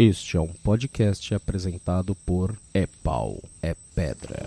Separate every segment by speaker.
Speaker 1: Este é um podcast apresentado por É Pau, É Pedra.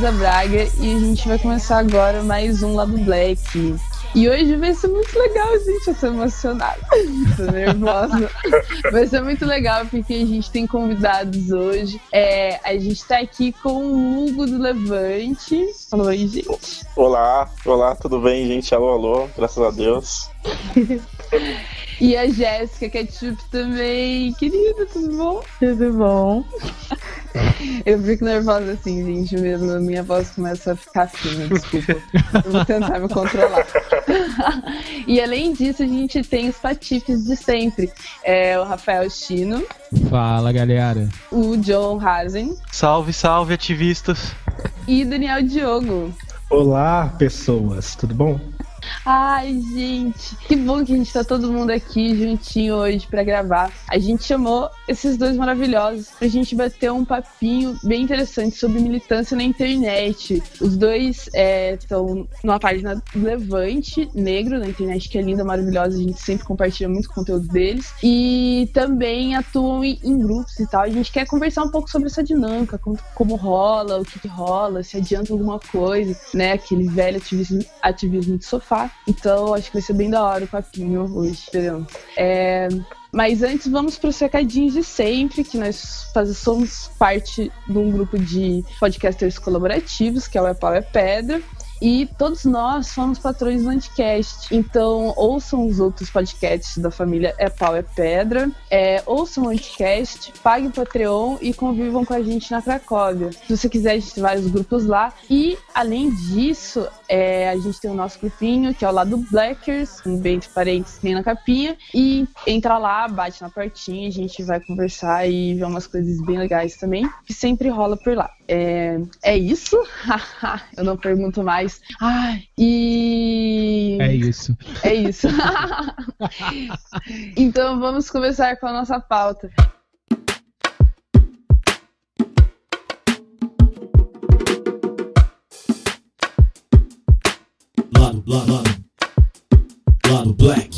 Speaker 2: Luísa Braga e a gente vai começar agora mais um Lado Black. E hoje vai ser muito legal, gente. Eu tô emocionada. tô nervosa. Vai ser muito legal porque a gente tem convidados hoje. É, a gente tá aqui com o Hugo do Levante. Fala oi, gente.
Speaker 3: Olá, olá, tudo bem, gente? Alô, alô, graças a Deus.
Speaker 2: E a Jéssica Ketchup também. Querida, tudo bom?
Speaker 4: Tudo bom?
Speaker 2: Eu fico nervosa assim, gente, mesmo. A minha voz começa a ficar fina, desculpa. Eu vou tentar me controlar. e além disso, a gente tem os patifes de sempre. É o Rafael Chino,
Speaker 5: Fala galera.
Speaker 2: o John Hazen
Speaker 6: Salve, salve, ativistas.
Speaker 2: e Daniel Diogo.
Speaker 7: Olá, pessoas, tudo bom?
Speaker 2: Ai, gente, que bom que a gente tá todo mundo aqui juntinho hoje pra gravar. A gente chamou esses dois maravilhosos pra gente bater um papinho bem interessante sobre militância na internet. Os dois estão numa página Levante Negro na internet, que é linda, maravilhosa. A gente sempre compartilha muito conteúdo deles. E também atuam em, em grupos e tal. A gente quer conversar um pouco sobre essa dinâmica, como, como rola, o que, que rola, se adianta alguma coisa, né? Aquele velho ativismo, ativismo de sofá. Então, acho que vai ser bem da hora o papinho hoje, esperamos. É, mas antes, vamos para os recadinhos de sempre, que nós faz, somos parte de um grupo de podcasters colaborativos, que é o É Pau é Pedra. E todos nós somos patrões do Anticast. Então, ouçam os outros podcasts da família É Pau é Pedra. É, ouçam o Anticast, paguem o Patreon e convivam com a gente na Cracóvia. Se você quiser, a gente tem vários grupos lá. E, além disso, é, a gente tem o nosso grupinho, que é o lado Blackers, um bem entre parênteses, nem na capinha. E entra lá, bate na portinha, a gente vai conversar e ver umas coisas bem legais também, que sempre rola por lá. É, é isso? Eu não pergunto mais. Ai, e.
Speaker 5: É isso.
Speaker 2: É isso. então vamos começar com a nossa pauta.
Speaker 8: Lado, lado, lado, lado black.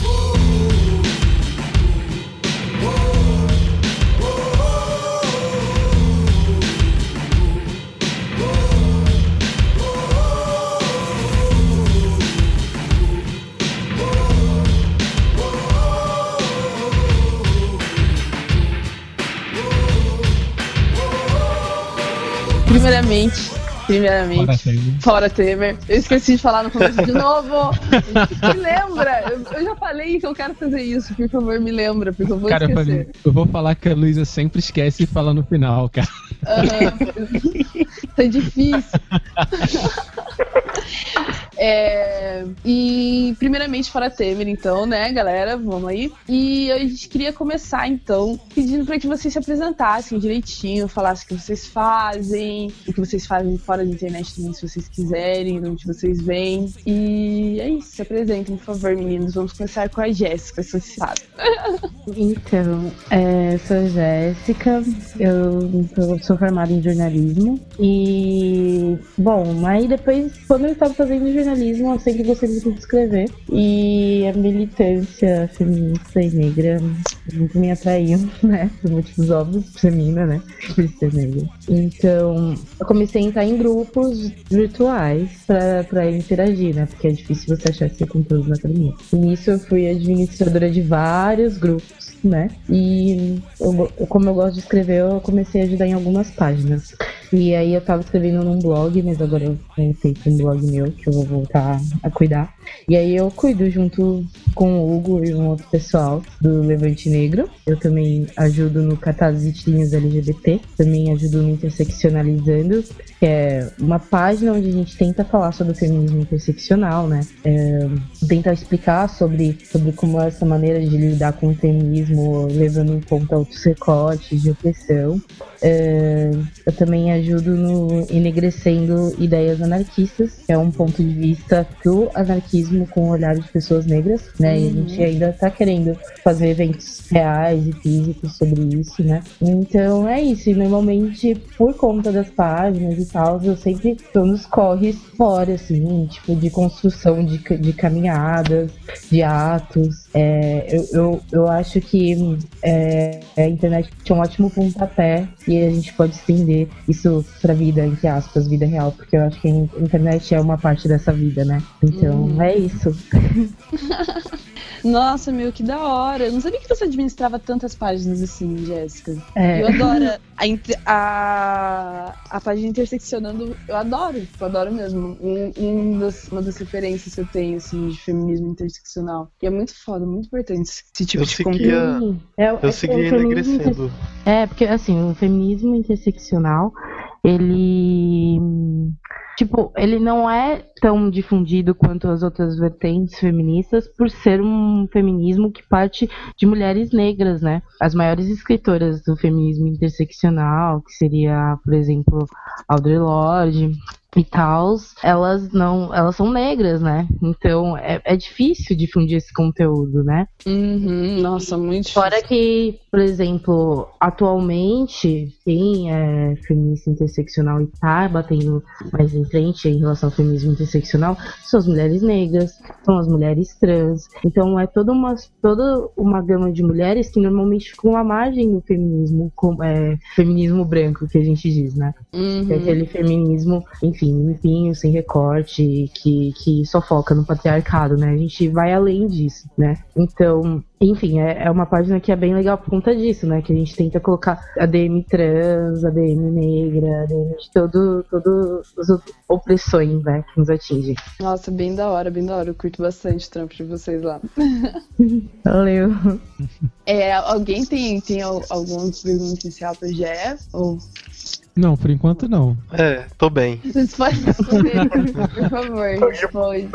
Speaker 2: Primeiramente, primeiramente,
Speaker 5: Fora Temer.
Speaker 2: fora Temer. Eu esqueci de falar no começo de novo. Me lembra? Eu, eu já falei que eu quero fazer isso. Por favor, me lembra, porque eu vou
Speaker 5: Cara,
Speaker 2: esquecer.
Speaker 5: falei, eu vou falar que a Luísa sempre esquece e fala no final, cara.
Speaker 2: Aham. tá difícil. É, e primeiramente fora Temer, então, né, galera? Vamos aí. E a gente queria começar, então, pedindo para que vocês se apresentassem direitinho, falassem o que vocês fazem, o que vocês fazem fora da internet também, se vocês quiserem, de onde vocês vêm. E é isso, se apresentem, por favor, meninos. Vamos começar com a Jéssica, se você sabe.
Speaker 4: Então, é, sou Jéssica, eu sou- sou formada em jornalismo e, bom, aí depois, quando eu estava fazendo jornalismo, eu sempre gostei muito de escrever e a militância feminista e negra muito me atraiu, né, por motivos óbvios, mina, né, por ser negra. Então, eu comecei a entrar em grupos virtuais pra interagir, né, porque é difícil você achar esse conteúdo na academia. E nisso eu fui administradora de vários grupos, né? E eu como eu gosto de escrever, eu comecei a ajudar em algumas páginas. E aí eu tava escrevendo num blog, mas agora eu feito um blog meu que eu vou voltar a cuidar. E aí eu cuido junto com o Hugo e um outro pessoal do Levante Negro. Eu também ajudo no Catarse LGBT, também ajudo no Interseccionalizando, que é uma página onde a gente tenta falar sobre o feminismo interseccional, né? É, tentar explicar sobre, sobre como é essa maneira de lidar com o feminismo, levando em conta outros recortes de opressão. É, eu também ajudo no Enegrecendo Ideias Anarquistas, que é um ponto de vista do anarquismo com o olhar de pessoas negras, né? E a gente ainda tá querendo fazer eventos reais e físicos sobre isso, né? Então é isso. E normalmente, por conta das páginas e tal, eu sempre tô nos corres fora, assim, tipo, de construção de, de caminhadas, de atos. É, eu, eu, eu acho que é, a internet é um ótimo pontapé e a gente pode estender isso pra vida, entre aspas, vida real, porque eu acho que a internet é uma parte dessa vida, né? Então é isso.
Speaker 2: Nossa, meu, que da hora. Eu não sabia que você administrava tantas páginas assim, Jéssica.
Speaker 4: É.
Speaker 2: Eu adoro a, a, a página interseccionando. Eu adoro, tipo, eu adoro mesmo. Um, um das, uma das referências que eu tenho, assim, de feminismo interseccional. E é muito foda, muito importante esse tipo
Speaker 6: Eu
Speaker 2: de
Speaker 6: seguia-
Speaker 2: conteúdo.
Speaker 4: É, é
Speaker 6: Eu segui
Speaker 4: o feminismo
Speaker 6: enegrecendo.
Speaker 4: É, porque assim, o feminismo interseccional, ele. Tipo, ele não é tão difundido quanto as outras vertentes feministas por ser um feminismo que parte de mulheres negras, né? As maiores escritoras do feminismo interseccional, que seria, por exemplo, Audre Lorde e tal, elas não, elas são negras, né? Então é, é difícil difundir esse conteúdo, né?
Speaker 2: Uhum, nossa, muito
Speaker 4: Fora que, por exemplo, atualmente, quem é feminista interseccional e tá batendo mais em frente em relação ao feminismo interseccional são as mulheres negras, são as mulheres trans. Então é toda uma, toda uma gama de mulheres que normalmente ficam à margem do feminismo, como, é, feminismo branco, que a gente diz, né?
Speaker 2: Uhum.
Speaker 4: Que é aquele feminismo, enfim, limpinho, sem recorte, que, que só foca no patriarcado, né? A gente vai além disso, né? Então, enfim, é, é uma página que é bem legal por conta disso, né? Que a gente tenta colocar ADM trans, ADM negra, ADM de todo, todas as opressões, né? Que nos atingem.
Speaker 2: Nossa, bem da hora, bem da hora. Eu curto bastante o trampo de vocês lá.
Speaker 4: Valeu.
Speaker 2: É, alguém tem, tem al- alguma pergunta inicial pra Gé? Ou
Speaker 5: Não, por enquanto não.
Speaker 6: É, tô bem.
Speaker 2: vocês podem responder, por favor, responde.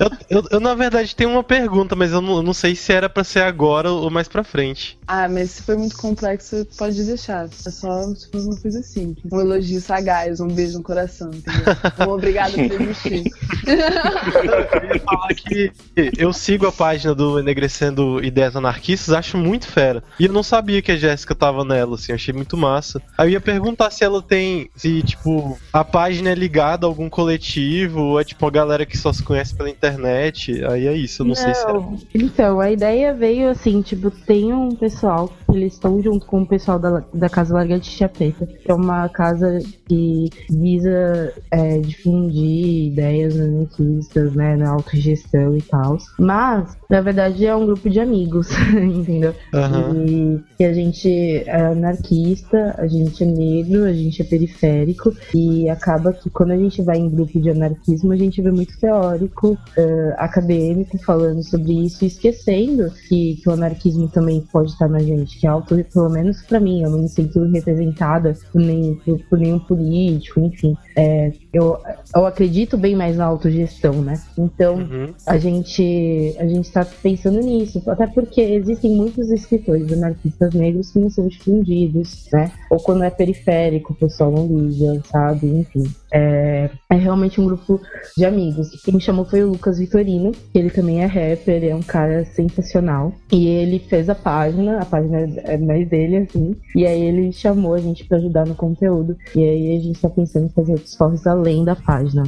Speaker 6: Eu, eu- eu, na verdade, tenho uma pergunta, mas eu não, eu não sei se era pra ser agora ou mais pra frente.
Speaker 2: Ah, mas se for muito complexo, pode deixar. É só se for uma coisa simples. Um elogio sagaz, um beijo no coração, entendeu? Um obrigado por existir.
Speaker 6: Eu queria falar que eu sigo a página do Enegrecendo Ideias Anarquistas, acho muito fera. E eu não sabia que a Jéssica tava nela, assim, achei muito massa. Aí eu ia perguntar se ela tem. Se, tipo, a página é ligada a algum coletivo, ou é tipo uma galera que só se conhece pela internet. Aí é isso, eu não, sei se era.
Speaker 4: Então, a ideia veio assim, tipo, tem um pessoal, eles estão junto com o pessoal da, da Casa Largatixa Preta, que é uma casa que visa é, difundir ideias anarquistas, né, na autogestão e tal. Mas, na verdade, é um grupo de amigos, entendeu?
Speaker 6: Aham.
Speaker 4: E que a gente é anarquista, a gente é a gente é periférico, e acaba que quando a gente vai em grupo de anarquismo, a gente vê muito teórico, eh, acadêmico falando sobre isso, esquecendo que, que o anarquismo também pode estar na gente, que é auto, pelo menos pra mim, eu não me sinto representada por, nem, por, por nenhum político, enfim. É, eu, eu acredito bem mais na autogestão, né? Então,
Speaker 6: Uhum.
Speaker 4: a gente a gente está pensando nisso, até porque existem muitos escritores anarquistas negros que não são difundidos, né? Ou quando é periférico, o pessoal não liga, sabe? Enfim. É, é realmente um grupo de amigos. Quem me chamou foi o Lucas Vitorino, que ele também é rapper, é um cara sensacional. E ele fez a página, a página é mais dele, assim. E aí ele chamou a gente pra ajudar no conteúdo. E aí a gente tá pensando em fazer outros corres além da página.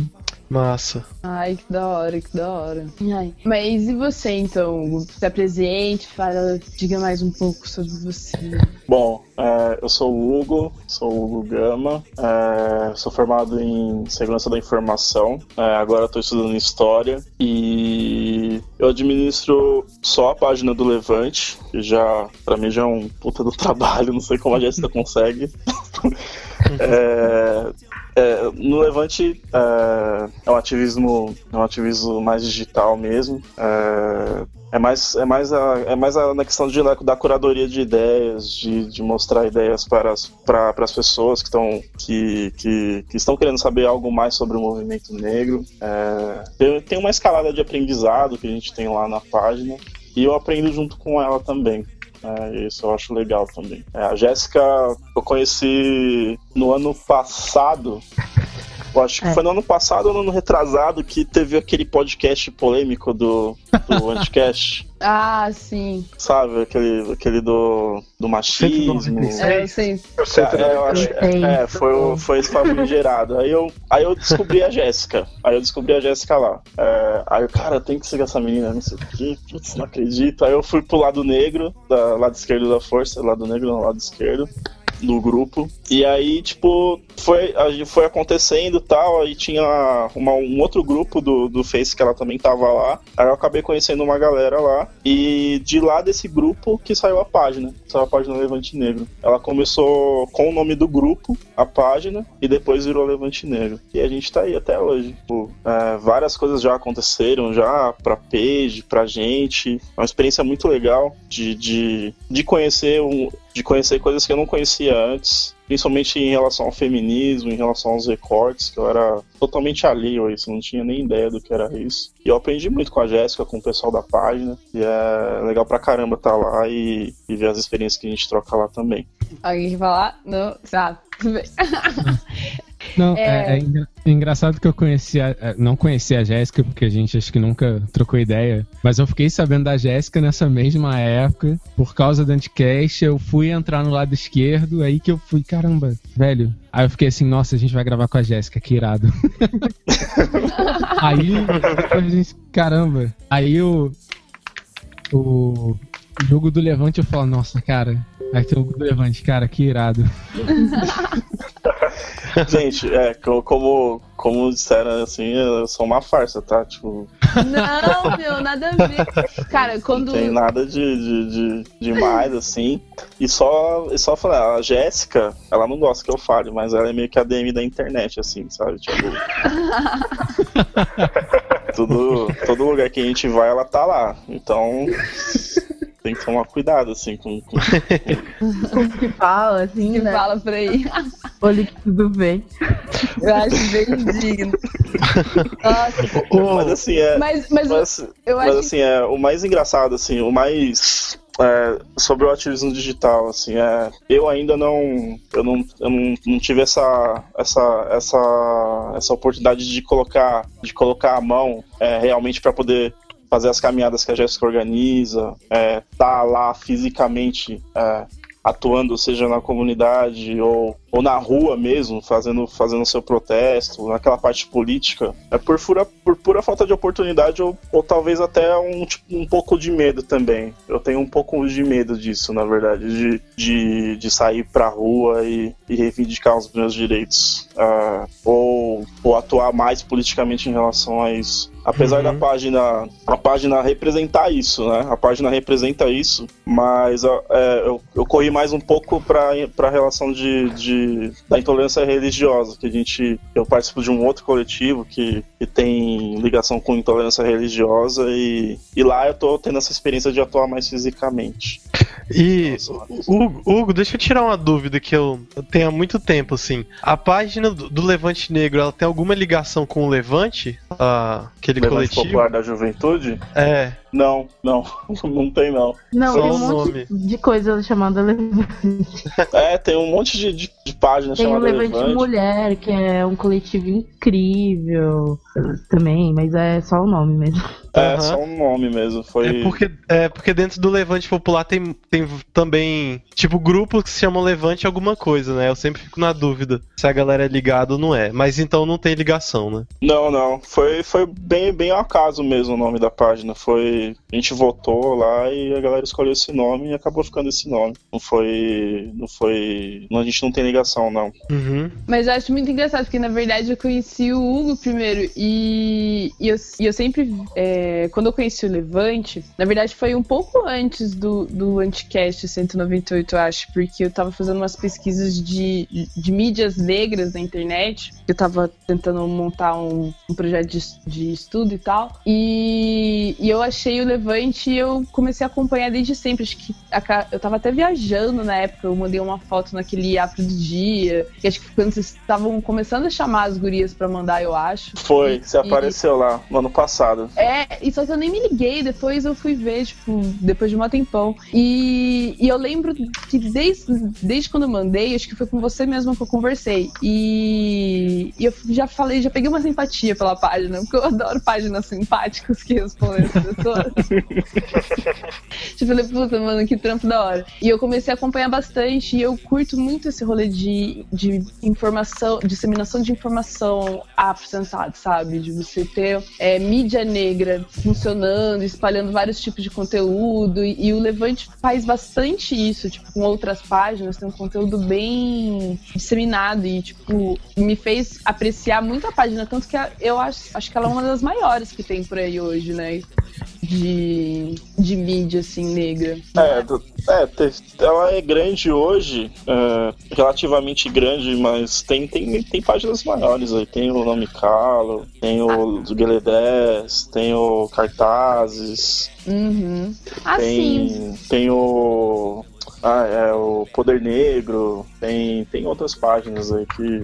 Speaker 6: Massa.
Speaker 2: Ai, que da hora, que da hora. Ai. Mas e você, então? Se apresente, fala, diga mais um pouco sobre você.
Speaker 3: Bom, é, eu sou o Hugo, sou o Hugo Gama, é, sou formado em Segurança da Informação, é, agora estou estudando História e eu administro só a página do Levante, que já, para mim já é um puta do trabalho, não sei como a Jéssica consegue. É, é, no Levante é, é um ativismo é um ativismo mais digital mesmo. É, é mais, é mais, a, é mais a, na questão de, da curadoria de ideias, de, de mostrar ideias para as, para, para as pessoas que estão, que, que, que estão querendo saber algo mais sobre o movimento negro. Tem, tem uma escalada de aprendizado que a gente tem lá na página e eu aprendo junto com ela também. É, isso eu acho legal também. É, a Jéssica eu conheci no ano passado. Eu acho que
Speaker 4: É.
Speaker 3: foi no ano passado ou no ano retrasado que teve aquele podcast polêmico do, do Anticast.
Speaker 2: Ah, sim.
Speaker 3: Sabe? Aquele, aquele do, do machismo.
Speaker 6: 196.
Speaker 2: É, eu sei.
Speaker 7: Eu sei também.
Speaker 3: É, eu acho,
Speaker 4: Sei.
Speaker 3: é, foi, foi esse papo gerado. Aí eu, aí eu descobri a Jéssica. Aí eu descobri a Jéssica lá. É, aí eu, cara, eu tenho que seguir essa menina, não sei o que, putz, não acredito. Aí eu fui pro lado negro, da, lado esquerdo da força, lado negro não, lado esquerdo. Do grupo. E aí, tipo, foi, foi acontecendo tal. Aí tinha uma- um outro grupo do, do Face que ela também tava lá. Aí eu acabei conhecendo uma galera lá. E de lá desse grupo que saiu a página. Saiu a página Levante Negro. Ela começou com o nome do grupo, a página, e depois virou Levante Negro. E a gente tá aí até hoje. Tipo, é, várias coisas já aconteceram já pra page, pra gente. É uma experiência muito legal de, de, de conhecer um, de conhecer coisas que eu não conhecia antes, principalmente em relação ao feminismo, em relação aos recortes, que eu era totalmente alheio a isso, não tinha nem ideia do que era isso. E eu aprendi muito com a Jéssica, com o pessoal da página, e é legal pra caramba estar lá e, e ver as experiências que a gente troca lá também.
Speaker 2: Alguém quer falar? Não? Tudo bem.
Speaker 5: Não,
Speaker 2: É.
Speaker 5: é, é engra- é engraçado que eu conhecia, é, não conhecia a Jéssica, porque a gente acho que nunca trocou ideia, mas eu fiquei sabendo da Jéssica nessa mesma época, por causa do Anticast, eu fui entrar no lado esquerdo, aí que eu fui, caramba, velho. Aí eu fiquei assim, nossa, a gente vai gravar com a Jéssica, que irado. aí, a gente, caramba, aí o, o jogo do Levante eu falo, nossa, cara, aí tem o jogo do Levante, cara, que irado.
Speaker 3: Gente, é, co- como, como disseram assim, eu sou uma farsa, tá? Tipo,
Speaker 2: Não, meu, nada a ver. Cara, quando.
Speaker 3: não tem nada de, de, de demais, assim. E só, e só falar, a Jéssica, ela não gosta que eu fale, mas ela é meio que a DM da internet, assim, sabe? Tipo. tudo, todo lugar que a gente vai, ela tá lá. Então. Tem que tomar cuidado, assim, com. com-
Speaker 4: Como que fala, assim,
Speaker 2: que
Speaker 4: né?
Speaker 2: fala por aí.
Speaker 4: Olha que tudo bem.
Speaker 2: Eu acho bem digno. Nossa,
Speaker 3: Mas assim, é.
Speaker 2: mas, mas,
Speaker 3: Mas,
Speaker 2: eu
Speaker 3: mas
Speaker 2: acho
Speaker 3: assim, é, o mais engraçado, assim, o mais. é, sobre o ativismo digital, assim, é, eu ainda não, eu não, eu não, não tive essa, essa, essa, essa oportunidade de colocar, de colocar a mão é, realmente para poder fazer as caminhadas que a Jéssica organiza, é, tá lá fisicamente é, atuando, seja na comunidade ou, ou na rua mesmo, fazendo fazendo seu protesto, naquela parte política, é por pura, por pura falta de oportunidade ou, ou talvez até um, tipo, um pouco de medo também. Eu tenho um pouco de medo disso, na verdade, de, de, de sair pra rua e, e reivindicar os meus direitos. ah, ou, ou atuar mais politicamente em relação a isso. Apesar
Speaker 6: Uhum.
Speaker 3: da página, a página representar isso, né? A página representa isso, mas ó, é, eu, eu corri mais um pouco para a relação de, de- da intolerância religiosa, que a gente, eu participo de um outro coletivo que, que tem ligação com intolerância religiosa e, e lá eu tô tendo essa experiência de atuar mais fisicamente.
Speaker 6: E, Hugo, Hugo, deixa eu tirar uma dúvida que eu tenho há muito tempo, assim. A página do, do Levante Negro, ela tem alguma ligação com o Levante? Ah, aquele
Speaker 3: Levante
Speaker 6: coletivo?
Speaker 3: Popular da Juventude?
Speaker 6: É,
Speaker 3: Não, não, não tem não.
Speaker 4: Não,
Speaker 6: Só
Speaker 4: tem
Speaker 6: o
Speaker 4: um monte
Speaker 6: nome.
Speaker 4: de coisa chamada Levante.
Speaker 3: É, tem um monte de, de, de páginas
Speaker 4: Tem o
Speaker 3: chamadas
Speaker 4: Levante,
Speaker 3: Levante.
Speaker 4: Mulher, que é um coletivo incrível também, mas é só o nome mesmo.
Speaker 3: É,
Speaker 6: Aham.
Speaker 3: só um nome mesmo. Foi...
Speaker 6: é porque, é porque dentro do Levante Popular tem, tem também, tipo, grupos que se chamam Levante alguma coisa, né? Eu sempre fico na dúvida se a galera é ligada ou não é. Mas então não tem ligação, né?
Speaker 3: Não, não. Foi, foi bem, bem ao acaso mesmo o nome da página. Foi. A gente votou lá e a galera escolheu esse nome e acabou ficando esse nome. Não foi. Não foi. não, A gente não tem ligação, não.
Speaker 6: Uhum.
Speaker 2: Mas eu acho muito engraçado, porque na verdade eu conheci o Hugo primeiro e, e, eu, e eu sempre é, é, quando eu conheci o Levante, na verdade foi um pouco antes do, do Anticast 198, eu acho, porque eu tava fazendo umas pesquisas de, de mídias negras na internet. Eu tava tentando montar um, um projeto de, de estudo e tal. E, e eu achei o Levante e eu comecei a acompanhar desde sempre. Acho que a, eu tava até viajando na época, eu mandei uma foto naquele afro do dia. Que acho que quando vocês estavam começando a chamar as gurias pra mandar, eu acho.
Speaker 3: Foi, você
Speaker 2: E-
Speaker 3: apareceu lá no ano passado.
Speaker 2: É, e só que eu nem me liguei, depois eu fui ver, tipo, depois de um tempão. E, e eu lembro que desde, desde quando eu mandei, acho que foi com você mesmo que eu conversei. E, e eu já falei, já peguei uma simpatia pela página, porque eu adoro páginas simpáticas que respondem as pessoas. tipo, eu falei, puta, mano, que trampo da hora. E eu comecei a acompanhar bastante, e eu curto muito esse rolê de, de informação, disseminação de informação apresentada, sabe? De você ter é, mídia negra funcionando, espalhando vários tipos de conteúdo, e, e o Levante faz bastante isso, tipo, com outras páginas, tem um conteúdo bem disseminado e, tipo, me fez apreciar muito a página, tanto que eu acho, acho que ela é uma das maiores que tem por aí hoje, né? De, de mídia, assim, negra.
Speaker 3: É, é, te- ela é grande hoje, é, relativamente grande, mas tem, tem, tem páginas maiores aí. Tem o Nome Calo, tem o Guilherme 10, tem o Cartazes,
Speaker 2: Uhum. Ah, sim.
Speaker 3: tem, tem o. Ah, é o Poder Negro, tem, tem outras páginas aí que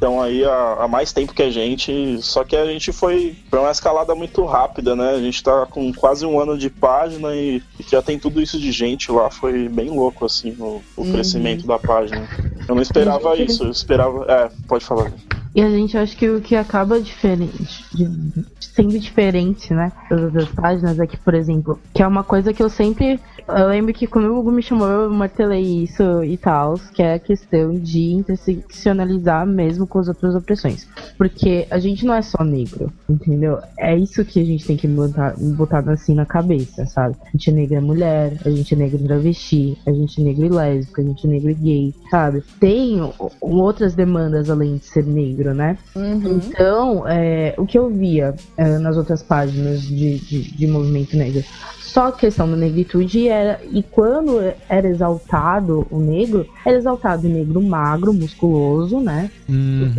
Speaker 3: estão aí há, há mais tempo que a gente, só que a gente foi pra uma escalada muito rápida, né? A gente tá com quase um ano de página e, e já tem tudo isso de gente lá, foi bem louco, assim, o, o
Speaker 4: Uhum.
Speaker 3: crescimento da página. Eu não esperava
Speaker 4: Gente,
Speaker 3: isso, eu esperava. É, pode falar.
Speaker 4: E a gente acha que o que acaba diferente, de- sendo diferente, né, das outras páginas é que, por exemplo, que é uma coisa que eu sempre. Eu lembro que quando o Hugo me chamou, eu martelei isso e tal, que é a questão de interseccionalizar mesmo com as outras opressões. Porque a gente não é só negro, entendeu? É isso que a gente tem que botar, botar assim na cabeça, sabe? A gente é negra mulher, a gente é negro travesti, a gente é negro lésbica, a gente é negro gay, sabe? Tem outras demandas além de ser negro, né?
Speaker 2: Uhum.
Speaker 4: Então, é, o que eu via é, nas outras páginas de, de, de movimento negro, só a questão da negritude era. E quando era exaltado o negro, era exaltado o negro magro, musculoso, né?
Speaker 5: Uhum.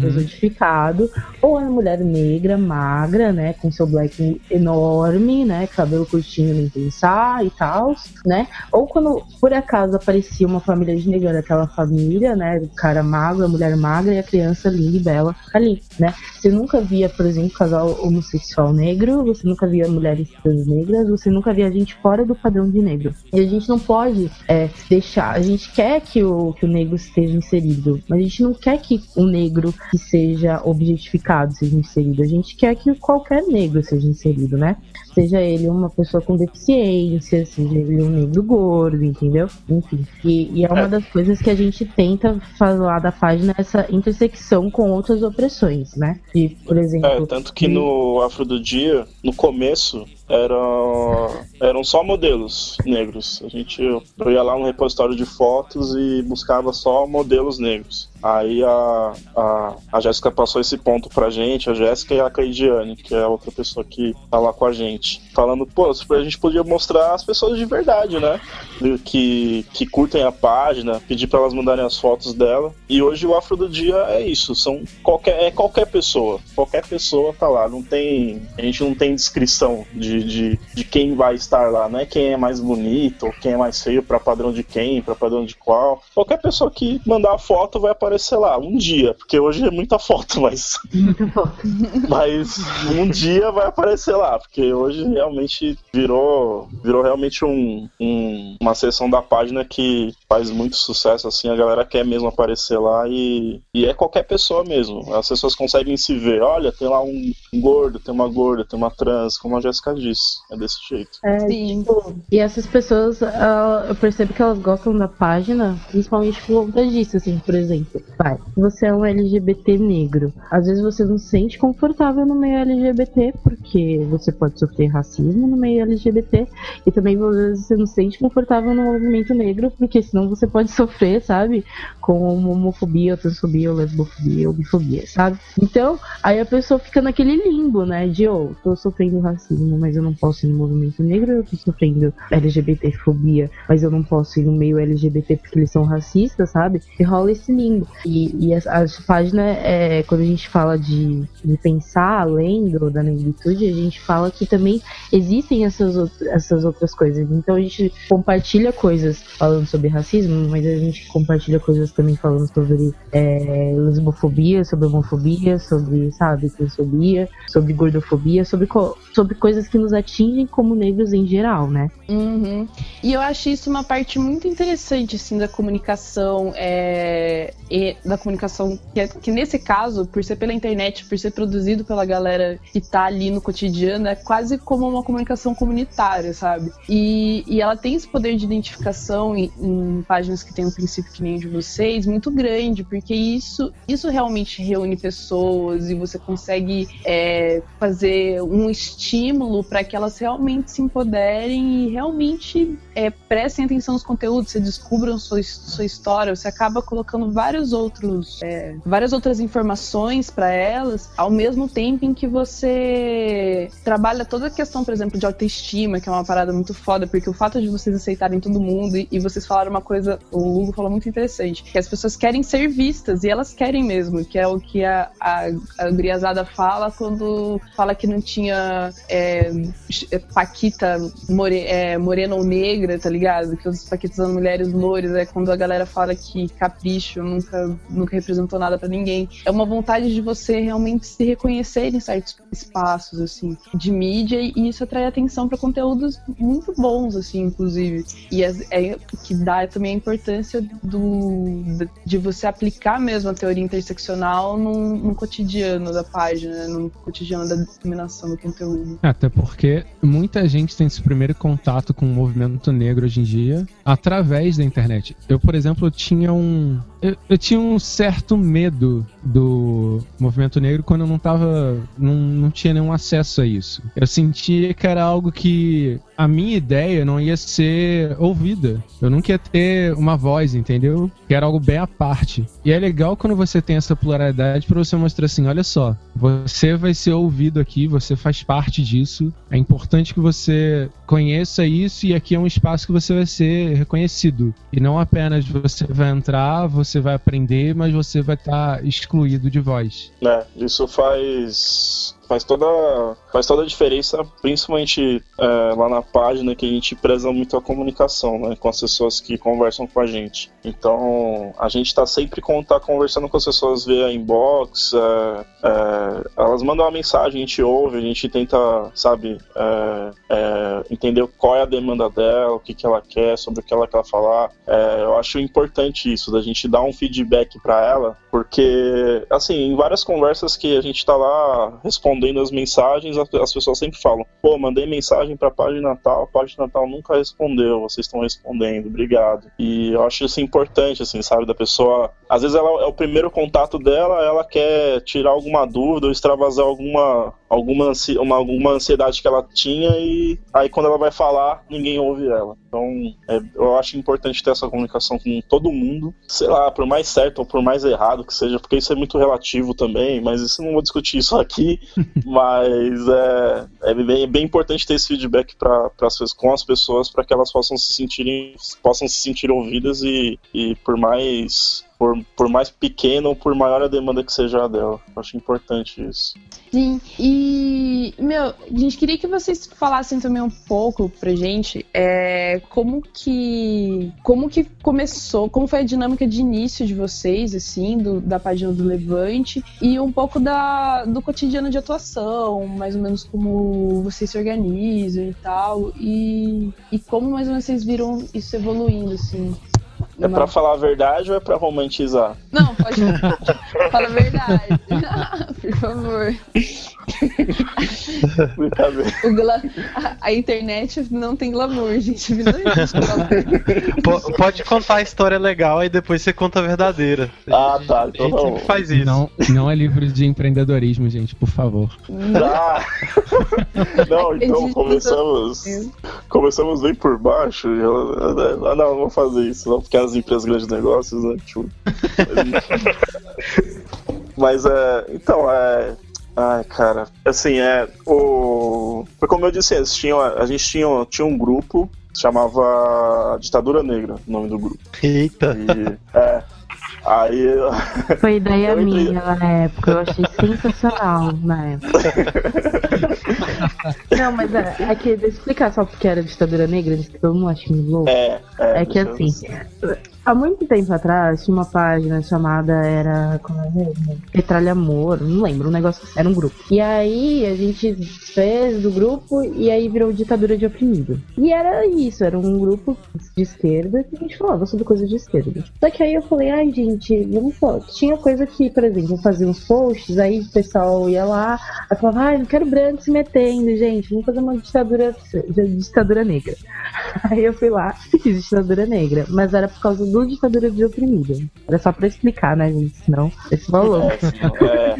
Speaker 4: Ou a mulher negra, magra, né, com seu black enorme, né, cabelo curtinho nem pensar e tal, né, ou quando por acaso aparecia uma família de negro, era aquela família, né, o cara magro, a mulher magra e a criança linda e bela ali, né. Você nunca via, por exemplo, casal homossexual negro, você nunca via mulheres negras, você nunca via gente fora do padrão de negro. E a gente não pode é, deixar, a gente quer que o, que o negro esteja inserido, mas a gente não quer que o negro que seja objetificado seja inserido, a gente quer que qualquer negro seja inserido, né? Seja ele uma pessoa com deficiência, seja ele um negro gordo, entendeu? Enfim. E, e é uma
Speaker 3: É.
Speaker 4: das coisas que a gente tenta falar da página, essa intersecção com outras opressões, né? De, por exemplo.
Speaker 3: É, tanto que no Afro do Dia, no começo, era, eram só modelos negros. A gente eu ia lá no repositório de fotos e buscava só modelos negros. Aí a, a, a Jéssica passou esse ponto pra gente, a Jéssica e a Cleidiane, que é a outra pessoa que tá lá com a gente. Falando, pô, a gente podia mostrar as pessoas de verdade, né? Que, que curtem a página, pedir pra elas mandarem as fotos dela. E hoje o Afro do Dia é isso, são qualquer, é qualquer pessoa. Qualquer pessoa tá lá. Não tem. A gente não tem descrição de, de, de quem vai estar lá, não é quem é mais bonito ou quem é mais feio pra padrão de quem, pra padrão de qual. Qualquer pessoa que mandar a foto vai aparecer lá, um dia, porque hoje é muita foto, mas. Mas um dia vai aparecer lá, porque hoje realmente virou, virou realmente um, um- uma seção da página que faz muito sucesso, assim, a galera quer mesmo aparecer lá e, e é qualquer pessoa mesmo. As pessoas conseguem se ver, olha, tem lá um, um gordo, tem uma gorda, tem uma trans, como a Jéssica disse. É desse jeito.
Speaker 4: É,
Speaker 2: Sim.
Speaker 4: tipo, e essas pessoas, ah, eu percebo que elas gostam da página, principalmente por conta disso, assim, por exemplo. Vai, você é um LGBT negro. Às vezes você não se sente confortável no meio LGBT, porque você pode sofrer racismo no meio LGBT, e também às vezes você não se sente confortável no movimento negro, porque senão você pode sofrer, sabe? Com homofobia, transfobia, lesbofobia, homofobia, sabe? Então, aí a pessoa fica naquele limbo, né? De, oh, tô sofrendo racismo, mas eu não posso ir no movimento negro, eu tô sofrendo LGBTfobia, mas eu não posso ir no meio LGBT porque eles são racistas, sabe? E rola esse limbo. E, e a, a página, é, quando a gente fala de, de pensar além do, da negritude, a gente fala que também existem essas, out- essas outras coisas. Então a gente compartilha coisas falando sobre racismo, mas a gente compartilha coisas também falando sobre é, lesbofobia, sobre homofobia, sobre, sabe, transfobia, sobre gordofobia, sobre, sobre coisas que nos atingem como negros em geral, né?
Speaker 2: Uhum. E eu acho isso uma parte muito interessante, assim, da comunicação, é, da comunicação, que, é- que nesse caso, por ser pela internet, por ser produzido pela galera que tá ali no cotidiano, é quase como uma comunicação comunitária, sabe? E, e ela tem esse poder de identificação em, em páginas que tem um princípio que nem de vocês, muito grande, porque isso, isso realmente reúne pessoas e você consegue é, fazer um estímulo para que elas realmente se empoderem e realmente é, prestem atenção nos conteúdos, você descubram sua, sua história, você acaba colocando vários outros, é, várias outras informações para elas, ao mesmo tempo em que você trabalha toda a questão, por exemplo, de autoestima, que é uma parada muito foda, porque o fato de vocês aceitarem todo mundo e, e vocês falaram uma coisa, o Hugo falou muito interessante, que as pessoas querem ser vistas e elas querem mesmo, que é o que a, a, a Griazada fala quando fala que não tinha é, é, Paquita more, é, morena ou negra, tá ligado? Que os Paquitas são mulheres loures, é quando a galera fala que capricho nunca, nunca representou nada pra ninguém. É uma vontade de você realmente se reconhecer em certos espaços, assim, de mídia, e isso atrai atenção pra conteúdos muito bons, assim, inclusive. E é, é que dá também a importância do, de você aplicar mesmo a teoria interseccional no, no cotidiano da página, né? no cotidiano da disseminação do conteúdo.
Speaker 5: Até porque muita gente tem esse primeiro contato com o movimento negro hoje em dia através da internet. Eu, por exemplo, tinha um. Eu, eu tinha um certo medo do movimento negro quando eu não tava. Não, não tinha nenhum acesso a isso. Eu sentia que era algo que a minha ideia não ia ser ouvida. Eu nunca ia ter uma voz, entendeu? Que era algo bem à parte. E é legal quando você tem essa pluralidade para você mostrar assim: olha só, você vai ser ouvido aqui, você faz parte disso. É importante que você conheça isso e aqui é um espaço que você vai ser reconhecido. E não apenas você vai entrar, você vai aprender, mas você vai estar excluído de voz.
Speaker 3: É, isso faz faz toda faz toda a diferença, principalmente é, lá na página que a gente preza muito a comunicação, né, com as pessoas que conversam com a gente. Então a gente está sempre com, tá conversando com as pessoas via inbox, é, é, elas mandam uma mensagem, a gente ouve, a gente tenta, sabe, é, é, entender qual é a demanda dela, o que, que ela quer, sobre o que ela quer falar. É, eu acho importante isso, da gente dar um feedback para ela, porque assim, em várias conversas que a gente tá lá respondendo as mensagens, as as pessoas sempre falam: pô, mandei mensagem pra página tal, a página tal nunca respondeu, vocês estão respondendo, obrigado. E eu acho isso importante, assim, sabe, da pessoa. Às vezes ela é o primeiro contato dela, ela quer tirar alguma dúvida ou extravasar alguma, alguma, uma, alguma ansiedade que ela tinha e aí quando ela vai falar, ninguém ouve ela. Então, é, eu acho importante ter essa comunicação com todo mundo, sei lá, por mais certo ou por mais errado que seja, porque isso é muito relativo também, mas isso não vou discutir isso aqui, mas é, é bem, bem importante ter esse feedback pra, pessoas- com as pessoas para que elas possam se sentirem possam se sentir ouvidas e, e por mais por, por mais pequena ou por maior a demanda que seja dela. Acho importante isso.
Speaker 2: Sim, e, meu, a gente queria que vocês falassem também um pouco pra gente é, como que como que começou, como foi a dinâmica de início de vocês, assim, do- da página do Levante e um pouco da, do cotidiano de atuação, mais ou menos como vocês se organizam e tal, e, e como mais ou menos vocês viram isso evoluindo, assim,
Speaker 3: É pra falar a verdade ou é pra romantizar?
Speaker 2: Não, pode. Fala a verdade. Por favor.
Speaker 3: Brincadeira.
Speaker 2: O gla- a, a internet não tem glamour, gente. A vida não existe glamour.
Speaker 6: Po- pode contar a história legal e depois você conta a verdadeira.
Speaker 3: Ah, tá.
Speaker 6: A
Speaker 3: Então
Speaker 6: gente
Speaker 3: não.
Speaker 6: sempre faz isso.
Speaker 5: Não, não é livro de empreendedorismo, gente, por favor.
Speaker 3: Ah. Não, então
Speaker 2: Acredito.
Speaker 3: começamos. Começamos bem por baixo. Ah, não, não vou fazer isso, não, porque as empresas grandes negócios, né? Tipo, Mas é. Então, é. Ai, cara. Assim, é. O. Foi como eu disse, eles tinham, a gente tinha, tinha um grupo. Chamava Ditadura Negra, o nome do grupo.
Speaker 6: Eita.
Speaker 3: E, é. Aí.
Speaker 4: Foi ideia
Speaker 3: entrei-
Speaker 4: minha na época, eu achei sensacional na época. Não, mas é, é que, deixa eu explicar só porque era ditadura negra, que todo mundo acha meio louco.
Speaker 3: É, é,
Speaker 4: É que assim, há muito tempo atrás tinha uma página chamada era como é mesmo? Petralha Amor, não lembro, um negócio, era um grupo. E aí a gente fez do grupo e aí virou ditadura de oprimido. E era isso, era um grupo de esquerda que a gente falava sobre coisas de esquerda. Só que aí eu falei, ai gente, vamos só. Tinha coisa que, por exemplo, eu fazia uns posts, aí o pessoal ia lá, aí falava, ai, não quero branco se metendo, gente, vamos fazer uma ditadura, ditadura negra. Aí eu fui lá e fiz ditadura negra, mas era por causa do ditadura de oprimido. Era só pra explicar, né, gente? Senão, esse valor.
Speaker 3: É,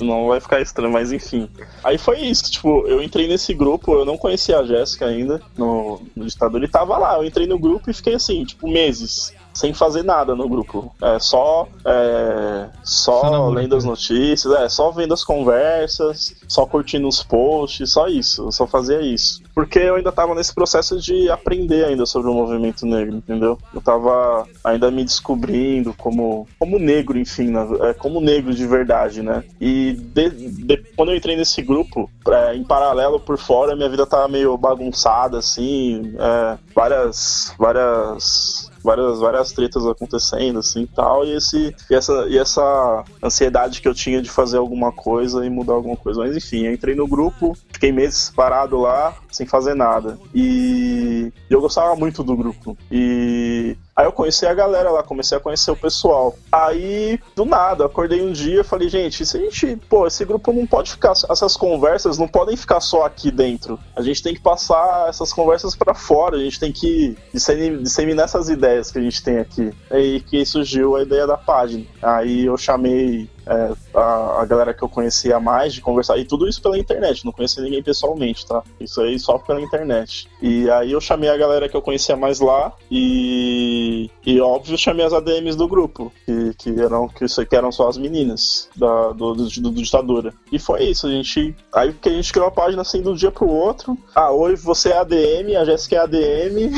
Speaker 3: é, vai ficar estranho, mas enfim. Aí foi isso, tipo, eu entrei nesse grupo, eu não conhecia a Jéssica ainda no, no ditador, ele tava lá, eu entrei no grupo e fiquei assim, tipo, meses. Sem fazer nada no grupo. É só. É,
Speaker 5: Só
Speaker 3: só lendo as
Speaker 5: né?
Speaker 3: notícias, é, só vendo as conversas, só curtindo os posts, só isso. Eu só fazia isso. Porque eu ainda tava nesse processo de aprender ainda sobre o movimento negro, entendeu? Eu tava ainda me descobrindo como, como negro, enfim, é, como negro de verdade, né? E de- de- quando eu entrei nesse grupo, é, em paralelo por fora, minha vida tava meio bagunçada, assim, é, várias, várias várias, várias tretas acontecendo, assim, tal, e, esse, e, essa, e essa ansiedade que eu tinha de fazer alguma coisa e mudar alguma coisa. Mas enfim, entrei no grupo, fiquei meses parado lá, sem fazer nada. E eu gostava muito do grupo. E aí eu conheci a galera lá, comecei a conhecer o pessoal. Aí, do nada, acordei um dia e falei, gente, se a gente, pô, esse grupo não pode ficar, essas conversas não podem ficar só aqui dentro. A gente tem que passar essas conversas pra fora, a gente tem que dissemi- disseminar essas ideias que a gente tem aqui. Aí que surgiu a ideia da página. Aí eu chamei é, a, a galera que eu conhecia mais de conversar, e tudo isso pela internet, não conhecia ninguém pessoalmente, tá? Isso aí só pela internet. E aí eu chamei a galera que eu conhecia mais lá, e, e óbvio, chamei as ADMs do grupo, que, que, eram, que, que eram só as meninas da, do, do, do, do ditadura. E foi isso, a gente. Aí que a gente criou a página assim de um dia pro outro. Ah, oi, você é ADM, a Jéssica é ADM.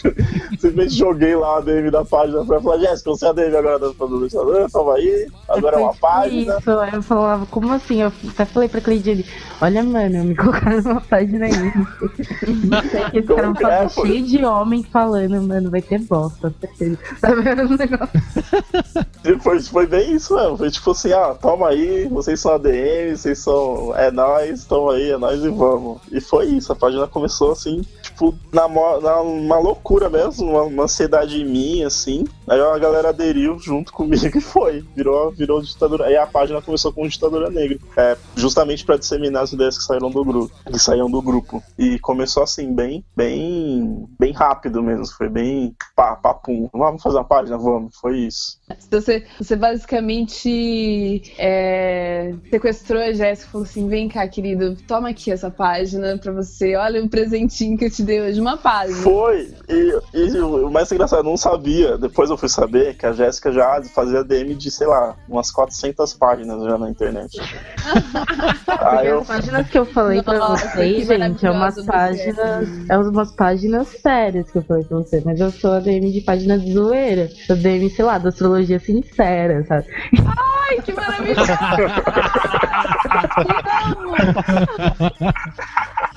Speaker 3: Simplesmente joguei lá a ADM da página pra falar, Jéssica, você é ADM agora do do ditadura, toma aí, agora é uma página.
Speaker 4: Isso, eu falava, como assim? Eu até falei pra Cleidiane, olha, mano, me colocaram numa página aí. Não sei que esse cara
Speaker 3: é,
Speaker 4: cheio de homem falando, mano, vai ter bosta, certeza. Tá vendo o negócio?
Speaker 3: Foi, foi bem isso mesmo. Foi tipo assim, ah, toma aí, vocês são ADM, vocês são. É nóis, toma aí, é nóis e vamos. E foi isso, a página começou assim, tipo, na, na uma loucura mesmo, uma, uma ansiedade em mim, assim. Aí a galera aderiu junto comigo e foi. Virou, virou ditadura. Aí a página começou com ditadura negra. É, justamente pra disseminar as ideias que saíram do grupo. Que saíam do grupo. E começou assim, bem, bem, bem rápido mesmo. Foi bem pá, papum. Vamos fazer uma página? Vamos. Foi isso.
Speaker 2: Então você, você basicamente é, sequestrou a Jéssica e falou assim: vem cá, querido, toma aqui essa página pra você. Olha o presentinho que eu te hoje, uma página.
Speaker 3: Foi, e, e o mais engraçado, eu não sabia, depois eu fui saber que a Jéssica já fazia DM de, sei lá, umas 400 páginas já na internet.
Speaker 4: Porque
Speaker 3: Aí eu,
Speaker 4: as páginas que eu falei pra
Speaker 2: Nossa,
Speaker 4: vocês,
Speaker 2: que
Speaker 4: gente, é umas páginas. É umas páginas sérias que eu falei pra você, mas eu sou a DM de página de zoeira. Eu DM, sei lá, da astrologia sincera, sabe?
Speaker 2: Ai, que maravilhoso!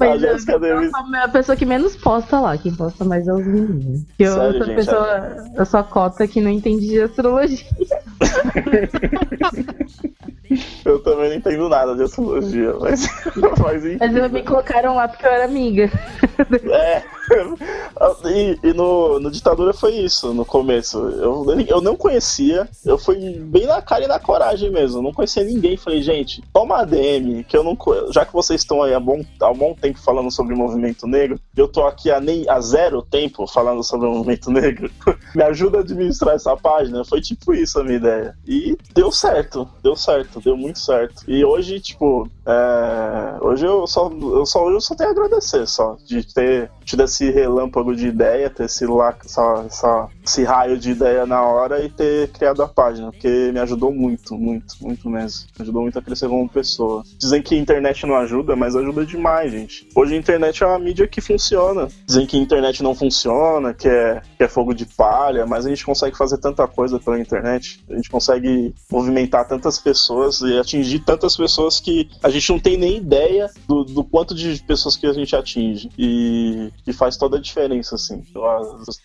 Speaker 3: a
Speaker 4: eu,
Speaker 3: Jéssica
Speaker 4: eu sou a pessoa que menos posta lá, quem posta mais é os meninos. Eu
Speaker 3: Sério,
Speaker 4: sou a
Speaker 3: gente?
Speaker 4: pessoa, eu sou a cota que não entende de astrologia.
Speaker 3: Eu também não entendo nada de astrologia, mas, mas enfim.
Speaker 4: Mas eu me colocaram lá porque eu era amiga.
Speaker 3: É. e, e no, no ditadura foi isso, no começo. Eu, eu não conhecia, eu fui bem na cara e na coragem mesmo. Não conhecia ninguém. Falei, gente, toma a DM, que eu não Já que vocês estão aí há bom, há bom tempo falando sobre o movimento negro, eu tô aqui há, nem, há zero tempo falando sobre o movimento negro. Me ajuda a administrar essa página. Foi tipo isso a minha ideia. E deu certo, deu certo, deu muito certo. E hoje, tipo, é, hoje eu só, eu só eu só tenho a agradecer só de ter tido esse relâmpago de ideia, ter esse, lá, essa, essa, esse raio de ideia na hora e ter criado a página, porque me ajudou muito, muito, muito mesmo. Me ajudou muito a crescer como pessoa. Dizem que a internet não ajuda, mas ajuda demais, gente. Hoje a internet é uma mídia que funciona. Dizem que a internet não funciona, que é, que é fogo de palha, mas a gente consegue fazer tanta coisa pela internet. A gente consegue movimentar tantas pessoas e atingir tantas pessoas que a gente não tem nem ideia do, do quanto de pessoas que a gente atinge. E, e faz toda a diferença, assim.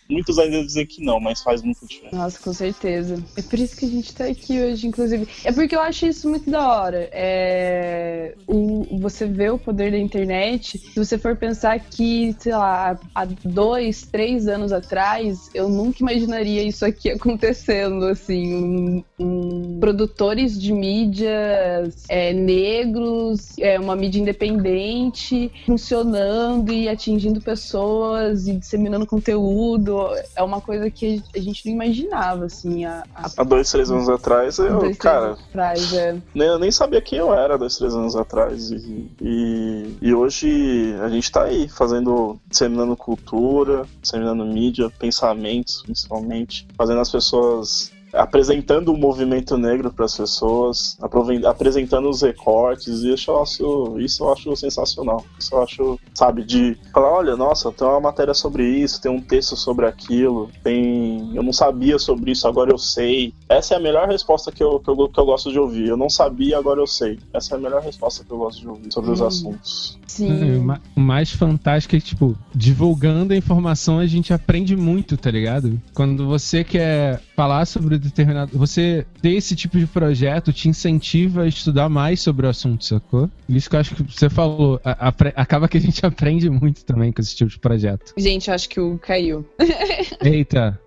Speaker 3: Muitos ainda dizem que não, mas faz muita diferença.
Speaker 2: Nossa, com certeza. É por isso que a gente tá aqui hoje, inclusive. É porque eu acho isso muito da hora. É... O, você vê o poder da internet. Se você for pensar que, sei lá, há dois, três anos atrás, eu nunca imaginaria isso aqui acontecendo, assim. Um, um... produtores de mídias é, negros, é, uma mídia independente, funcionando e atingindo pessoas e disseminando conteúdo. É uma coisa que a gente não imaginava, assim. A,
Speaker 3: a... Há dois, três anos atrás, eu, dois, cara.
Speaker 2: Atrás, é.
Speaker 3: nem, eu nem sabia quem eu era dois, três anos atrás. E, e, e hoje a gente tá aí fazendo, disseminando cultura, disseminando mídia, pensamentos, principalmente, fazendo as pessoas apresentando o movimento negro para as pessoas, apresentando os recortes, e isso eu, acho, isso eu acho sensacional. Isso eu acho, sabe, de falar, olha, nossa, tem uma matéria sobre isso, tem um texto sobre aquilo, tem. Eu não sabia sobre isso, agora eu sei. Essa é a melhor resposta que eu, que eu, que eu gosto de ouvir. Eu não sabia, agora eu sei. Essa é a melhor resposta que eu gosto de ouvir sobre hum. os assuntos.
Speaker 2: Sim.
Speaker 5: O mais fantástico é que, tipo, divulgando a informação a gente aprende muito, tá ligado? Quando você quer falar sobre determinado. Você ter esse tipo de projeto te incentiva a estudar mais sobre o assunto, sacou? Isso que eu acho que você falou. A, a, acaba que a gente aprende muito também com esse tipo de projeto.
Speaker 2: Gente, eu acho que o caiu.
Speaker 5: Eita.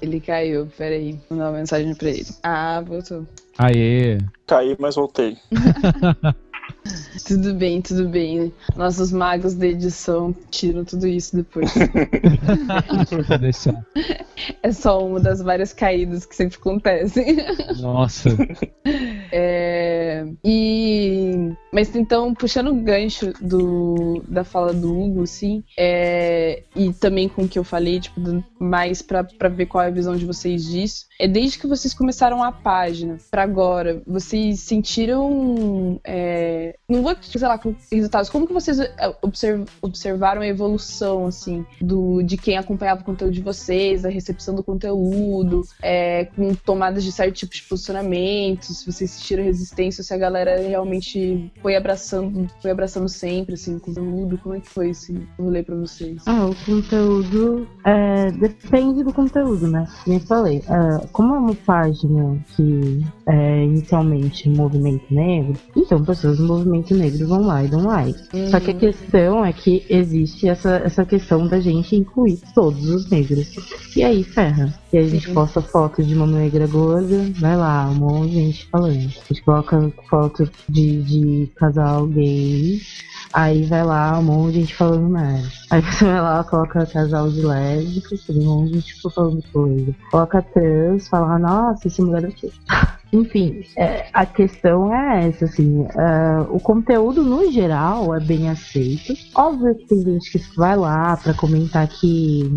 Speaker 2: Ele caiu, peraí. Vou mandar uma mensagem pra ele. Ah, voltou.
Speaker 5: Aê.
Speaker 3: Caí, mas voltei.
Speaker 2: Tudo bem, tudo bem. Nossos magos da edição tiram tudo isso depois.
Speaker 5: Deixar.
Speaker 2: É só uma das várias caídas que sempre acontecem.
Speaker 5: Nossa.
Speaker 2: É, e mas então puxando o gancho do, da fala do Hugo, sim, é, e também com o que eu falei, tipo, mais para ver qual é a visão de vocês disso. É desde que vocês começaram a página para agora, vocês sentiram é, não vou, sei lá, com resultados. Como que vocês é, observaram a evolução, assim, do, de quem acompanhava o conteúdo de vocês, a recepção do conteúdo, é, com tomadas de certo tipo de posicionamentos, se vocês sentiram resistência, se a galera realmente foi abraçando, foi abraçando sempre, assim, o conteúdo, como é que foi esse rolê pra vocês?
Speaker 4: Ah, o conteúdo é, depende do conteúdo, né? Como eu falei, é, como é uma página que é inicialmente movimento negro, então pessoas do movimento negro vão lá e dão like. Uhum. Só que a questão é que existe essa, essa questão da gente incluir todos os negros. E aí ferra. E a gente posta foto de uma negra gorda, vai lá, um monte de gente falando. A gente coloca foto de, de casal gay, aí vai lá, um monte de gente falando merda. Aí você vai lá, coloca casal de lésbicas, um monte de gente falando coisa. Coloca trans, fala, nossa, esse mulher aqui. Enfim, é, a questão é essa, assim, uh, o conteúdo no geral é bem aceito. Óbvio que tem gente que vai lá para comentar que,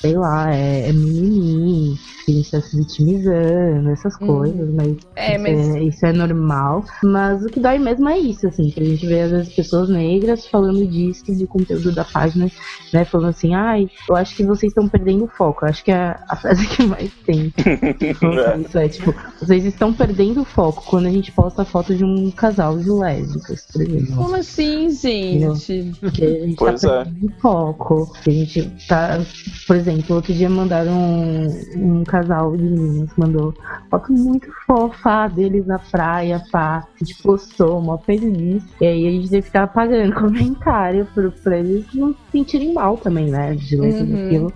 Speaker 4: sei lá, é, é mimimi, que a gente tá se vitimizando, essas hum. coisas, mas,
Speaker 2: é,
Speaker 4: isso,
Speaker 2: mas...
Speaker 4: É, isso, É, normal. Mas o que dói mesmo é isso, assim, que a gente vê às vezes pessoas negras falando disso, de conteúdo da página, né, falando assim, ai, eu acho que vocês estão perdendo o foco. Eu acho que é a frase que mais tem. isso é, tipo, vocês estão perdendo o foco quando a gente posta a foto de um casal de lésbicas, por exemplo.
Speaker 2: Como assim, gente?
Speaker 4: Porque a gente tá pois tá perdendo é. foco. A gente tá, por exemplo, outro dia mandaram um, um casal de meninas, mandou foto muito fofa deles na praia, pá. A gente postou, uma feliz. E aí a gente teve que ficar apagando comentário pra, pra eles não se sentirem mal também, né? De ler tudo
Speaker 2: Uhum.
Speaker 4: aquilo.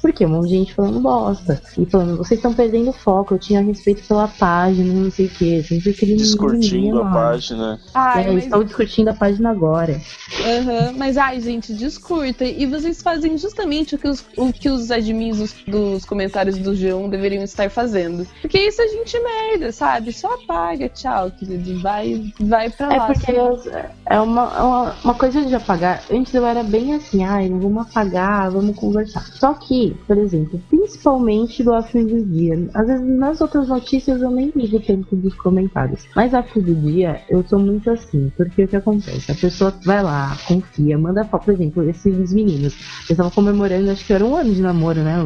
Speaker 4: Porque um monte de gente falando bosta. E falando, vocês estão perdendo foco, eu tinha respeito pela página, não sei o quê. Sempre aquele
Speaker 3: Discutindo a página.
Speaker 2: Ai,
Speaker 4: É,
Speaker 2: mas,
Speaker 4: eles estão discutindo a página agora.
Speaker 2: Aham, mas ai, gente, discurtem. E vocês fazem justamente o que os, o que os admins dos, dos comentários do G1 deveriam estar fazendo. Porque isso a gente merda, sabe? Só apaga, tchau, querido. Vai, vai pra
Speaker 4: É
Speaker 2: lá.
Speaker 4: porque eu- é uma, é uma, uma coisa de apagar. Antes eu era bem assim, ai, não vamos apagar, vamos conversar. Só que, por exemplo, principalmente do afim do dia. Às vezes nas outras notícias eu nem ligo tanto dos comentários. Mas afim do dia, eu sou muito assim. Porque o que acontece? A pessoa vai lá, confia, manda foto, por exemplo, esses meninos. Eles estavam comemorando, acho que era um ano de namoro, né?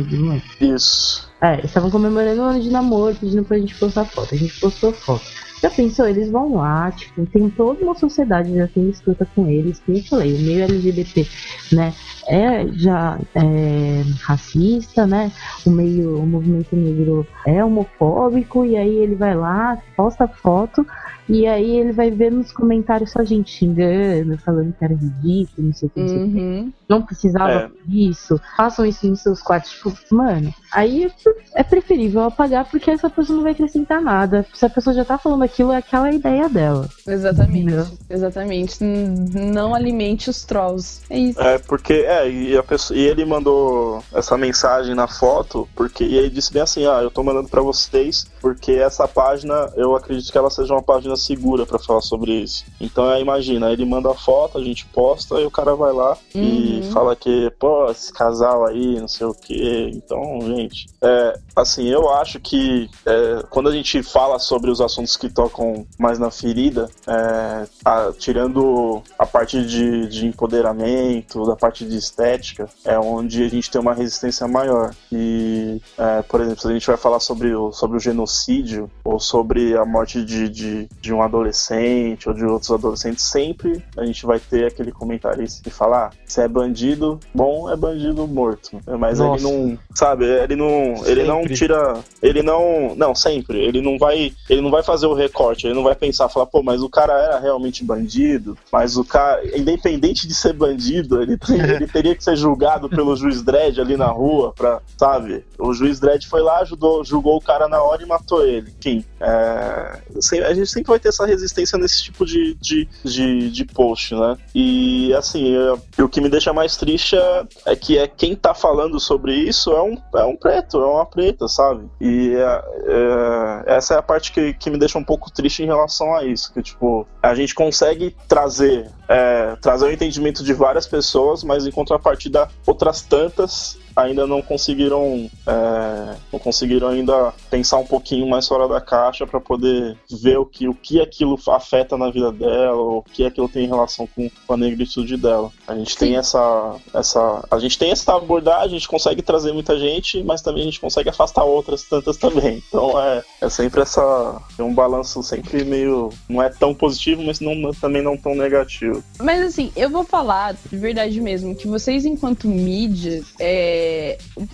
Speaker 4: É?
Speaker 3: Isso.
Speaker 4: É, eles estavam comemorando um ano de namoro, pedindo pra gente postar foto. A gente postou foto. Já pensou? Eles vão lá, tipo, tem toda uma sociedade já tem escuta com eles. Como eu falei, o meio LGBT, né? É já é, racista, né? O meio, o movimento negro é homofóbico, e aí ele vai lá, posta foto, e aí ele vai ver nos comentários só gente xingando, falando que era ridículo, não sei o que, não sei
Speaker 2: Uhum.
Speaker 4: não precisava
Speaker 3: É.
Speaker 4: disso, façam isso nos seus quartos. Tipo, mano, aí é preferível apagar porque essa pessoa não vai acrescentar nada. Se a pessoa já tá falando aquilo, é aquela ideia dela.
Speaker 2: Exatamente.
Speaker 4: Entendeu?
Speaker 2: Exatamente. Não alimente os trolls. É isso.
Speaker 3: É, porque, é, e, a pessoa, e ele mandou essa mensagem na foto, porque, e ele disse bem assim, ah, eu tô mandando pra vocês, porque essa página, eu acredito que ela seja uma página segura pra falar sobre isso. Então, aí, imagina, ele manda a foto, a gente posta, e o cara vai lá e
Speaker 2: Uhum.
Speaker 3: fala que, pô, esse casal aí, não sei o quê. Então, gente, é, assim, eu acho que é, quando a gente fala sobre os assuntos que tocam mais na ferida, é, a- tirando a parte de, de empoderamento, da parte de estética, é onde a gente tem uma resistência maior. E, é, por exemplo, se a gente vai falar sobre o, sobre o genocídio ou sobre a morte de, de, de um adolescente ou de outros adolescentes, sempre a gente vai ter aquele comentarista que fala: ah, se é bandido, bom, é bandido morto. Mas
Speaker 6: Nossa.
Speaker 3: ele não, sabe, ele não, ele não tira, ele não, não, sempre, ele não vai, ele não vai fazer o recorte, ele não vai pensar, falar, pô, mas o cara era realmente bandido, mas o cara, independente de ser bandido, ele, tem- ele teria que ser julgado pelo juiz Dredd ali na rua, pra, sabe? O juiz Dredd foi lá, ajudou, julgou o cara na hora e matou ele. Enfim, é, a gente sempre vai ter essa resistência nesse tipo de, de, de, de post, né? E assim, é- o que me deixa mais triste é, é que é quem tá falando sobre isso é um, é um preto, é uma preta, sabe? E é, é, essa é a parte que, que me deixa um pouco triste em relação a isso, que tipo, a gente consegue trazer, é, trazer o entendimento de várias pessoas, mas em contrapartida, outras tantas ainda não conseguiram é, não conseguiram ainda pensar um pouquinho mais fora da caixa para poder ver o que o que aquilo afeta na vida dela ou o que aquilo tem em relação com, a negritude dela. A gente tem essa essa a gente tem essa abordagem a gente consegue trazer muita gente mas também a gente consegue afastar outras tantas também. Então é, é sempre essa é um balanço sempre meio não é tão positivo mas não, também não tão negativo.
Speaker 2: Mas assim, eu vou falar de verdade mesmo, que vocês, enquanto mídia, é,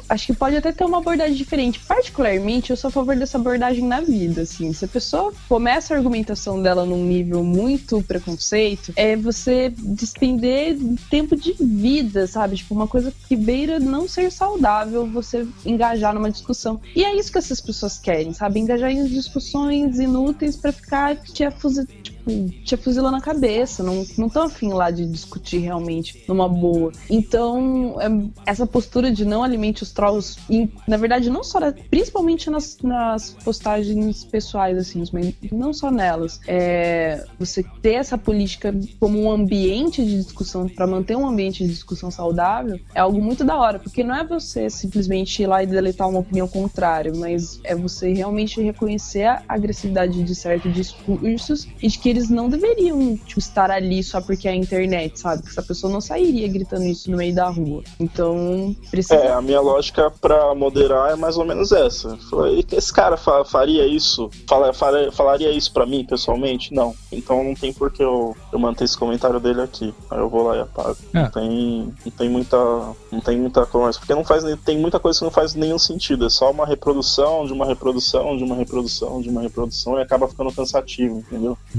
Speaker 2: acho que pode até ter uma abordagem diferente. Particularmente, eu sou a favor dessa abordagem na vida, assim. Se a pessoa começa a argumentação dela num nível muito preconceito, é você despender tempo de vida, sabe? Tipo, uma coisa que beira não ser saudável você engajar numa discussão. E é isso que essas pessoas querem, sabe? Engajar em discussões inúteis pra ficar te afusi- tipo, te fuzilando a cabeça. Não, não tão afim lá de discutir realmente numa boa. Então, é, essa postura de não alimente os trolls, em- na verdade, não só, na- principalmente nas, nas postagens pessoais, assim, não só nelas. É, você ter essa política como um ambiente de discussão, para manter um ambiente de discussão saudável, é algo muito da hora, porque não é você simplesmente ir lá e deletar uma opinião contrária, mas é você realmente reconhecer a agressividade de certos discursos e de que eles não deveriam tipo, estar ali só porque é a internet, sabe? Que essa pessoa não sairia gritando isso no meio da rua. Então, precisa.
Speaker 3: É, a minha lógica pra moderar é mais ou menos essa. Falei, esse cara fa- faria isso? Fala- fala- falaria isso pra mim pessoalmente? Não. Então não tem por que eu, eu manter esse comentário dele aqui. Aí eu vou lá e apago.
Speaker 5: É.
Speaker 3: Não, tem, não tem muita. Não tem muita coisa. Porque não faz, tem muita coisa que não faz nenhum sentido. É só uma reprodução de uma reprodução, de uma reprodução, de uma reprodução e acaba ficando cansativo, entendeu? É,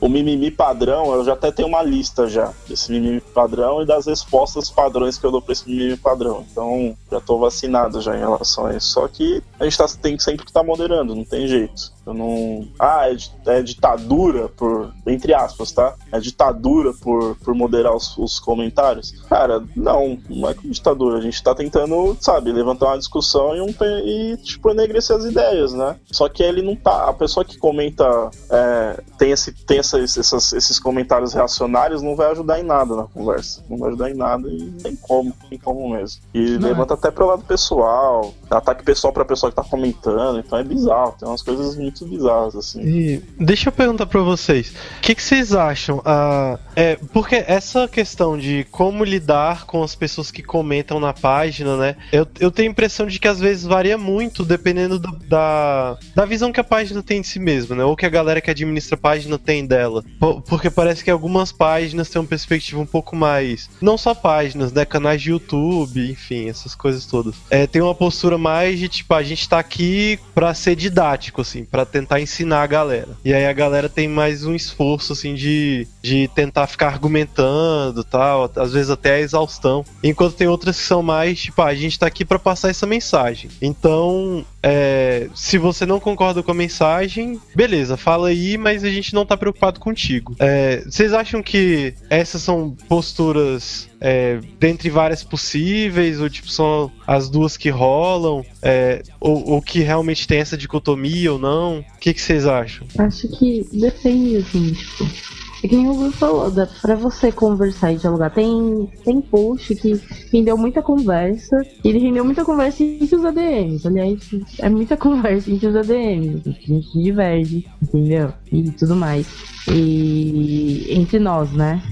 Speaker 3: o mimimi padrão, eu já até tenho uma lista já desse mimimi padrão e das respostas padrões que eu dou pra esse mimimi padrão. Então, já tô vacinado já em relação a isso. Só que a gente tá, tem sempre que estar moderando, não tem jeito. Eu não. Ah, é, é ditadura por. Entre aspas, tá? É ditadura por, por moderar os, os comentários. Cara, não, não é com ditadura. A gente tá tentando, sabe, levantar uma discussão e, um, e tipo, enegrecer as ideias, né? Só que ele não tá. A pessoa que comenta é, tem, esse, tem essa- essas- esses comentários reacionários não vai ajudar em nada na conversa. Não vai ajudar em nada e não tem como, não tem como mesmo. E
Speaker 5: Não,
Speaker 3: levanta até pro lado pessoal, ataque pessoal pra pessoa que tá comentando, então é bizarro. Tem umas coisas muito bizarras, assim.
Speaker 6: E deixa eu perguntar pra vocês, o que, que vocês acham? Ah, é, porque essa questão de como lidar com as pessoas que comentam na página, né? Eu, eu tenho a impressão de que às vezes varia muito dependendo do- da, da visão que a página tem de si mesma, né? Ou que a galera que administra a página tem dela. Po- Porque parece que algumas páginas têm uma perspectiva um pouco mais. Não só páginas, né? Canais de YouTube, enfim, essas coisas todas. É, tem uma postura mais de tipo, a gente tá aqui pra ser didático, assim, pra tentar ensinar a galera. E aí a galera tem mais um esforço, assim, de, de tentar ficar argumentando tal, às vezes até a exaustão. Enquanto tem outras que são mais, tipo, ah, a gente tá aqui pra passar essa mensagem. Então, é, se você não concorda com a mensagem, beleza, fala aí, mas a gente não tá preocupado contigo. É, vocês acham que essas são posturas é, dentre várias possíveis, ou tipo, são as duas que rolam, é, ou, ou que realmente tem essa dicotomia ou não? O que, que vocês acham?
Speaker 4: Acho que depende, assim, tipo. É que nem o Will falou, dá pra você conversar e dialogar. Tem, tem post que rendeu muita conversa. E ele rendeu muita conversa entre os ADMs. Aliás, é muita conversa entre os ADMs. A gente diverge, entendeu? E tudo mais. E entre nós, né?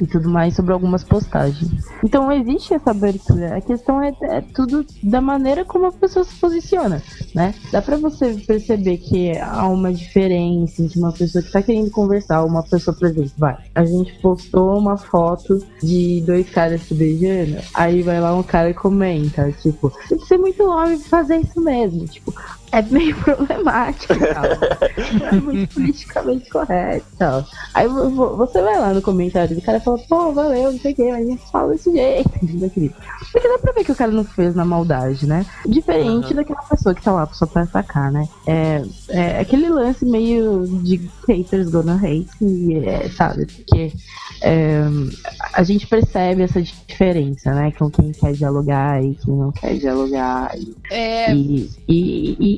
Speaker 4: E tudo mais sobre algumas postagens. Então existe essa abertura. A questão é, é tudo da maneira como a pessoa se posiciona, né? Dá pra você perceber que há uma diferença entre uma pessoa que tá querendo conversar, uma pessoa, por exemplo, vai. A gente postou uma foto de dois caras se beijando, aí vai lá um cara e comenta, tipo, tem que ser muito homem fazer isso mesmo. Tipo, é meio problemático e tal. Não é muito politicamente correto e tal. Aí vo- vo- você vai lá no comentário do cara e fala, pô, valeu, não sei o que, mas a gente fala desse jeito? Porque dá pra ver que o cara não fez na maldade, né? Diferente daquela pessoa que tá lá só pra atacar, né? É, é aquele lance meio de haters gonna hate, e, é, sabe? Porque é, a gente percebe essa diferença, né? Com quem quer dialogar e quem não quer dialogar. E,
Speaker 2: É,
Speaker 4: e, e- e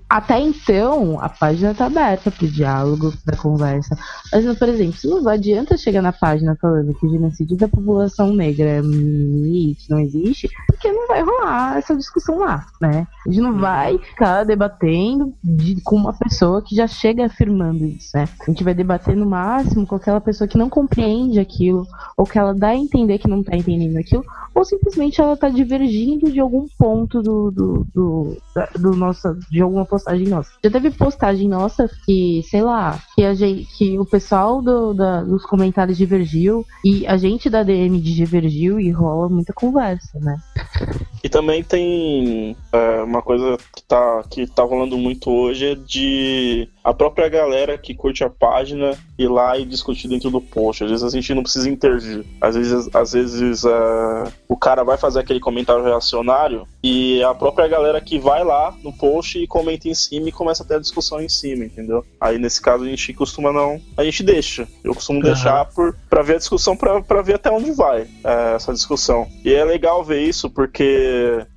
Speaker 4: até então a página tá aberta pro diálogo, pra conversa. Mas, por exemplo, se não adianta chegar na página falando que o genocídio da população negra é não existe, porque não vai rolar essa discussão lá, né? A gente não vai ficar debatendo de- com uma pessoa que já chega afirmando isso, né? A gente vai debater no máximo com aquela pessoa que não compreende aquilo, ou que ela dá a entender que não tá entendendo aquilo, ou simplesmente ela tá divergindo de algum ponto do, do, do, do nossa, de alguma postagem nossa. Já teve postagem nossa que, sei lá, que, a gente, que o pessoal do, da- dos comentários divergiu e a gente da DM divergiu e rola muita conversa, né?
Speaker 3: E também tem é, uma coisa que tá, que tá rolando muito hoje é de a própria galera que curte a página ir lá e discutir dentro do post. Às vezes a gente não precisa intervir. Às vezes, às vezes é, o cara vai fazer aquele comentário reacionário e a própria galera que vai lá no post e comenta em cima e começa a ter a discussão em cima, entendeu? Aí nesse caso a gente costuma não. A gente deixa. Eu costumo
Speaker 6: Aham.
Speaker 3: deixar por, pra ver a discussão, pra, pra ver até onde vai é, essa discussão. E é legal ver isso porque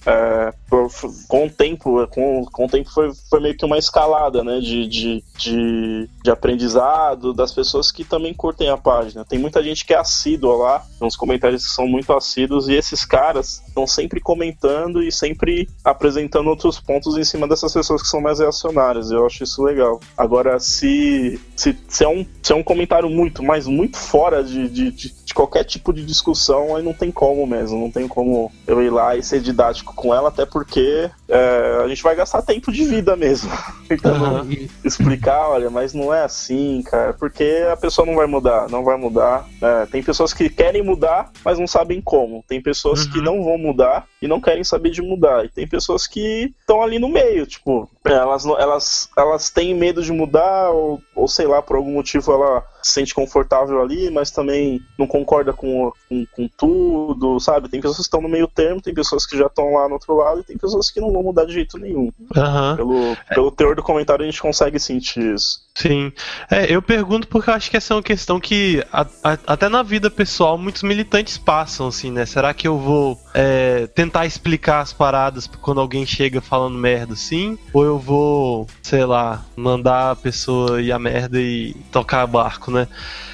Speaker 3: é, por- com o tempo, com, com o tempo foi, foi meio que uma escalada, né? De, de, de, de aprendizado das pessoas que também curtem a página. Tem muita gente que é assídua lá, tem uns comentários que são muito assíduos, e esses caras estão sempre comentando e sempre apresentando outros pontos em cima dessas pessoas que são mais reacionárias. Eu acho isso legal. Agora, se, se, se, é, um, se é um comentário muito, mas muito fora de, de, de, de qualquer tipo de discussão, aí não tem como mesmo. Não tem como eu ir lá e ser didático com ela, até porque é, a gente vai gastar tempo de vida mesmo. Então.
Speaker 5: E-
Speaker 3: explicar, olha, mas não é assim, cara, porque a pessoa não vai mudar, não vai mudar. É, tem pessoas que querem mudar, mas não sabem como. Tem pessoas que não vão mudar e não querem saber de mudar. E tem pessoas que estão ali no meio, tipo, elas, elas, elas têm medo de mudar, ou, ou sei lá, por algum motivo ela se sente confortável ali, mas também não concorda com, com, com tudo, sabe? Tem pessoas que estão no meio termo, tem pessoas que já estão lá no outro lado, e tem pessoas que não vão mudar de jeito nenhum.
Speaker 6: Aham.
Speaker 3: Pelo, pelo teor do comentário a gente consegue sentir isso.
Speaker 6: Sim. É, eu pergunto porque eu acho que essa é uma questão que a- a- até na vida pessoal muitos militantes passam, assim, né? Será que eu vou é, tentar explicar as paradas quando alguém chega falando merda assim? Ou eu vou, sei lá, mandar a pessoa ir a merda e tocar barco, né?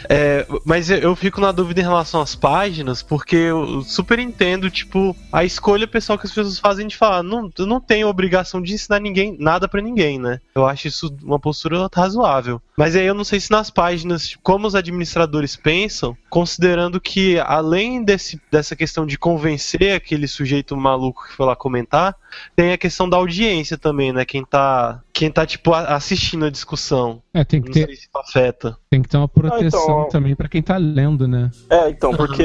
Speaker 6: É, mas eu- fico na dúvida em relação às páginas, porque eu super entendo, tipo, a escolha pessoal que as pessoas fazem de falar, não, eu não tenho obrigação de ensinar ninguém, nada pra ninguém, né? Eu acho isso uma postura razoável. Mas aí eu não sei se nas páginas, tipo, como os administradores pensam, considerando que além desse, dessa questão de convencer aquele sujeito maluco que foi lá comentar, tem a questão da audiência também, né? Quem tá, quem tá tipo, a- assistindo a discussão.
Speaker 5: É, tem que
Speaker 6: Não
Speaker 5: ter,
Speaker 6: sei se isso afeta.
Speaker 5: tem que ter uma proteção
Speaker 3: então-
Speaker 5: também pra quem tá lendo, né?
Speaker 3: É, então, porque.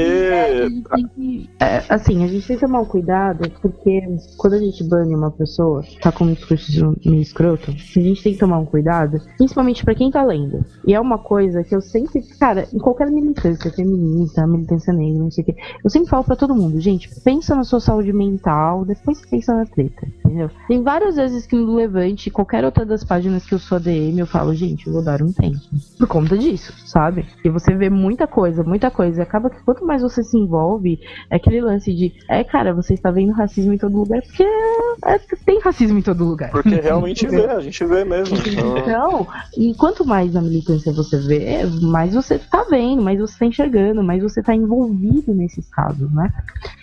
Speaker 4: A tem que- é, assim, a gente tem que tomar um cuidado, porque quando a gente bane uma pessoa, tá com um discurso meio escroto, a gente tem que tomar um cuidado, principalmente pra quem tá lendo. E é uma coisa que eu sempre, cara, em qualquer militância feminista, militância negra, não sei o quê, eu sempre falo pra todo mundo, gente, pensa na sua saúde mental, depois pensa na treta, entendeu? Tem várias vezes que no Levante, qualquer outra das páginas que eu sou ADM, eu falo, gente, eu vou dar um tempo. Por conta disso, sabe? E você vê muita coisa, muita coisa. E acaba que quanto mais você se envolve, é aquele lance de, é, cara, você está vendo racismo em todo lugar, porque é, tem racismo em todo lugar.
Speaker 3: Porque realmente vê, a gente vê mesmo. Então,
Speaker 4: Então, e quanto mais na militância você vê, mais você tá vendo, mais você tá enxergando, mais você tá envolvido nesses casos, né?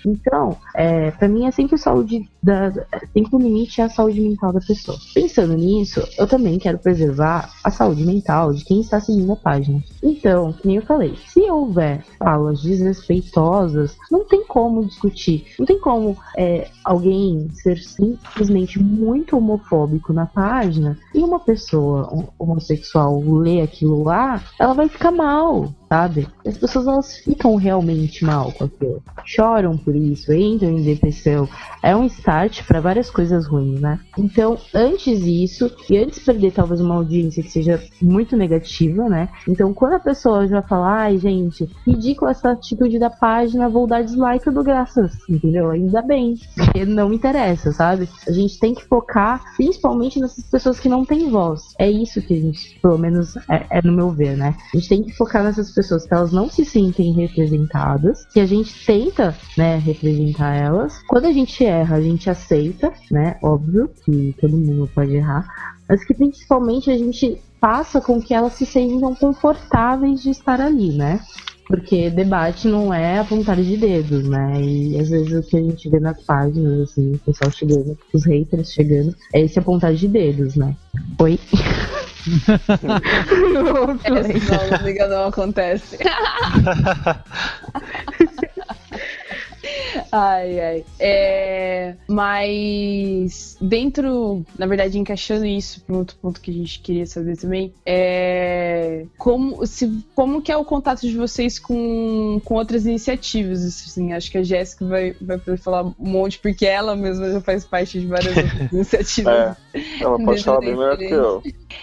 Speaker 4: Então, é, para mim é sempre saúde da. Sempre o limite a saúde mental da pessoa. Pensando nisso, eu também quero preservar a saúde mental de quem está seguindo a página. Então, que nem eu falei, se houver falas desrespeitosas, não tem como discutir. Não tem como é, alguém ser simplesmente muito homofóbico na página e uma pessoa hom- homossexual ler aquilo lá, ela vai ficar mal, sabe? As pessoas elas ficam realmente mal com aquilo. Choram por isso, entram em depressão. É um start para várias coisas ruins, né? Então, antes disso, e antes de perder talvez uma audiência que seja muito negativa, né? Então, quando a pessoa já fala, ai, gente, ridícula essa atitude da página, vou dar dislike do graças, entendeu? Ainda bem, porque não interessa, sabe? A gente tem que focar principalmente nessas pessoas que não têm voz. É isso que a gente, pelo menos, é, é no meu ver, né? A gente tem que focar nessas pessoas que elas não se sentem representadas, que a gente tenta, né, representar elas. Quando a gente erra, a gente aceita, né? Óbvio que todo mundo pode errar, mas que principalmente a gente faça com que elas se sintam confortáveis de estar ali, né? Porque debate não é apontar de dedos, né? E às vezes o que a gente vê nas páginas, assim, o pessoal chegando, os haters chegando, é esse apontar de dedos, né? Oi?
Speaker 2: Essa não, liga não acontece. Ai, ai. É, mas dentro, na verdade, encaixando isso para um outro ponto que a gente queria saber também, é como, se, como que é o contato de vocês com, com outras iniciativas? Assim, acho que a Jéssica vai, vai poder falar um monte, porque ela mesma já faz parte de várias outras iniciativas.
Speaker 3: é, ela pode falar bem melhor que eu.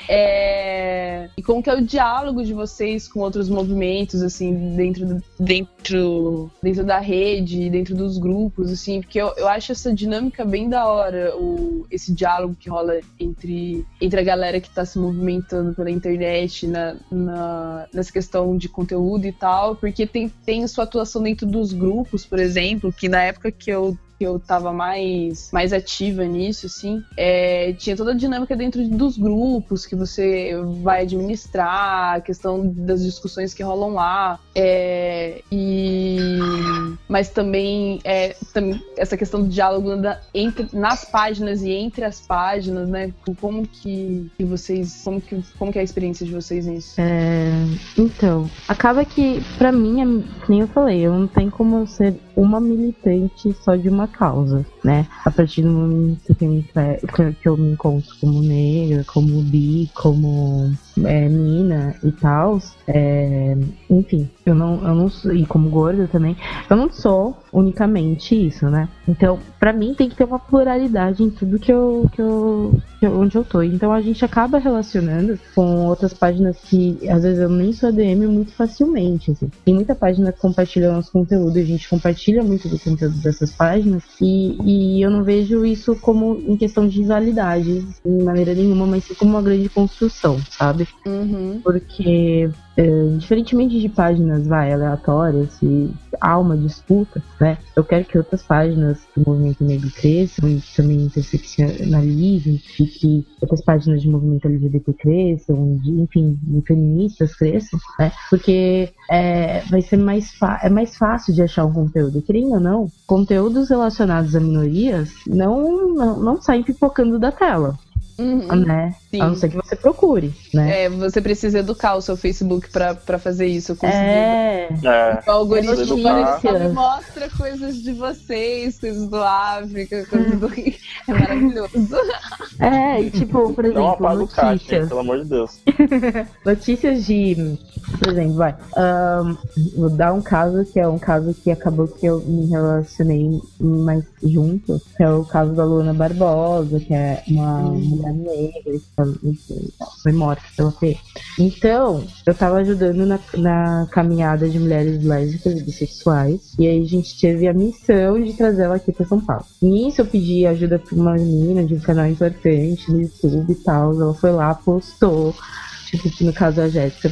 Speaker 2: É, E como que é o diálogo de vocês com outros movimentos, assim, dentro, do- dentro, dentro da rede, dentro dos grupos, assim, porque eu, eu acho essa dinâmica bem da hora, o, esse diálogo que rola entre, entre a galera que tá se movimentando pela internet, na, na- nessa questão de conteúdo e tal, porque tem, tem sua atuação dentro dos grupos, por exemplo, que na época que eu que eu tava mais, mais ativa nisso, assim, é, tinha toda a dinâmica dentro dos grupos que você vai administrar, a questão das discussões que rolam lá, é, e mas também, é, também essa questão do diálogo da, entre, nas páginas e entre as páginas, né? Como que, que vocês, como que, como que é a experiência de vocês nisso?
Speaker 4: É, então, acaba que, pra mim, é, nem eu falei, eu não tenho como ser uma militante só de uma causa, né? A partir do momento que eu me, que eu me encontro como negra, como bi, como é, mina e tal, é, enfim, eu não, eu não sou, e como gorda também, eu não sou unicamente isso, né? Então, pra mim tem que ter uma pluralidade em tudo que eu, que eu, que eu onde eu tô. Então a gente acaba relacionando com outras páginas que às vezes eu nem sou ADM muito facilmente, assim. Tem muita página que compartilha nosso conteúdo, a gente compartilha muito do conteúdo dessas páginas e, e eu não vejo isso como em questão de rivalidade, de maneira nenhuma, mas sim como uma grande construção, sabe?
Speaker 2: Uhum.
Speaker 4: Porque é, diferentemente de páginas vai, aleatórias, se há uma disputa, né? Eu quero que outras páginas do movimento negro cresçam e também interseccionalizem, e que outras páginas de movimento LGBT cresçam, de, enfim, de feministas cresçam, né? Porque é, vai ser mais, é mais fácil de achar um conteúdo. Querendo ou não, conteúdos relacionados a minorias não, não, não saem pipocando da tela.
Speaker 2: Uhum.
Speaker 4: Né?
Speaker 2: Sim.
Speaker 4: A não ser que você procure, né?
Speaker 2: É, você precisa educar o seu Facebook pra, pra fazer isso. Conseguir.
Speaker 4: É,
Speaker 3: É,
Speaker 2: O algoritmo me mostra coisas de vocês, coisas do África, coisas do Rio. É maravilhoso.
Speaker 4: é, e tipo, por
Speaker 3: não
Speaker 4: exemplo,
Speaker 3: apaga o caixa,
Speaker 4: notícias.
Speaker 3: pelo amor de Deus.
Speaker 4: Notícias de. Por exemplo, vai. ahn, vou dar um caso que é um caso que acabou que eu me relacionei mais junto, que é o caso da Luana Barbosa, que é uma mulher negra, foi morta pela P. Então, eu tava ajudando na, na caminhada de mulheres lésbicas e bissexuais, e aí a gente teve a missão de trazer ela aqui pra São Paulo. Nisso eu pedi ajuda pra uma menina de um canal importante no YouTube e tal, ela foi lá, postou tipo, no caso a Jéssica,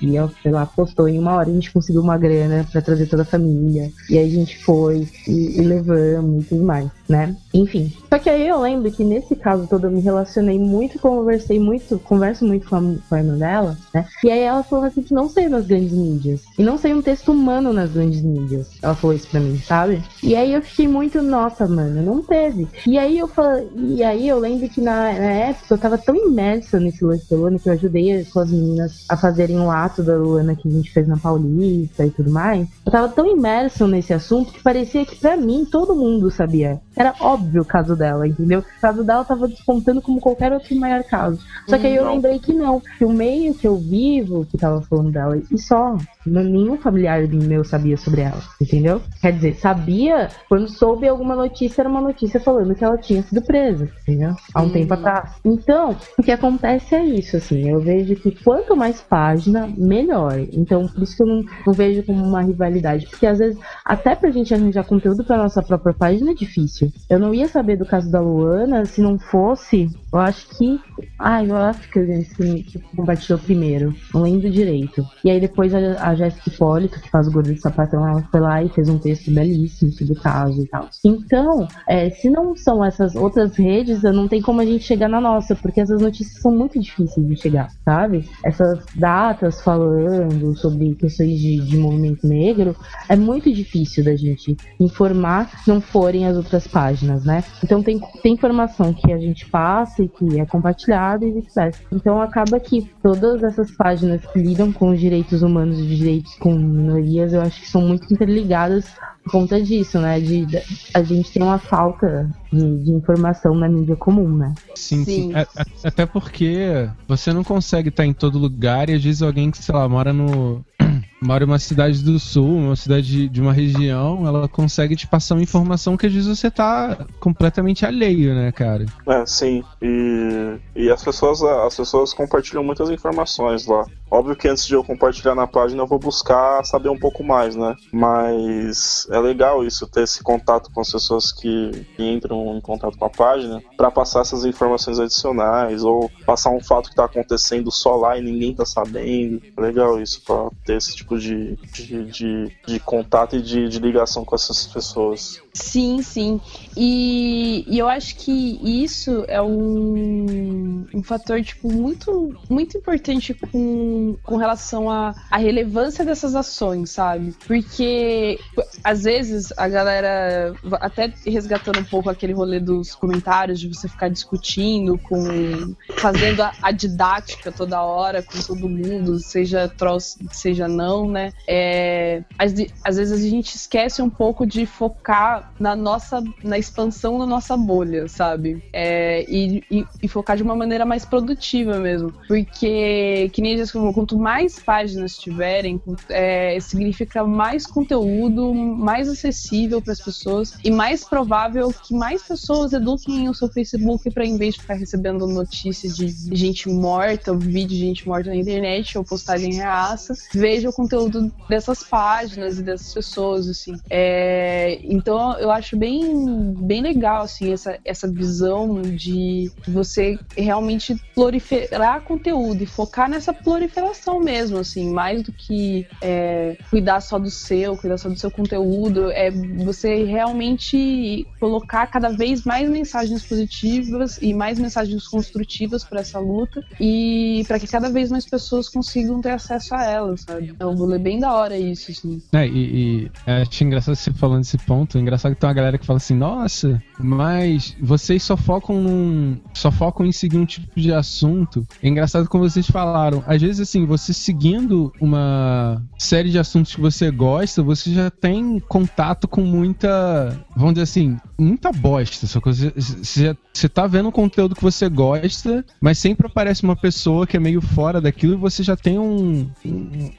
Speaker 4: Bia, ela foi lá, postou em uma hora a gente conseguiu uma grana pra trazer toda a família. E aí a gente foi e, e levamos e tudo mais, né? Enfim. Só que aí eu lembro que nesse caso todo eu me relacionei muito, conversei muito, converso muito com a, com a irmã dela, né? E aí ela falou assim que não saiu nas grandes mídias. E não saiu um texto humano nas grandes mídias. Ela falou isso pra mim, sabe? E aí eu fiquei muito, nossa, mano, não teve. E aí eu falei, e aí eu lembro que na, na época eu tava tão imersa nesse lance da Luana que eu ajudei com as meninas a fazerem o ato da Luana que a gente fez na Paulista e tudo mais. Eu tava tão imerso nesse assunto que parecia que pra mim todo mundo sabia. Era óbvio o caso dela, entendeu? O caso dela tava descontando como qualquer outro maior caso. Só que aí eu
Speaker 3: Não.
Speaker 4: lembrei que não, que o meio que eu vivo que tava falando dela, e só, nenhum familiar meu sabia sobre ela, entendeu? Quer dizer, sabia quando soube alguma notícia, era uma notícia falando que ela tinha sido presa, entendeu? Há um
Speaker 2: Hum.
Speaker 4: tempo atrás. Então, o que acontece é isso, assim, eu vejo que quanto mais página, melhor. Então, por isso que eu não, não vejo como uma rivalidade, porque às vezes, até pra gente arranjar conteúdo pra nossa própria página é difícil. Eu não ia saber do caso da Luana se não fosse, eu acho que. Ai, eu acho que alguém que, que compartilhou primeiro. Não lembro direito. E aí depois a, a Jéssica Hipólito, que faz o Gordo de Sapatão, ela foi lá e fez um texto belíssimo sobre o caso e tal. Então, é, se não são essas outras redes, não tem como a gente chegar na nossa, porque essas notícias são muito difíceis de chegar, sabe? Essas datas falando sobre questões de, de movimento negro, é muito difícil da gente informar não forem as outras páginas, né? Então tem, tem informação que a gente passa e que é compartilhada e vice-versa. Então acaba que todas essas páginas que lidam com os direitos humanos e direitos com minorias, eu acho que são muito interligadas por conta disso, né? De, de- a gente tem uma falta de, de informação na mídia comum, né?
Speaker 5: Sim, sim.
Speaker 2: Sim.
Speaker 5: A- a- Até porque você não consegue estar em todo lugar e às vezes alguém que, sei lá, mora no. Mora em uma cidade do sul, uma cidade de, de uma região, ela consegue te passar uma informação que às vezes você tá completamente alheio, né, cara?
Speaker 3: É, sim. E, e as pessoas as pessoas compartilham muitas informações lá. Óbvio que antes de eu compartilhar na página eu vou buscar saber um pouco mais, né? Mas é legal isso, ter esse contato com as pessoas que, que entram em contato com a página para passar essas informações adicionais ou passar um fato que tá acontecendo só lá e ninguém tá sabendo. É legal isso, pra ter esse tipo de, de, de, de contato e de, de ligação com essas pessoas.
Speaker 2: Sim, sim. E, e eu acho que isso é um, um fator, tipo, muito, muito importante com, com relação à, relevância dessas ações, sabe? Porque, às vezes, a galera, até resgatando um pouco aquele rolê dos comentários, de você ficar discutindo, com fazendo a, a didática toda hora com todo mundo, seja troço, seja não, né? É, às, às vezes a gente esquece um pouco de focar na nossa, na expansão da nossa bolha, sabe? É, e, e, e, focar de uma maneira mais produtiva mesmo. Porque, que nem gente falou, quanto mais páginas tiverem, é, significa mais conteúdo, mais acessível para as pessoas e mais provável que mais pessoas eduquem o seu Facebook para em vez de ficar recebendo notícias de gente morta, vídeo de gente morta na internet ou postagem reaça, veja o conteúdo dessas páginas e dessas pessoas, assim. É, então eu acho bem, bem legal, assim, essa, essa visão de você realmente proliferar conteúdo e focar nessa proliferação mesmo, assim, mais do que é, cuidar só do seu, cuidar só do seu conteúdo, é você realmente colocar cada vez mais mensagens positivas e mais mensagens construtivas para essa luta e para que cada vez mais pessoas consigam ter acesso a elas, sabe? É um rolê bem da hora isso, assim.
Speaker 5: É, e, e acho engraçado você falando desse ponto, é engraçado que tem uma galera que fala assim, nossa, mas vocês só focam num. só focam em seguir um tipo de assunto. É engraçado como vocês falaram. Às vezes, assim, você seguindo uma série de assuntos que você gosta, você já tem contato com muita. Vamos dizer assim, muita bosta. Só que você, você, você tá vendo um conteúdo que você gosta, mas sempre aparece uma pessoa que é meio fora daquilo e você já tem um,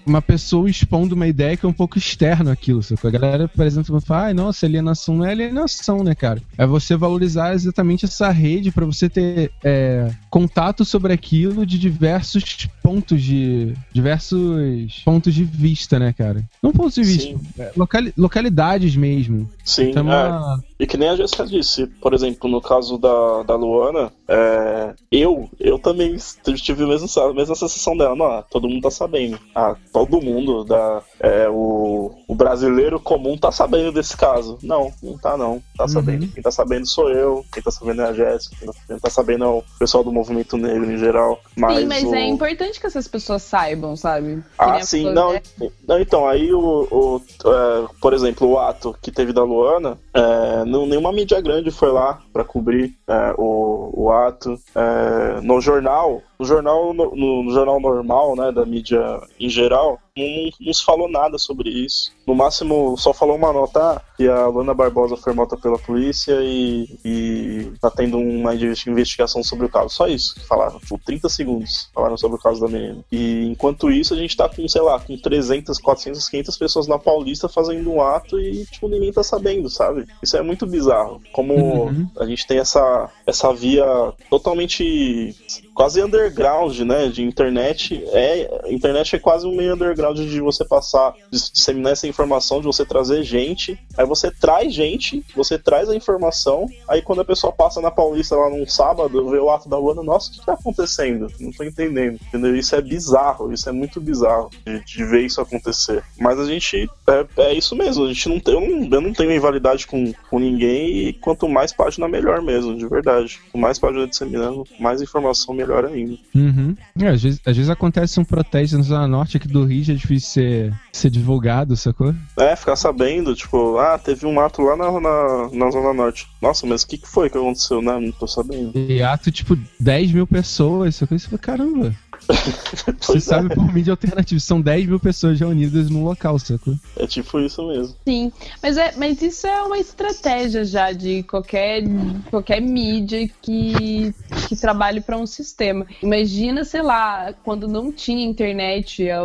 Speaker 5: uma pessoa expondo uma ideia que é um pouco externa que a galera, por exemplo, fala, ai, nossa, alienação não é alienação, né, cara? É você valorizar exatamente essa rede para você ter é, contato sobre aquilo de diversos pontos de. diversos pontos de vista, né, cara? Não pontos de vista, é, locali localidades mesmo.
Speaker 3: Sim, então, é. uma... E que nem a Jéssica disse, por exemplo, no caso da, da Luana, é, eu eu também tive a mesma, a mesma sensação dela. Não, todo mundo tá sabendo. Ah, todo mundo, da, é, o, o brasileiro comum tá sabendo desse caso. Não, não tá não. Tá uhum. sabendo. Quem tá sabendo sou eu, quem tá sabendo é a Jéssica, quem tá, tá sabendo é o pessoal do movimento negro em geral. Mas
Speaker 2: sim, mas
Speaker 3: o...
Speaker 2: é importante que essas pessoas saibam, sabe?
Speaker 3: ah, sim, não, é... não. Então, aí o, o é, por exemplo, o ato que teve da Luana, é, não, nenhuma mídia grande foi lá para cobrir é, o, o ato. É, no jornal, no jornal, no, no, jornal normal, né, da mídia em geral, não, não, se falou nada sobre isso. No máximo, só falou uma nota ah, que a Luana Barbosa foi morta pela polícia e, e tá tendo uma investigação sobre o caso. Só isso que falaram. Tipo, 30 segundos falaram sobre o caso da menina. E enquanto isso, a gente tá com, sei lá, com 300, 400, 500 pessoas na Paulista fazendo um ato e, tipo, ninguém tá sabendo, sabe? Isso é muito bizarro. Como uhum. a gente tem essa, essa via totalmente quase underground, né, de internet. É, internet é quase um meio underground de você passar, de disseminar essa informação, de você trazer gente. Aí você traz gente, você traz a informação. Aí quando a pessoa passa na Paulista lá num sábado, vê o ato da Luana, nossa, o que tá acontecendo? Não tô entendendo, entendeu? Isso é bizarro, isso é muito bizarro de, de ver isso acontecer. Mas a gente, é, é, isso mesmo, a gente não tem, eu não, eu não tenho rivalidade com, com ninguém e quanto mais página, melhor mesmo, de verdade. Quanto mais página disseminando, mais informação, melhor melhor ainda.
Speaker 5: Uhum. É, às, vezes, às vezes acontece um protesto na Zona Norte aqui do Rio, já é difícil ser, ser divulgado, sacou?
Speaker 3: É, ficar sabendo, tipo, ah, teve um ato lá na, na, na Zona Norte. Nossa, mas o que, que foi que aconteceu, né? Não tô sabendo.
Speaker 5: E ato, tipo, 10 mil pessoas, sacou? Isso foi caramba. Você é. sabe por mídia alternativa, são 10 mil pessoas reunidas num local, sacou?
Speaker 3: É tipo isso mesmo.
Speaker 2: Sim, mas, é, mas isso é uma estratégia já de qualquer, qualquer mídia que, que trabalhe para um sistema. Imagina, sei lá, quando não tinha internet, a,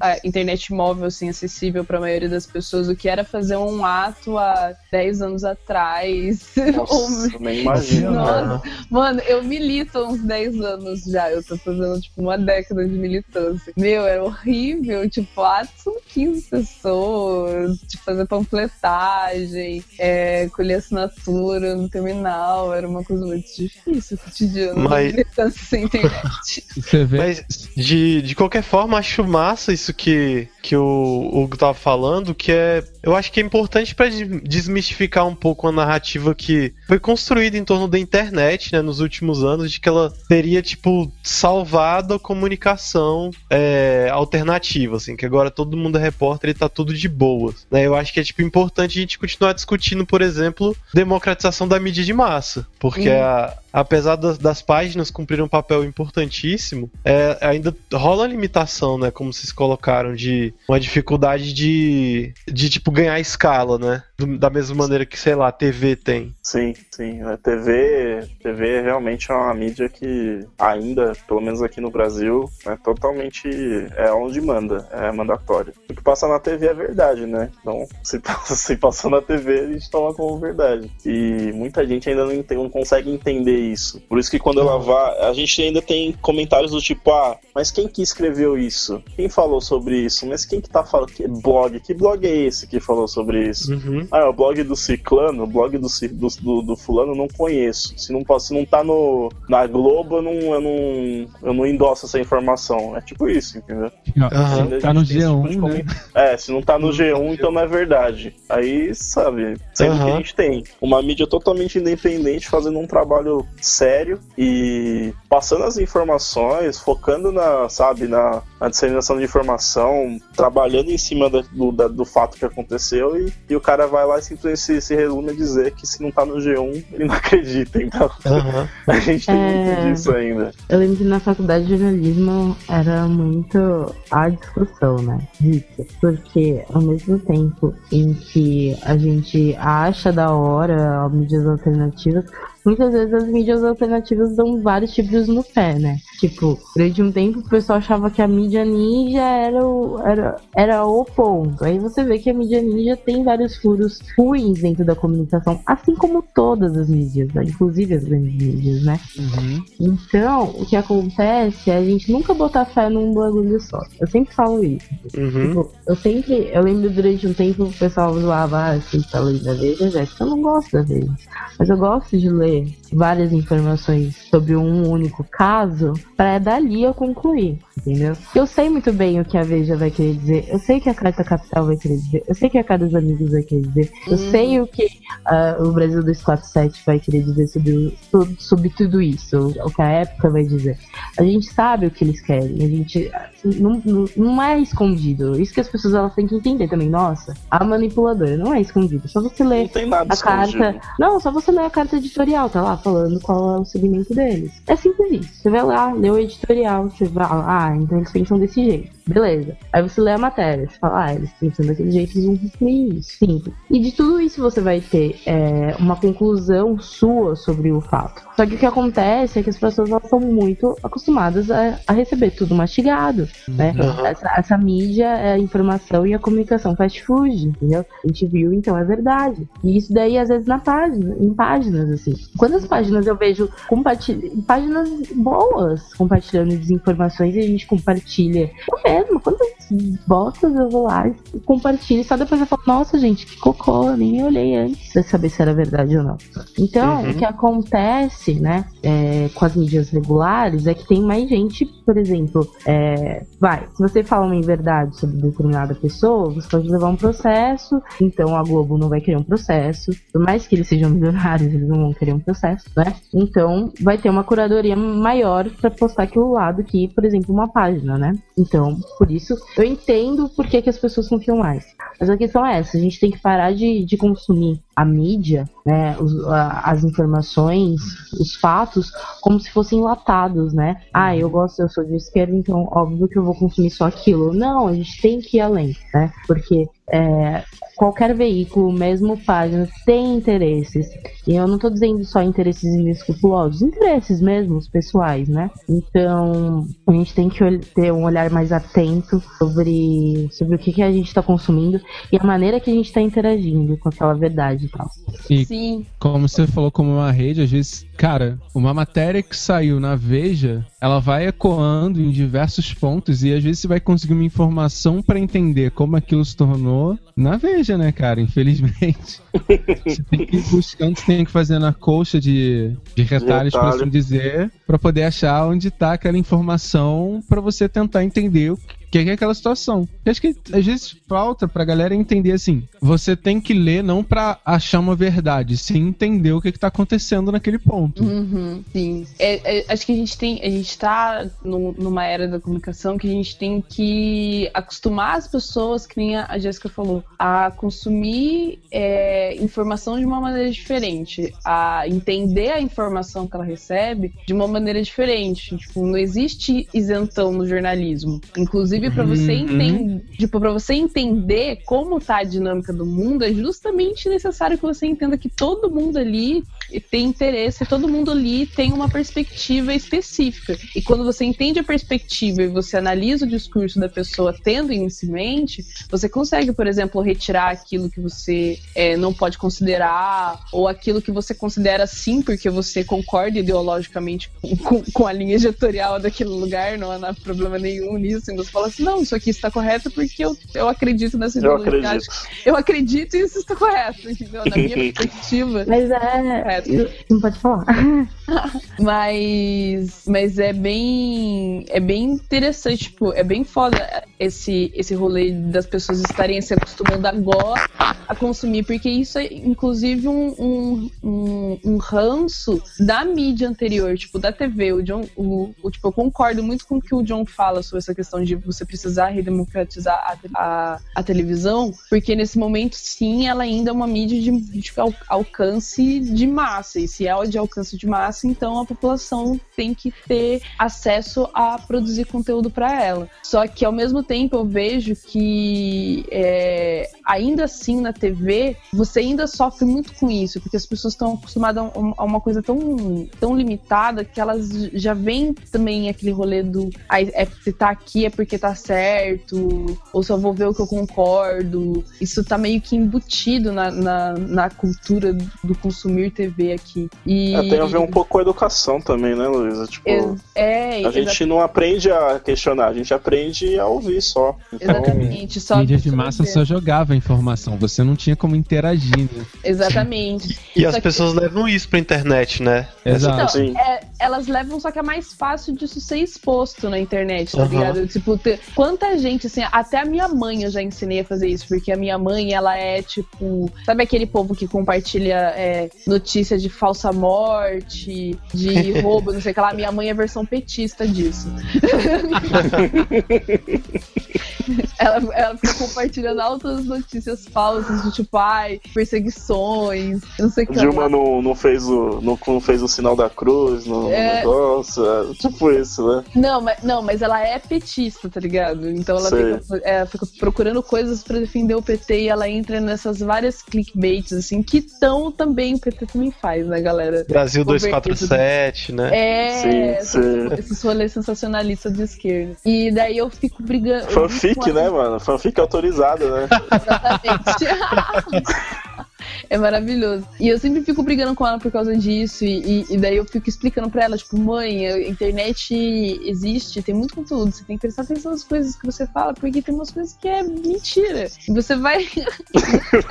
Speaker 2: a internet móvel assim, acessível para a maioria das pessoas, o que era fazer um ato há 10 anos atrás.
Speaker 3: Nossa, nem imagino. Nossa,
Speaker 2: mano, eu milito há uns 10 anos já, eu tô fazendo tipo uma década de militância. Meu, era horrível. Tipo, atos são 15 pessoas, de fazer panfletagem, é, colher assinatura no terminal. Era uma coisa muito difícil, ódio no
Speaker 6: Mas-
Speaker 2: militância sem internet.
Speaker 5: Você vê.
Speaker 6: Mas, de, de qualquer forma, acho massa isso que, que o Hugo tava falando, que é. Eu acho que é importante pra de- desmistificar um pouco a narrativa que foi construída em torno da internet, né, nos últimos anos, de que ela teria, tipo, salvado a comunicação é, alternativa, assim, que agora todo mundo é repórter e tá tudo de boas. Né? Eu acho que é, tipo, importante a gente continuar discutindo, por exemplo, democratização da mídia de massa, porque
Speaker 2: Hum.
Speaker 6: a, apesar das, das páginas cumprirem um papel importantíssimo, é, ainda rola limitação, né? Como vocês colocaram, de uma dificuldade de, de tipo, ganhar escala, né? Da mesma maneira que, sei lá, a TV tem.
Speaker 3: Sim, sim. A TV, TV realmente é uma mídia que ainda, pelo menos aqui no Brasil, é totalmente é onde manda, é mandatório. O que passa na TV é verdade, né? Então, se passa, se passa na TV, a gente toma como verdade. E muita gente ainda não, não consegue entender isso. Por isso que quando ela vai, a gente ainda tem comentários do tipo, ah, mas quem que escreveu isso? Quem falou sobre isso? Mas quem que tá falando? Que blog? Que blog é esse que falou sobre isso?
Speaker 6: Uhum.
Speaker 3: Ah, é o blog do Ciclano, o blog do, do, do, do fulano eu não conheço. Se não, se não tá no, na Globo, eu não, eu, não, eu não endosso essa informação. É tipo isso, entendeu? A
Speaker 5: Tá no
Speaker 3: gente tem esse tipo de
Speaker 5: G1, né?
Speaker 3: É, se não tá no G1, então não é verdade. Aí, sabe, sendo que
Speaker 6: Aham.
Speaker 3: a gente tem uma mídia totalmente independente, fazendo um trabalho sério e passando as informações, focando na, sabe, na, na disseminação de informação, trabalhando em cima da- do, da- do fato que aconteceu e, e o cara vai lá e simplesmente se, se resume a dizer que se não tá no G1, ele não acredita. Então,
Speaker 6: Aham.
Speaker 3: a gente tem
Speaker 4: É.
Speaker 3: muito disso ainda.
Speaker 4: Eu lembro que na faculdade de jornalismo era muito a discussão, né? Disso. Porque ao mesmo tempo em que a gente acha da hora as mídias alternativas, muitas vezes as mídias alternativas dão vários tipos no pé, né? Tipo, durante um tempo o pessoal achava que a mídia ninja era o, era, era o ponto. Aí você vê que a mídia ninja tem vários furos ruins dentro da comunicação, assim como todas as mídias, né? inclusive as grandes mídias, né?
Speaker 5: Uhum.
Speaker 4: Então, o que acontece é a gente nunca botar fé num bagulho só. Eu sempre falo isso.
Speaker 6: Uhum.
Speaker 4: Tipo, eu sempre. Eu lembro durante um tempo o pessoal zoava, ah, você tá lendo da Veja, Jéssica. Eu não gosto da Veja. Mas eu gosto de ler várias informações sobre um único caso para dali eu concluir. Entendeu? Eu sei muito bem o que a Veja vai querer dizer. Eu sei o que a Carta Capital vai querer dizer. Eu sei o que a Cara dos Amigos vai querer dizer. Eu sei o que ah, o Brasil 247 vai querer dizer sobre, sobre tudo isso. O que a época vai dizer. A gente sabe o que eles querem. A gente não, não, não é escondido. Isso que as pessoas elas têm que entender também. Nossa, a manipuladora não é escondido. Só você ler a
Speaker 3: escondido.
Speaker 4: carta. Não, só você ler a carta editorial, tá lá falando qual é o segmento deles. É simples isso. Você vai lá, lê o editorial, você vai, ah, então eles pensam desse jeito. Beleza. Aí você lê a matéria, você fala, ah, eles pensam daquele jeito, eles vão isso. Simples. E de tudo isso você vai ter é, uma conclusão sua sobre o fato. Só que o que acontece é que as pessoas elas são muito acostumadas a, a receber tudo mastigado, né?
Speaker 6: Aham.
Speaker 4: Essa, essa mídia é a informação e a comunicação fast food, entendeu? A gente viu, então é verdade. E isso daí, às vezes, na página, em páginas, assim. Quantas páginas eu vejo compartilha, páginas boas compartilhando desinformações e a gente compartilha. Eu mesmo, quantas bostas eu vou lá e compartilho, só depois eu falo, nossa, gente, que cocô, eu nem olhei antes pra saber se era verdade ou não. Então,
Speaker 6: Uhum.
Speaker 4: o que acontece, né, é, com as mídias regulares é que tem mais gente, por exemplo, é, vai, se você fala uma verdade sobre determinada pessoa, você pode levar um processo, então a Globo não vai querer um processo, por mais que eles sejam milionários, eles não vão querer um processo, né? Então vai ter uma curadoria maior pra postar aquilo lá do que, por exemplo, uma página, né? Então, por isso, eu entendo por que, que as pessoas confiam mais. Mas a questão é essa, a gente tem que parar de, de consumir a mídia, né, os- a- as informações, os fatos, como se fossem enlatados, né? Ah, eu gosto, eu sou de esquerda, então óbvio que eu vou consumir só aquilo. Não, a gente tem que ir além, né? Porque é, qualquer veículo, mesmo página, tem interesses. E eu não tô dizendo só interesses inescrupulosos, interesses mesmo, os pessoais, né? Então, a gente tem que ter um olhar mais atento sobre, sobre o que, que a gente tá consumindo e a maneira que a gente tá interagindo com aquela verdade e tal.
Speaker 5: E
Speaker 2: Sim.
Speaker 5: como você falou como uma rede, às vezes, cara, uma matéria que saiu na Veja ela vai ecoando em diversos pontos e às vezes você vai conseguir uma informação pra entender como aquilo se tornou na Veja, né, cara? Infelizmente. você tem que ir buscando, você tem que fazer na colcha de, de retalhos, por
Speaker 3: retalho.
Speaker 5: assim dizer, pra poder achar onde tá aquela informação pra você tentar entender o que que é aquela situação. Eu acho que às vezes falta pra galera entender assim: você tem que ler não pra achar uma verdade, sim entender o que, que tá acontecendo naquele ponto.
Speaker 2: Uhum, sim. É, é, acho que a gente tem. A gente tá num- numa era da comunicação que a gente tem que acostumar as pessoas, que nem a a Jéssica falou, a consumir é, informação de uma maneira diferente, a entender a informação que ela recebe de uma maneira diferente. Tipo, não existe isentão no jornalismo. Inclusive, para você
Speaker 5: Uhum.
Speaker 2: entender, tipo, para você entender como tá a dinâmica do mundo, é justamente necessário que você entenda que todo mundo ali tem interesse, todo mundo ali tem uma perspectiva específica. E quando você entende a perspectiva e você analisa o discurso da pessoa tendo isso em mente, você consegue, por exemplo, retirar aquilo que você é, não pode considerar, ou aquilo que você considera sim, porque você concorda ideologicamente com, com- com a linha editorial daquele lugar, não há problema nenhum nisso. E você fala assim: não, isso aqui está correto porque eu, eu acredito nessa
Speaker 3: Eu
Speaker 2: ideologia.
Speaker 3: acredito.
Speaker 2: Eu acredito e isso está correto, entendeu? Na minha perspectiva.
Speaker 4: Mas é.
Speaker 2: Correto.
Speaker 4: Não pode falar.
Speaker 2: Mas, mas é bem, é bem interessante, tipo, é bem foda esse, esse rolê das pessoas estarem se acostumando agora a consumir, porque isso é inclusive um, um, um, um ranço da mídia anterior, tipo, da TV. O John, o, o- tipo, eu concordo muito com o que o John fala sobre essa questão de você precisar redemocratizar a, a, a televisão, porque nesse momento, sim, ela ainda é uma mídia de, de al- alcance de massa. E se é de alcance de massa, então a população tem que ter acesso a produzir conteúdo para ela. Só que ao mesmo tempo eu vejo que é, ainda assim na TV você ainda sofre muito com isso, porque as pessoas estão acostumadas a um- uma coisa tão, tão limitada que elas já vêm também aquele rolê do "Ai, é, se tá aqui é porque tá certo, ou só vou ver o que eu concordo. Isso tá meio que embutido na, na, na cultura do consumir TV aqui. E,
Speaker 3: É, tem a ver um pouco com a educação também, né, Luísa? Tipo,
Speaker 2: Ex- É,
Speaker 3: a gente não aprende a questionar, a gente aprende a ouvir só. Então,
Speaker 2: Exatamente, só
Speaker 5: Mídia de massa só jogava informação, você não tinha como interagir, né?
Speaker 2: Exatamente.
Speaker 6: E
Speaker 2: Só
Speaker 6: as
Speaker 2: que-
Speaker 6: pessoas levam isso pra internet, né?
Speaker 5: Exato.
Speaker 2: Então, é, elas levam, só que é mais fácil disso ser exposto na internet, tá
Speaker 6: Aham.
Speaker 2: ligado? Tipo, ter- quanta gente, assim, até a minha mãe eu já ensinei a fazer isso, porque a minha mãe, ela é tipo, sabe aquele povo que compartilha é, notícia de falsa morte, de roubo, não sei o que lá? Minha mãe é versão petista disso. ela, ela fica compartilhando altas notícias falsas, de tipo, ai, perseguições, não sei o que
Speaker 3: Dilma
Speaker 2: lá.
Speaker 3: não, não, fez o, não, não fez o sinal da cruz no,
Speaker 2: É.
Speaker 3: negócio, é, tipo isso, né?
Speaker 2: Não, mas, não, mas ela é petista, tá ligado? Então ela fica, é, fica procurando coisas pra defender o PT e ela entra nessas várias clickbaits, assim, que tão também, o PT também faz, né, galera?
Speaker 6: Brasil
Speaker 2: Governo.
Speaker 6: 247, né?
Speaker 2: É,
Speaker 3: Sim,
Speaker 2: esses,
Speaker 3: sim.
Speaker 2: esses rolês sensacionalistas de esquerda. E daí eu fico brigando. fico
Speaker 3: Fanfic, né, mano? Fanfic autorizada, né?
Speaker 2: Exatamente. É maravilhoso. E eu sempre fico brigando com ela por causa disso. E, e- daí eu fico explicando pra ela, tipo, mãe, a internet existe, tem muito conteúdo. Você tem que prestar atenção nas coisas que você fala, porque tem umas coisas que é mentira. E você vai,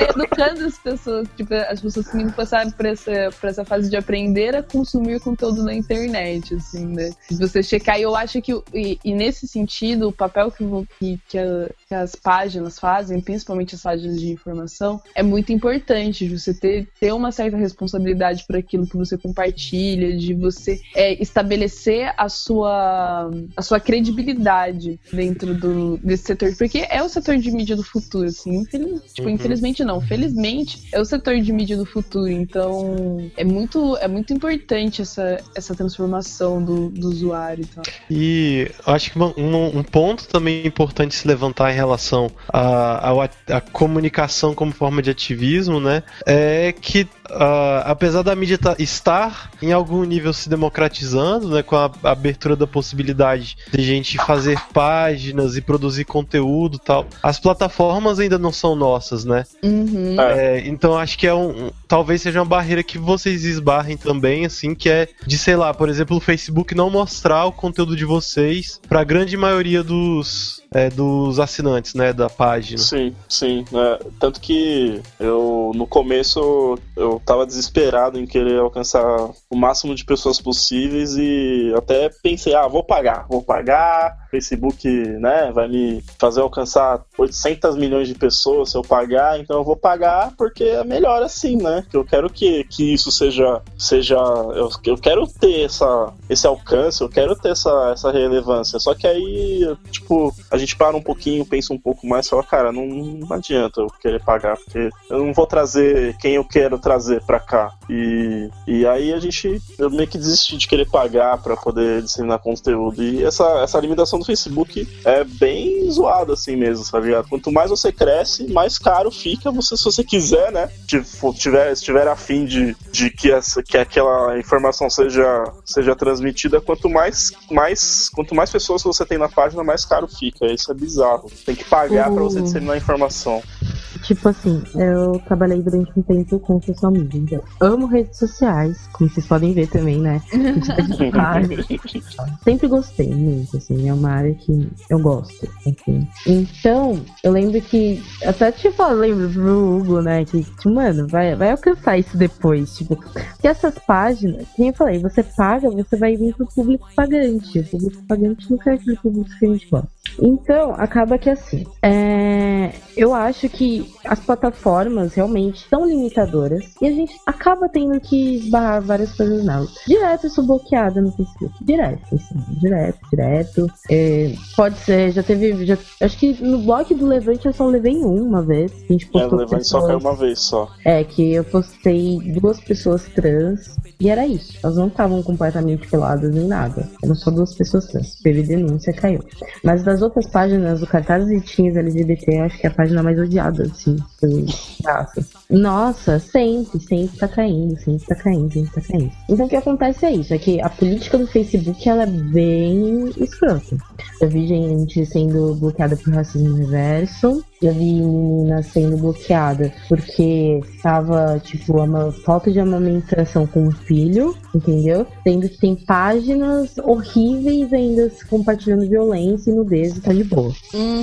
Speaker 2: educando as pessoas. Tipo, as pessoas que passar por essa, por essa fase de aprender a consumir conteúdo na internet, assim, né? Se você checar, e eu acho que, e, e nesse sentido, o papel que, que, que, a- que as páginas fazem, principalmente as páginas de informação, é muito importante de você ter, ter uma certa responsabilidade por aquilo que você compartilha, de você é, estabelecer a sua, a sua credibilidade dentro do, desse setor, porque é o setor de mídia do futuro, assim, infeliz, tipo,
Speaker 6: Uhum.
Speaker 2: infelizmente não, felizmente é o setor de mídia do futuro, então é muito, é muito importante essa, essa transformação do, do usuário e tal.
Speaker 6: E eu acho que um, um ponto também importante se levantar em relação à à- à comunicação como forma de ativismo, né? É que ah, apesar da mídia tá- estar em algum nível se democratizando, né, com a abertura da possibilidade de gente fazer páginas e produzir conteúdo e tal, as plataformas ainda não são nossas, né?
Speaker 2: Uhum.
Speaker 6: É, então acho que é um, um- talvez seja uma barreira que vocês esbarrem também, assim, que é de, sei lá, por exemplo, o Facebook não mostrar o conteúdo de vocês pra grande maioria dos, é, dos assinantes, né, da página.
Speaker 3: Sim, sim. né? Tanto que eu, no começo, eu tava desesperado em querer alcançar o máximo de pessoas possíveis e até pensei, ah, vou pagar, vou pagar. Facebook, né, vai me fazer alcançar 800 milhões de pessoas se eu pagar, então eu vou pagar porque é melhor assim, né? Que eu quero que, que isso seja, seja, eu, eu quero ter essa, esse alcance, eu quero ter essa, essa relevância. Só que aí, tipo, a gente para um pouquinho, pensa um pouco mais, e fala, cara, não, não adianta eu querer pagar, porque eu não vou trazer quem eu quero trazer pra cá. E, e aí a gente, eu meio que desisti de querer pagar pra poder disseminar conteúdo. E essa, essa limitação do Facebook é bem zoada assim mesmo, ligado? Quanto mais você cresce, mais caro fica você, se você quiser, né? Tipo, tiver, se tiver afim de, de que, essa, que aquela informação seja, seja transmitida, quanto mais, mais, quanto mais pessoas você tem na página, mais caro fica. Isso é bizarro. Tem que pagar pra você
Speaker 4: Uhum.
Speaker 3: disseminar a informação.
Speaker 4: Tipo assim, eu trabalhei durante um tempo com social media. então, Amo redes sociais, como vocês podem ver também, né? Sempre gostei muito, assim, é uma área que eu gosto, enfim. Então, eu lembro que, até tipo, eu lembro pro Hugo, né, que, tipo, mano, vai, vai alcançar isso depois, tipo, que essas páginas, como eu falei, você paga, você vai vir pro público pagante, o público pagante não é aquele público que a gente gosta. Então, acaba que assim, é, eu acho que as plataformas realmente são limitadoras e a gente acaba tendo que esbarrar várias coisas nelas. Direto eu sou bloqueada no Facebook. Direto, assim, direto, direto. É, pode ser, já teve. Já, acho que no blog do Levante eu só levei um uma vez. A gente
Speaker 3: É,
Speaker 4: postou
Speaker 3: o Levante só
Speaker 4: pessoas-
Speaker 3: caiu uma vez só.
Speaker 4: é, que eu postei duas pessoas trans e era isso. Elas não estavam completamente peladas nem nada. Eram só duas pessoas trans. Teve denúncia, caiu. Mas das outras páginas, do cartaz e tinhas LGBT, acho que é a página mais odiada, assim, pelos. Nossa, sempre, sempre tá caindo, sempre tá caindo, sempre tá caindo. Então o que acontece é isso, é que a política do Facebook, ela é bem escrota. Eu vi gente sendo bloqueada por racismo reverso. Já vi menina sendo bloqueada porque tava, tipo, uma falta de amamentação com o filho, entendeu? Sendo que tem páginas horríveis ainda compartilhando violência e nudez e tá de boa.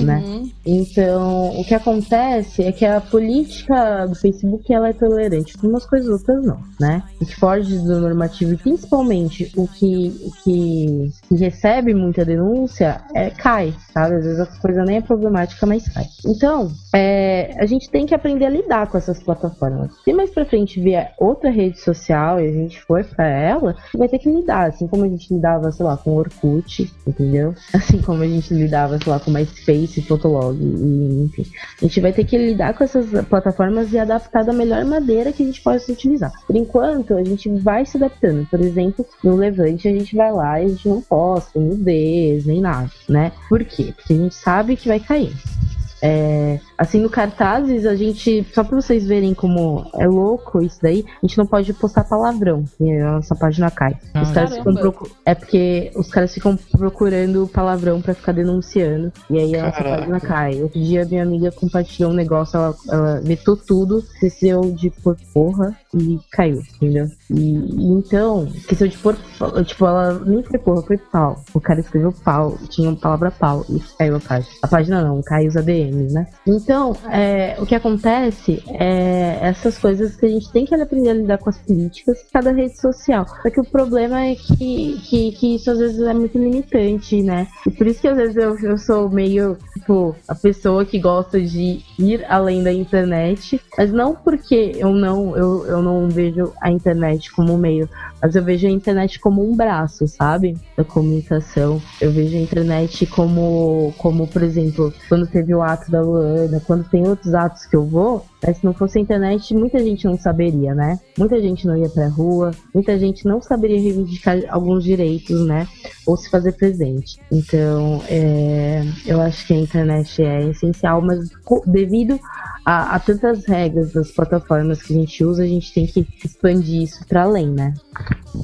Speaker 4: né?
Speaker 2: Uhum.
Speaker 4: Então, o que acontece é que a política do Facebook ela é tolerante com umas coisas outras não, né? O que foge do normativo e principalmente o que, o que, que recebe muita denúncia é, cai, sabe? Às vezes a coisa nem é problemática, mas cai. Então, é, a gente tem que aprender a lidar com essas plataformas. Se mais pra frente vier outra rede social e a gente for pra ela, vai ter que lidar, assim como a gente lidava, sei lá, com o Orkut, entendeu? Assim como a gente lidava, sei lá, com MySpace, Fotolog, e, enfim. A gente vai ter que lidar com essas plataformas e adaptar da melhor maneira que a gente possa utilizar. Por enquanto, a gente vai se adaptando. Por exemplo, no Levante, a gente vai lá e a gente não posta nudez, nem nada, né? Por quê? Porque a gente sabe que vai cair. É, assim, no cartazes, a gente. Só pra vocês verem como é louco isso daí, a gente não pode postar palavrão. E a nossa página cai. Os caras ficam procu- É porque os caras ficam procurando palavrão pra ficar denunciando. E aí a nossa
Speaker 6: Caraca.
Speaker 4: página cai. Outro dia minha amiga compartilhou um negócio, ela, ela vetou tudo, esqueceu de pôr porra e caiu, entendeu? E, e então, esqueceu de pôr. Tipo, ela nem foi porra, foi pau. O cara escreveu pau, tinha a palavra pau e caiu a página. A página não, caiu os ADMs, né? Então, é, o que acontece é essas coisas que a gente tem que aprender a lidar com as políticas cada rede social. Só que o problema é que, que, que isso às vezes é muito limitante, né? E por isso que às vezes eu, eu sou meio, tipo, a pessoa que gosta de ir além da internet, mas não porque eu não, eu, eu não vejo a internet como um meio, mas eu vejo a internet como um braço, sabe? Da comunicação. Eu vejo a internet como, como por exemplo, quando teve o ato da Luana, quando tem outros atos que eu vou, mas se não fosse a internet, muita gente não saberia, né? Muita gente não ia pra rua, muita gente não saberia reivindicar alguns direitos, né? Ou se fazer presente. Então, é, eu acho que a internet é essencial, mas devido há, há tantas regras das plataformas que a gente usa, a gente tem que expandir isso para além, né?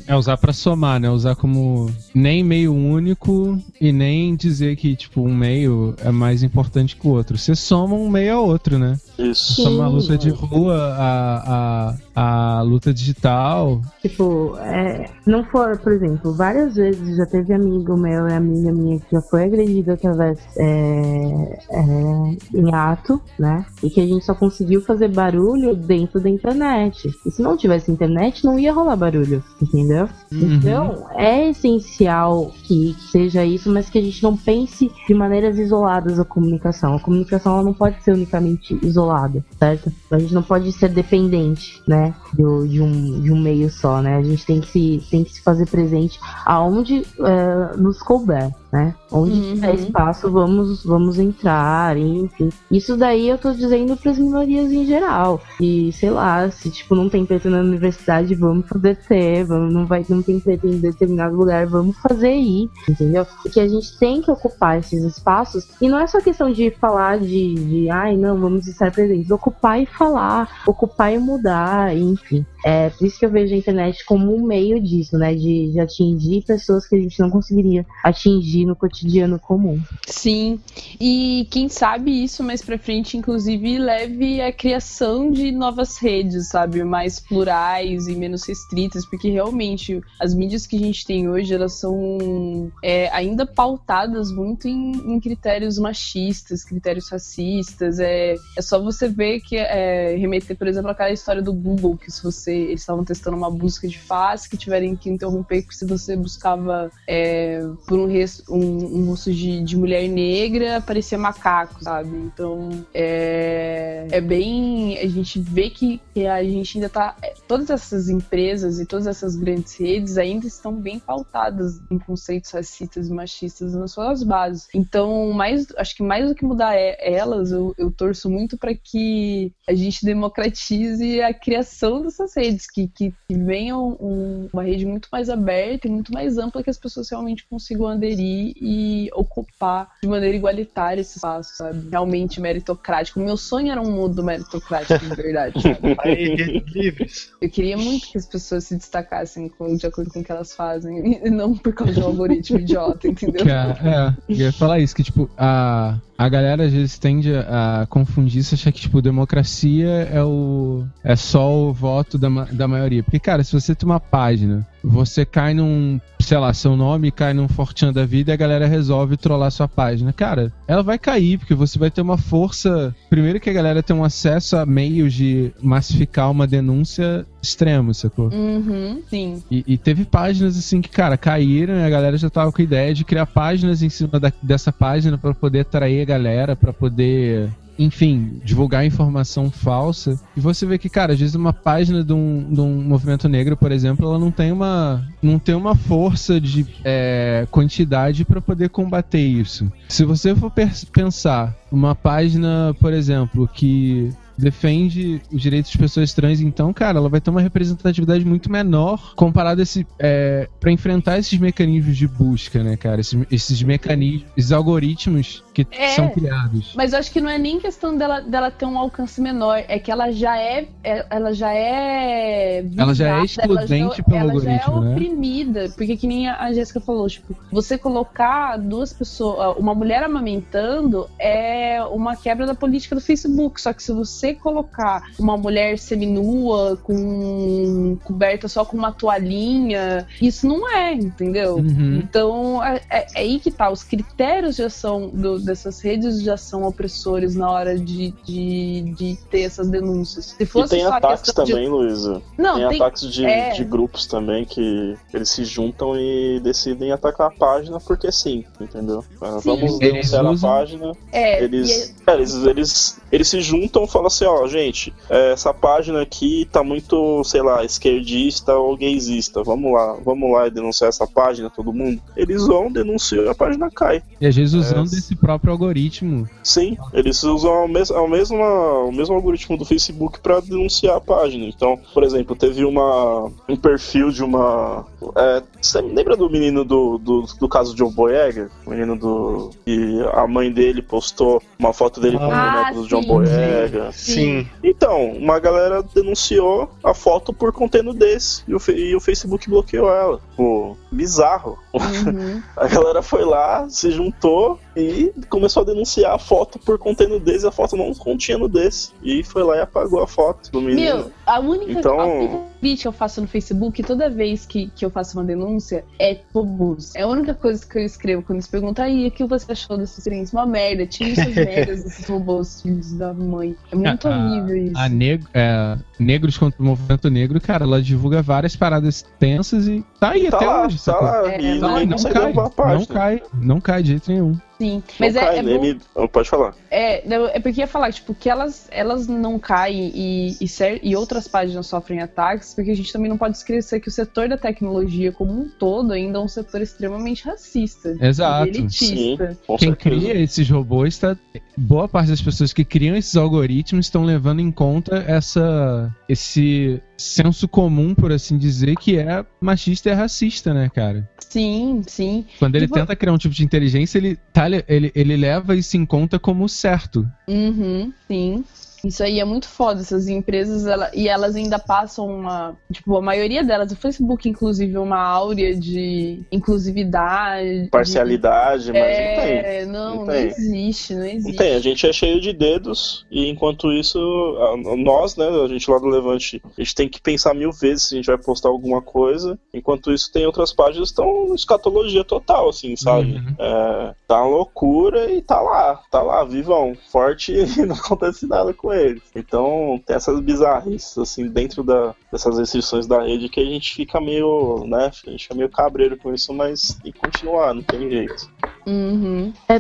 Speaker 5: É usar pra somar, né? Usar como nem meio único e nem dizer que, tipo, um meio é mais importante que o outro. Você soma um meio a outro, né?
Speaker 3: Isso.
Speaker 5: Soma a luta de rua, a, a, a luta digital.
Speaker 4: Tipo, é, não for, por exemplo, várias vezes já teve amigo meu e amiga minha que já foi agredido através é, é, em ato, né? E que a gente só conseguiu fazer barulho dentro da internet. E se não tivesse internet, não ia rolar barulho, entendeu?
Speaker 5: Uhum.
Speaker 4: Então, é essencial que seja isso, mas que a gente não pense de maneiras isoladas a comunicação. A comunicação ela não pode ser unicamente isolada, certo? A gente não pode ser dependente, né, de, um, de um meio só, né? A gente tem que se, tem que se fazer presente aonde eh, nos couber, né? Onde
Speaker 2: Uhum.
Speaker 4: tiver espaço, vamos, vamos entrar, enfim. Isso daí eu tô dizendo pras minorias em geral. E, sei lá, se, tipo, não tem preto na universidade, vamos fazer ter, vamos, não, vai, não tem preto em determinado lugar, vamos fazer ir, entendeu? Porque a gente tem que ocupar esses espaços, e não é só questão de falar de, de ai, não, vamos estar presentes, ocupar e falar, ocupar e mudar, enfim. É por isso que eu vejo a internet como um meio disso, né? De, de atingir pessoas que a gente não conseguiria atingir no cotidiano comum.
Speaker 2: Sim, e quem sabe isso mais pra frente, inclusive, leve à criação de novas redes, sabe? Mais plurais e menos restritas, porque realmente as mídias que a gente tem hoje, elas são é, ainda pautadas muito em, em critérios machistas, critérios racistas. É, é só você ver que, é, remeter, por exemplo, aquela história do Google, que se você. Eles estavam testando uma busca de face, que tiverem que interromper, se você buscava é, por um, res- um, um rosto de, de mulher negra, aparecia macaco, sabe? Então é, é bem. A gente vê que, que a gente ainda tá. é, Todas essas empresas e todas essas grandes redes ainda estão bem pautadas em conceitos racistas e machistas nas suas bases. Então, mais, acho que mais do que mudar elas, eu, eu torço muito para que a gente democratize a criação dessas redes, que, que, que venha um- uma rede muito mais aberta e muito mais ampla que as pessoas realmente consigam aderir e ocupar de maneira igualitária esse espaço, sabe? Realmente meritocrático. O meu sonho era um mundo meritocrático, de verdade,
Speaker 6: livres.
Speaker 2: Eu queria muito que as pessoas se destacassem com- de acordo com o que elas fazem, e não por causa de um algoritmo idiota, entendeu?
Speaker 5: Que a- é, eu ia falar isso, que tipo, a, a galera às vezes tende a, confundir isso, achar que tipo, democracia é o é só o voto da, ma- da maioria. Porque, cara, se você tem uma página, você cai num, sei lá, seu nome cai num fortinho da vida e a galera resolve trollar sua página. Cara, ela vai cair, porque você vai ter uma força. Primeiro que a galera tem um acesso a meios de massificar uma denúncia extremo, sacou?
Speaker 2: Uhum, sim.
Speaker 5: E, e teve páginas assim que, cara, caíram e a galera já tava com a ideia de criar páginas em cima da- dessa página pra poder atrair a galera, pra poder, enfim, divulgar informação falsa. E você vê que, cara, às vezes uma página de um, de um movimento negro, por exemplo, ela não tem uma, não tem uma força de é, quantidade pra poder combater isso. Se você for pensar uma página, por exemplo, que defende os direitos de pessoas trans, então, cara, ela vai ter uma representatividade muito menor comparado a esse. É, para enfrentar esses mecanismos de busca, né, cara? Esses, esses mecanismos, esses algoritmos que
Speaker 2: É.
Speaker 5: são criados.
Speaker 2: Mas eu acho que não é nem questão dela, dela ter um alcance menor, é que ela já é. é- Ela já é.
Speaker 5: Ela já é excludente
Speaker 2: ela
Speaker 5: pelo
Speaker 2: ela já é
Speaker 5: algoritmo, né?
Speaker 2: oprimida. Porque que nem a Jéssica falou, tipo, você colocar duas pessoas. Uma mulher amamentando é uma quebra da política do Facebook. Só que se você colocar uma mulher seminua, com coberta só com uma toalhinha, isso não é, entendeu?
Speaker 5: Uhum.
Speaker 2: Então, é, é- é aí que tá. Os critérios já são do- dessas redes já são opressores na hora de, de, de ter essas denúncias. Se
Speaker 3: E
Speaker 2: fosse
Speaker 3: tem
Speaker 2: só a
Speaker 3: ataques
Speaker 2: questão de-
Speaker 3: também, Luísa.
Speaker 2: Não,
Speaker 3: tem,
Speaker 2: tem.
Speaker 3: ataques de,
Speaker 2: é.
Speaker 3: de grupos também que eles se juntam e decidem atacar a página porque sim, entendeu? Ah,
Speaker 2: Sim.
Speaker 3: Vamos denunciar a
Speaker 5: usam-
Speaker 3: página.
Speaker 2: É,
Speaker 3: Eles,
Speaker 2: e-
Speaker 3: é, eles, eles, eles se juntam e falam assim, ó, gente, é, essa página aqui tá muito, sei lá, esquerdista ou gaysista. Vamos lá, vamos lá e denunciar essa página, todo mundo. Eles vão, denunciam e a página cai.
Speaker 5: E às vezes usando
Speaker 3: É.
Speaker 5: esse próprio próprio algoritmo.
Speaker 3: Sim, eles usam o mesmo, o mesmo, o mesmo algoritmo do Facebook para denunciar a página. Então, por exemplo, teve uma, um perfil de uma. É, você lembra do menino do, do, do caso de John Boyega? O menino do. que a mãe dele postou uma foto dele com o
Speaker 2: Ah,
Speaker 3: boneco do John
Speaker 2: sim,
Speaker 3: Boyega.
Speaker 6: Sim.
Speaker 3: Então, uma galera denunciou a foto por conter nudez e o, e o Facebook bloqueou ela. Pô, bizarro.
Speaker 2: Uhum.
Speaker 3: A galera foi lá, se juntou e começou a denunciar a foto por conter nudez e a foto não continha nudez. E foi lá e apagou a foto do menino.
Speaker 2: Meu, a única
Speaker 3: Então-
Speaker 2: a única que eu faço no Facebook, toda vez que, que eu faço uma denúncia, é robôs. É a única coisa que eu escrevo quando eles perguntam, aí, o que você achou dessa experiência? Uma merda, tira essas merdas desses robôs, filhos da mãe. É muito
Speaker 5: A-
Speaker 2: horrível isso.
Speaker 5: A neg é, Negros contra o Movimento Negro, cara, ela divulga várias paradas tensas e tá aí
Speaker 3: tá
Speaker 5: até
Speaker 3: lá,
Speaker 5: hoje.
Speaker 3: tá lá.
Speaker 2: É,
Speaker 5: não
Speaker 3: consegue
Speaker 5: cai, não cai, não cai de jeito nenhum.
Speaker 2: Sim.
Speaker 3: Não
Speaker 2: Mas é,
Speaker 3: cai,
Speaker 2: é
Speaker 3: nem
Speaker 2: bom-
Speaker 3: me- Pode falar.
Speaker 2: É, não, é porque ia falar, tipo, que elas, elas não caem e, e, e outras páginas sofrem ataques, porque a gente também não pode esquecer que o setor da tecnologia como um todo ainda é um setor extremamente racista.
Speaker 5: Exato.
Speaker 2: E elitista.
Speaker 3: Com
Speaker 5: Quem cria esses robôs tá. Boa parte das pessoas que criam esses algoritmos estão levando em conta essa, esse senso comum, por assim dizer, que é machista e racista, né, cara?
Speaker 2: Sim, sim.
Speaker 5: Quando ele
Speaker 2: Tipo-
Speaker 5: tenta criar um tipo de inteligência, ele, tá, ele, ele leva isso em conta como certo.
Speaker 2: Uhum, sim. Isso aí é muito foda, essas empresas, ela, e elas ainda passam uma. Tipo, a maioria delas, o Facebook, inclusive, uma áurea de inclusividade. de-
Speaker 3: Parcialidade, mas não tem.
Speaker 2: É, não,
Speaker 3: Não
Speaker 2: não,
Speaker 3: tem.
Speaker 2: existe, não existe.
Speaker 3: Não tem, a gente é cheio de dedos e enquanto isso, a- nós, né, a gente lá do Levante, a gente tem que pensar mil vezes se a gente vai postar alguma coisa. Enquanto isso, tem outras páginas que estão escatologia total, assim, sabe?
Speaker 5: Uhum.
Speaker 3: É, tá uma loucura e tá lá, tá lá, vivão, forte e não acontece nada com eles. Então, tem essas bizarrices, assim, dentro da, dessas restrições da rede que a gente fica meio, né, a gente fica meio cabreiro com isso, mas tem que continuar, não tem jeito.
Speaker 2: Uhum.
Speaker 4: É,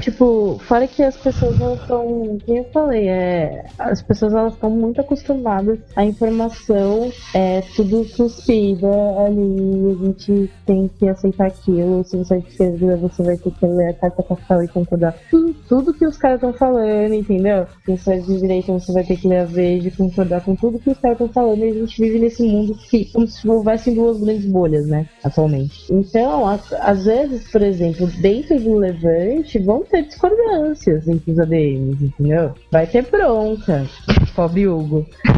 Speaker 4: tipo, fora que as pessoas elas estão, como eu falei, é, as pessoas elas estão muito acostumadas à informação, é tudo cuspida ali, a gente tem que aceitar aquilo, se você escrever, você vai ter que ler a carta capital e concordar tudo, tudo que os caras estão falando, entendeu? Se você é de direita, você vai ter que ler a Veja e concordar com tudo que os caras estão falando, e a gente vive nesse mundo que como se houvessem duas grandes bolhas, né, atualmente. Então, às vezes, por exemplo, dentro do Levante, vão ter discordâncias entre os ADMs, entendeu? Vai ter bronca. Pobre Hugo.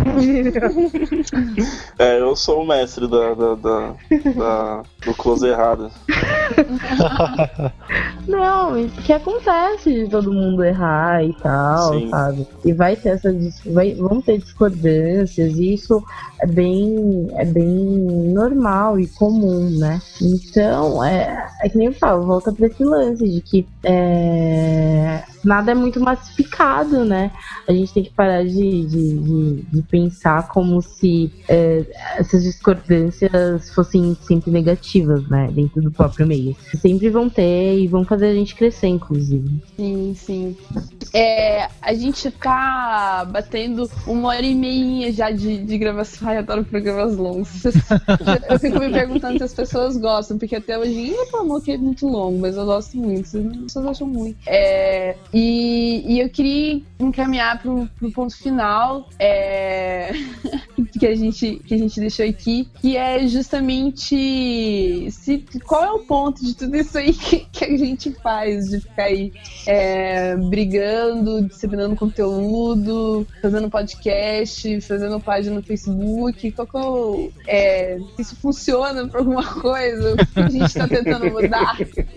Speaker 3: É, eu sou o mestre da, da, da- da- do close errado.
Speaker 4: Não, isso que acontece de todo mundo errar e tal,
Speaker 3: Sim.
Speaker 4: sabe? E vai ter essas. Vai, vão ter discordâncias, e isso é bem, é bem normal e comum, né? Então, é, é que nem eu falo, volta pra esse lance de que é, nada é muito massificado, né? A gente tem que parar de, de, de, de pensar como se é, essas discordâncias fossem sempre negativas, né? Dentro do próprio meio. Sempre vão ter e vão fazer a gente crescer, inclusive.
Speaker 2: Sim, sim. É, a gente tá batendo uma hora e meia já de, de gravação. Ai, eu adoro programas longos. Eu fico me perguntando se as pessoas gostam, porque até hoje ninguém reclamou que é muito longo, mas eu gosto muito. As pessoas acham muito. É, e, e eu queria encaminhar pro, pro ponto final é, que, a gente, que a gente deixou aqui, que é justamente se, qual é o ponto de tudo isso aí que, que a gente faz, de ficar aí é, brigando, disseminando conteúdo, fazendo podcast, fazendo página no Facebook, qual que é é, isso funciona pra alguma coisa? O que a gente tá tentando mudar?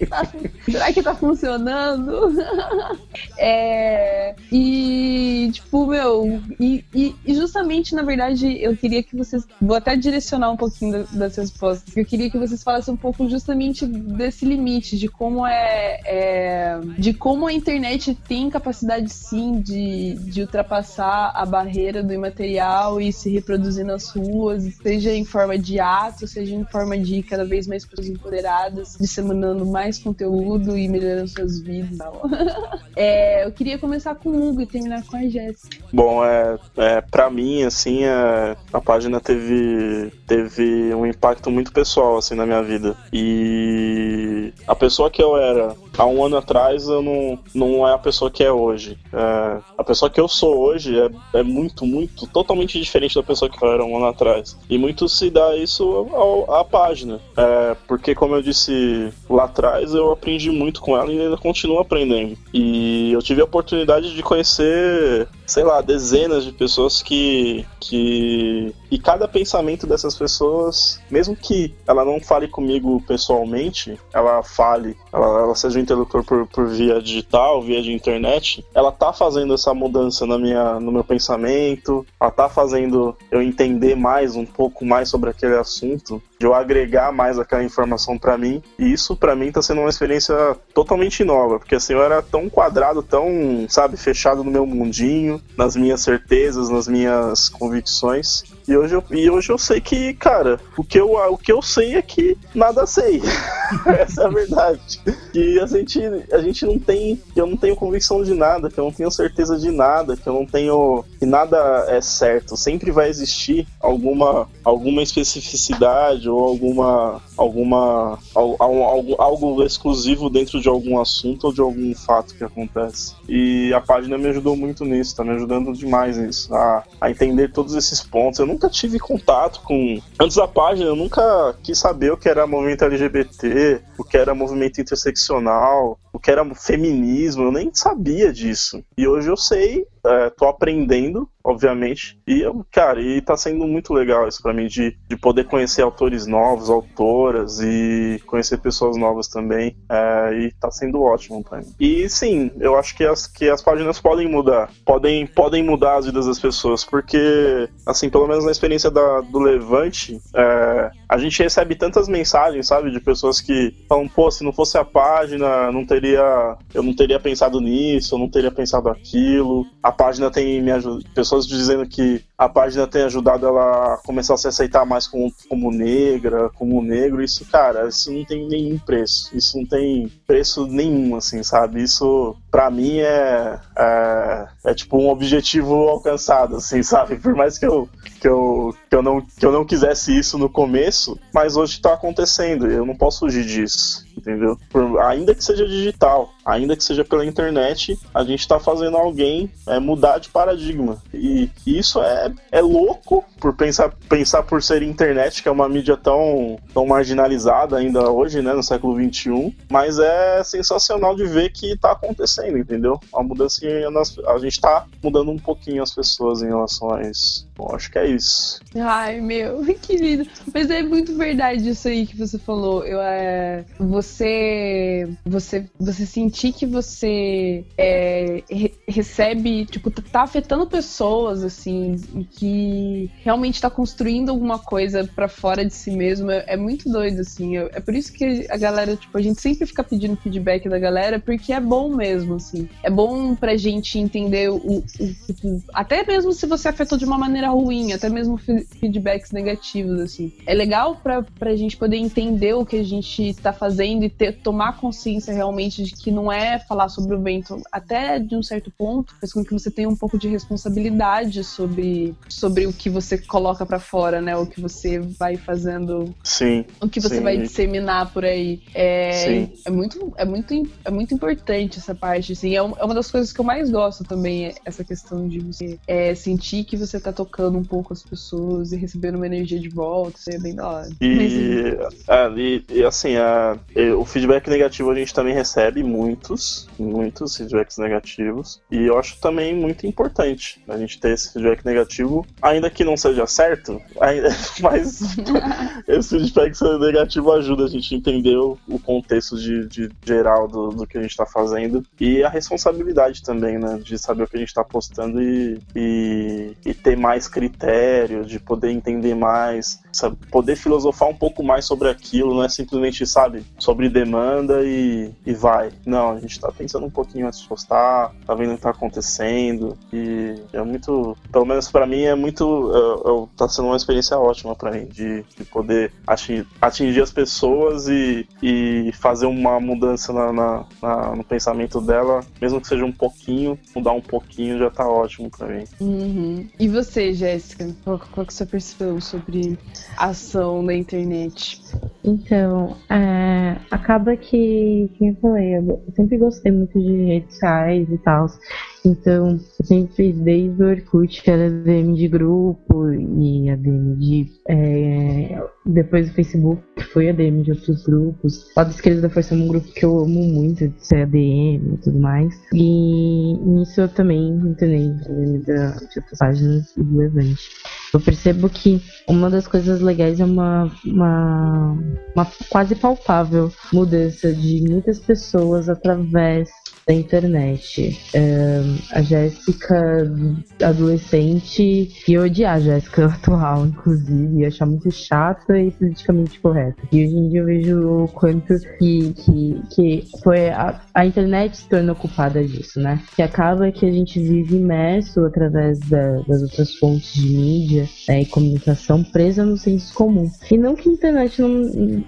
Speaker 2: Tá- será que tá funcionando? É, e, tipo, meu, e, e- e justamente, na verdade, eu queria que vocês. Vou até direcionar um pouquinho da- das respostas, eu queria que vocês falassem um pouco justamente desse limite, de como é. é- de como a internet tem capacidade, sim, de, de ultrapassar a barreira do imaterial e se reproduzir nas ruas, seja em forma de ato, seja em forma de cada vez mais pessoas empoderadas, disseminando mais conteúdo e melhorando suas vidas. É, eu queria começar com o Hugo e terminar com a Jéssica.
Speaker 3: Bom, é, é, pra mim, assim, é, a página teve, teve um impacto muito pessoal, assim, na minha vida. E a pessoa que eu era há um ano atrás eu não, não é a pessoa que é hoje. É, a pessoa que eu sou hoje é, é muito, muito, totalmente diferente da pessoa que eu era um ano atrás. E muito se dá isso ao- à página. É, porque, como eu disse lá atrás, eu aprendi muito com ela e ainda continuo aprendendo. E eu tive a oportunidade de conhecer, sei lá, dezenas de pessoas que. que e cada pensamento dessas pessoas, mesmo que ela não fale comigo pessoalmente, ela fale, ela, ela seja um interlocutor por, por via digital, via de internet, ela tá fazendo essa mudança na minha, no meu pensamento, ela tá fazendo eu entender mais, um pouco mais sobre aquele assunto, de eu agregar mais aquela informação pra mim, e isso pra mim tá sendo uma experiência totalmente nova, porque assim, eu era tão quadrado, tão, sabe, fechado no meu mundinho, nas minhas certezas, nas minhas convicções, e hoje, eu, e hoje eu sei que, cara, o que eu, o que eu sei é que nada sei. Essa é a verdade. Que a gente, a gente não tem. Eu não tenho convicção de nada, que eu não tenho certeza de nada, que eu não tenho. que nada é certo. Sempre vai existir alguma, alguma especificidade ou alguma. alguma. al- al- algo, algo exclusivo dentro de algum assunto ou de algum fato que acontece. E a página me ajudou muito nisso, tá me ajudando demais nisso. A, a entender todos esses pontos. Eu nunca tive contato com. Antes da página, eu nunca quis saber o que era movimento LGBT, o que era movimento interseccional, o que era feminismo, eu nem sabia disso. E hoje eu sei, é, tô aprendendo, obviamente, e eu, cara, e tá sendo muito legal isso pra mim, de, de poder conhecer autores novos, autoras, e conhecer pessoas novas também, é, e tá sendo ótimo pra mim. E sim, eu acho que as, que as páginas podem mudar, podem, podem mudar as vidas das pessoas, porque, assim, pelo menos na experiência da, do Levante, é, a gente recebe tantas mensagens, sabe, de pessoas que falam, pô, se não fosse a página, não teria, eu não teria pensado nisso, eu não teria pensado aquilo. A página tem me ajudado, pessoas dizendo que a página tem ajudado ela a começar a se aceitar mais como, como negra, como negro. Isso, cara, isso não tem nenhum preço. Isso não tem preço nenhum, assim, sabe? Isso, pra mim, é, é, é tipo um objetivo alcançado, assim, sabe? Por mais que eu, que eu, que eu, não, que eu não quisesse isso no começo, mas hoje tá acontecendo eu não posso fugir disso, entendeu? Por- ainda que seja digital, ainda que seja pela internet, a gente tá fazendo alguém é, mudar de paradigma. E, isso é, é louco por pensar, pensar por ser internet, que é uma mídia tão, tão marginalizada ainda hoje, né, no século XXI, mas é sensacional de ver que tá acontecendo, entendeu? A mudança nas- a gente tá mudando um pouquinho as pessoas em relação a isso. Bom, acho que é isso.
Speaker 2: Ai, meu, que lindo. Mas é muito verdade isso aí que você falou. Eu, é, você, você, você sentir que você é, re- recebe, tipo, tá- tá afetando pessoas, assim, e que realmente tá construindo alguma coisa pra fora de si mesmo, é, é muito doido, assim. Eu- é por isso que a galera, tipo, a gente sempre fica pedindo feedback da galera, porque é bom mesmo, assim. É bom pra gente entender o, o- o- até mesmo se você afetou de uma maneira ruim, até mesmo fe- feedbacks negativos, assim. É legal pra, pra gente poder entender o que a gente tá fazendo e ter, tomar consciência realmente de que não é falar sobre o vento, até de um certo ponto, faz com que você tenha um pouco de responsabilidade sobre, sobre o que você coloca pra fora, né? O que você vai fazendo
Speaker 3: Sim.
Speaker 2: o que você
Speaker 3: Sim.
Speaker 2: vai disseminar por aí. É,
Speaker 3: Sim.
Speaker 2: é, muito, é, muito, é muito importante essa parte, assim. É, é uma das coisas que eu mais gosto também, é essa questão de você é, sentir que você tá tocando um pouco as pessoas e recebendo uma energia de volta. Isso é bem da hora. Mas,
Speaker 3: E, é, e, e, assim, a- o feedback negativo a gente também recebe muitos, muitos feedbacks negativos. E eu acho também muito importante a gente ter esse feedback negativo, ainda que não seja certo, mas esse feedback negativo ajuda a gente a entender o, o contexto de, de geral do, do que a gente tá fazendo e a responsabilidade também, né? De saber o que a gente tá postando e, e, e ter mais critério, de poder entender mais, sabe? poder filosofar um pouco mais sobre aquilo, não é simplesmente, sabe, sobre demanda e, e vai. Não, a gente tá pensando um pouquinho antes de postar, tá vendo o que tá acontecendo e é muito, pelo menos pra mim é muito, é- é- tá sendo uma experiência ótima pra mim de, de poder ati- atingir as pessoas e, e fazer uma mudança na, na- na- no pensamento dela, mesmo que seja um pouquinho, mudar um pouquinho já tá ótimo pra mim.
Speaker 2: Uhum. E você, Jéssica? Qual, qual que é a sua percepção sobre a ação na internet?
Speaker 4: Então, é, acaba que, como eu falei, eu sempre gostei muito de redes sociais e tal. Então, eu sempre fiz desde o Orkut, que era DM de grupo, e ADM de. É, depois do Facebook, que foi ADM de outros grupos. O lado esquerdo da Força é um grupo que eu amo muito, de ser ADM e tudo mais. E nisso eu também entrei ADM da, de outras páginas do Levante. Eu percebo que uma das coisas legais é uma, uma, uma quase palpável mudança de muitas pessoas através da internet. É, a Jéssica adolescente ia odiar a Jéssica atual, inclusive, ia achar muito chata e politicamente correta. E hoje em dia eu vejo o quanto que, que, que foi a, a internet se tornou culpada disso, né? Que acaba que a gente vive imerso através da, das outras fontes de mídia né, e comunicação presa no senso comum. E não que a internet não,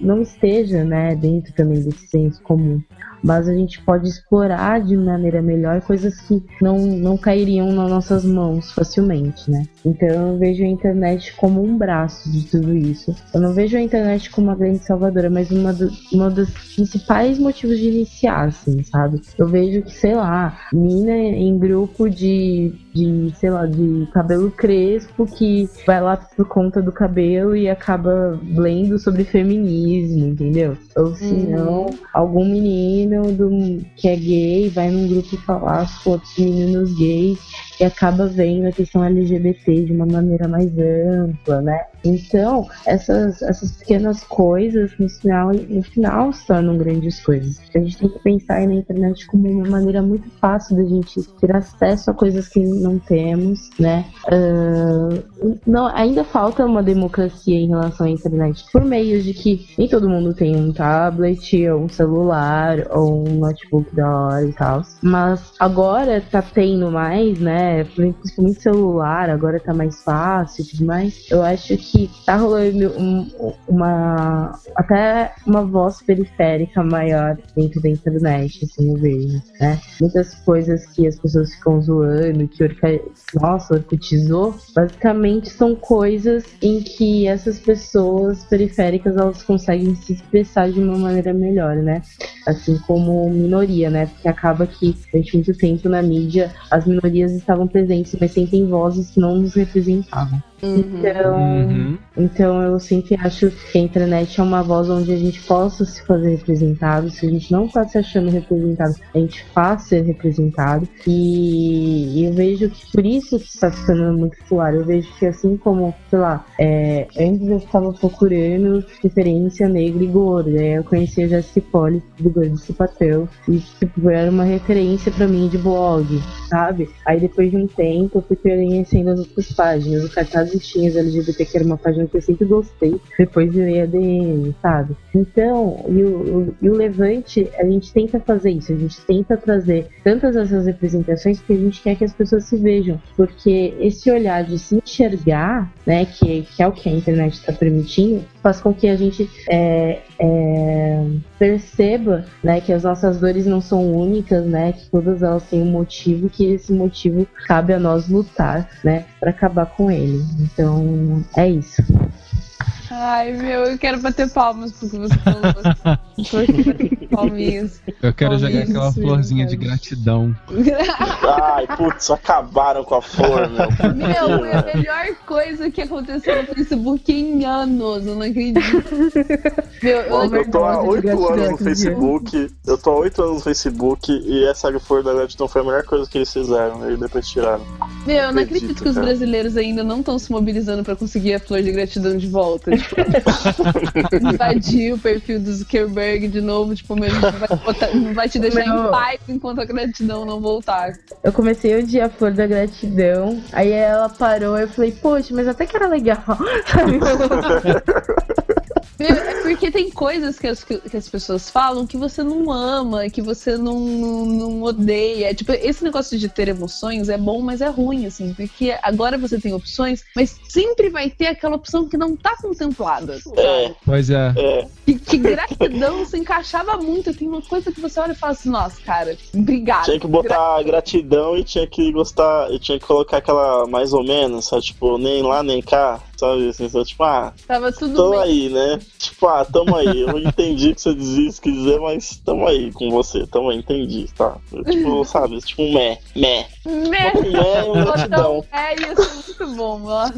Speaker 4: não esteja né, dentro também desse senso comum, mas a gente pode explorar de maneira melhor coisas que não, não cairiam nas nossas mãos facilmente, né? Então eu vejo a internet como um braço de tudo isso. Eu não vejo a internet como uma grande salvadora, mas uma, do, uma dos principais motivos de iniciar, assim, sabe? Eu vejo que, sei lá, mina em grupo de, de, sei lá, de cabelo crespo que vai lá por conta do cabelo e acaba lendo sobre feminismo, entendeu? Ou se não, uhum. algum menino do, que é gay vai num grupo falar com outros meninos gays e acaba vendo a questão LGBT de uma maneira mais ampla, né? Então, essas, essas pequenas coisas no final, no final se tornam grandes coisas. A gente tem que pensar na internet como uma maneira muito fácil da gente ter acesso a coisas que não temos, né? Uh, não, ainda falta uma democracia em relação à internet, por meio de que nem todo mundo tem um tablet, ou um celular, ou um notebook da hora e tal. Mas agora tá tendo mais, né? Principalmente celular, agora tá mais fácil e tudo mais. Eu acho que tá rolando um, uma até uma voz periférica maior dentro da internet, assim, eu vejo, né? Muitas coisas que as pessoas ficam zoando, que orca... nossa, orcutizou, basicamente são coisas em que essas pessoas periféricas elas conseguem se expressar de uma maneira melhor, né? Assim como minoria, né? Porque acaba que durante muito tempo na mídia as minorias estavam presentes, mas sempre em vozes que não nos representavam. Então, uhum. então eu sempre acho que a internet é uma voz onde a gente possa se fazer representado. Se a gente não está se achando representado, a gente faz ser representado. E, e eu vejo que por isso que está ficando muito claro. Eu vejo que assim como, sei lá, é, antes eu estava procurando referência negra e gorda. Aí eu conheci a Jessica Poli do Gordo Cipateu. E tipo, era uma referência para mim de blog, sabe? Aí depois de um tempo eu fui conhecendo as outras páginas. O cartaz listinhas LGBT, que era uma página que eu sempre gostei. Depois virei ADM, sabe? Então, e o, e o Levante, a gente tenta fazer isso, a gente tenta trazer tantas essas representações que a gente quer que as pessoas se vejam. Porque esse olhar de se enxergar, né, que, que é o que a internet está permitindo, faz com que a gente é, é, perceba né, que as nossas dores não são únicas, né, que todas elas têm um motivo, que esse motivo cabe a nós lutar né, para acabar com ele. Então, é isso.
Speaker 2: Ai, meu, eu quero bater palmas porque você falou.
Speaker 5: Palminhas. Eu quero jogar aquela florzinha de gratidão.
Speaker 3: Ai, putz, acabaram com a flor, meu.
Speaker 2: Meu, foi a melhor coisa que aconteceu no Facebook em anos, eu não acredito.
Speaker 3: Meu, eu, eu tô há oito anos no Facebook. Eu tô há oito anos no Facebook e essa flor da gratidão foi a melhor coisa que eles fizeram. E depois tiraram.
Speaker 2: Meu, eu não acredito, acredito que os brasileiros ainda não estão se mobilizando pra conseguir a flor de gratidão de volta. invadir o perfil do Zuckerberg de novo, tipo, mesmo não vai, botar, não vai te deixar Meu... em paz enquanto a gratidão não voltar.
Speaker 4: Eu comecei o dia a flor da gratidão, aí ela parou, eu falei, poxa, mas até que era legal, sabe?
Speaker 2: É porque tem coisas que as, que as pessoas falam que você não ama, que você não, não, não, odeia. Tipo, esse negócio de ter emoções é bom, mas é ruim, assim, porque agora você tem opções, mas sempre vai ter aquela opção que não tá contemplada.
Speaker 5: É. Pois é.
Speaker 2: é. Que, que gratidão se encaixava muito. Tem uma coisa que você olha e fala assim, nossa, cara, obrigado.
Speaker 3: Tinha que botar gratidão e tinha que gostar, e tinha que colocar aquela mais ou menos, sabe? Tipo, nem lá nem cá, sabe? Assim, só, tipo, ah,
Speaker 2: Tava tudo
Speaker 3: tô
Speaker 2: bem.
Speaker 3: aí, né? Tipo, ah, tamo aí. Eu entendi que você dizia isso, quis dizer, mas tamo aí com você, tamo aí, entendi, tá? Tipo, sabe? Tipo, mé, mé.
Speaker 2: Mé.
Speaker 3: Mé gratidão.
Speaker 2: É isso, muito bom. Nossa.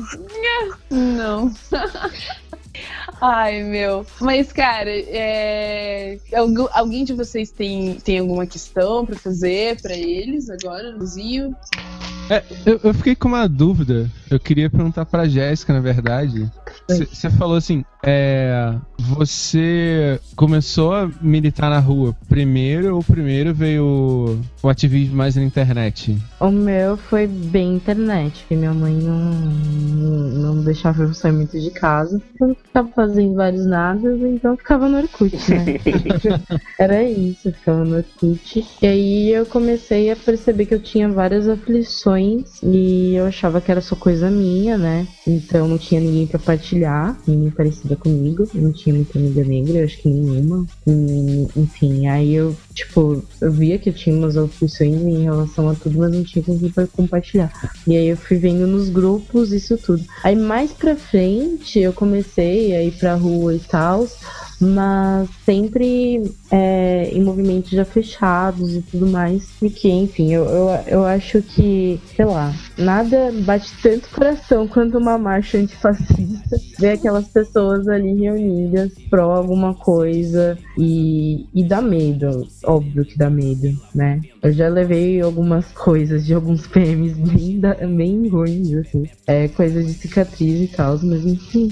Speaker 2: Não. Ai, meu. Mas, cara, é... algu- alguém de vocês tem, tem alguma questão pra fazer pra eles agora, Luzinho?
Speaker 5: É, eu, eu fiquei com uma dúvida. Eu queria perguntar pra Jéssica, na verdade. Você falou assim, é, você começou a militar na rua primeiro ou primeiro veio o ativismo mais na internet?
Speaker 4: O meu foi bem internet, porque minha mãe não, não deixava eu sair muito de casa. Eu não ficava fazendo vários nadas, então eu ficava no Orkut, né? Era isso, eu ficava no Orkut. E aí eu comecei a perceber que eu tinha várias aflições e eu achava que era só coisa minha, né? Então não tinha ninguém pra partilhar, ninguém parecida comigo. Eu não tinha muita amiga negra, eu acho que nenhuma. E, enfim, aí eu, tipo, eu via que eu tinha umas aflições em relação a tudo, mas não tinha quem pra compartilhar. E aí eu fui vendo nos grupos isso tudo. Aí mais pra frente eu comecei a ir pra rua e tal, mas sempre é, em movimentos já fechados e tudo mais. Porque, enfim, eu, eu, eu acho que, sei lá, nada bate tanto coração quanto uma marcha antifascista. Ver aquelas pessoas ali reunidas pró alguma coisa e, e dá medo, óbvio que dá medo, né? Eu já levei algumas coisas de alguns PMs bem, bem ruins, assim. É, coisas de cicatriz e tal, mas enfim.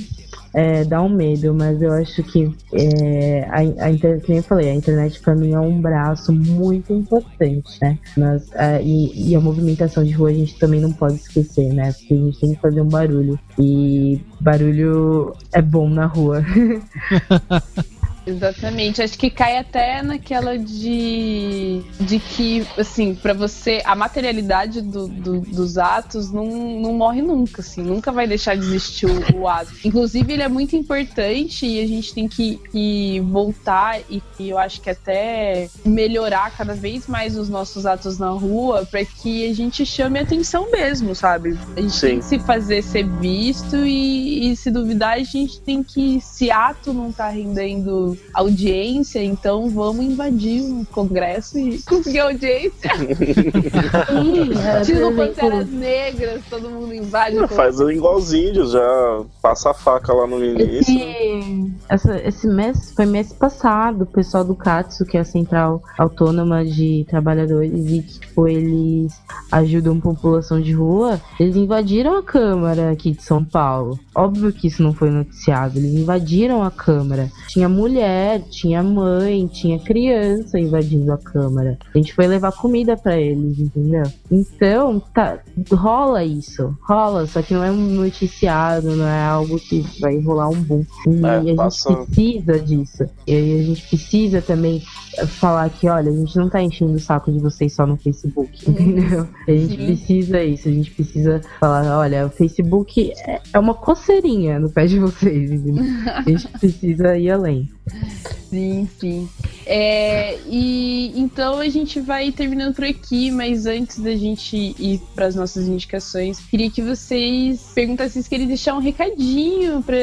Speaker 4: É, dá um medo, mas eu acho que é, a, a internet, como eu falei, a internet pra mim é um braço muito importante, né? Mas, é, e, e a movimentação de rua a gente também não pode esquecer, né? Porque a gente tem que fazer um barulho. E barulho é bom na rua.
Speaker 2: Exatamente. Acho que cai até naquela de, de que, assim, pra você, a materialidade do- do- dos atos não, não morre nunca, assim, nunca vai deixar de existir o, o ato. Inclusive, ele é muito importante e a gente tem que, voltar e, e eu acho que até melhorar cada vez mais os nossos atos na rua pra que a gente chame atenção mesmo, sabe? A gente
Speaker 3: Sim.
Speaker 2: tem que se fazer ser visto e, e se duvidar, a gente tem que, se ato não tá rendendo audiência, então vamos invadir o Congresso e conseguir audiência.
Speaker 4: É, exemplo,
Speaker 2: Panteras Negras, todo mundo invade o
Speaker 3: Faz igual os índios, já passa a faca lá no início.
Speaker 4: Esse, essa- esse mês foi mês passado, o pessoal do CATSU, que é a Central Autônoma de Trabalhadores, e que tipo, eles ajudam a população de rua, eles invadiram a Câmara aqui de São Paulo. Óbvio que isso não foi noticiado, eles invadiram a Câmara. Tinha mulher, tinha mãe, tinha criança invadindo a Câmara. A gente foi levar comida pra eles, entendeu? Então, tá, rola isso, rola, só que não é um noticiado, não é algo que vai rolar um boom. E
Speaker 3: É,
Speaker 4: a gente
Speaker 3: passa-
Speaker 4: precisa disso. E aí a gente precisa também falar que, olha, a gente não tá enchendo o saco de vocês só no Facebook, entendeu? A gente
Speaker 2: Sim.
Speaker 4: precisa isso, a gente precisa falar, olha, o Facebook é, é uma coceirinha no pé de vocês, entendeu? A gente precisa ir além.
Speaker 2: Sim, sim. É, e então a gente vai terminando por aqui, mas antes da gente ir para as nossas indicações, queria que vocês perguntassem se querem deixar um recadinho para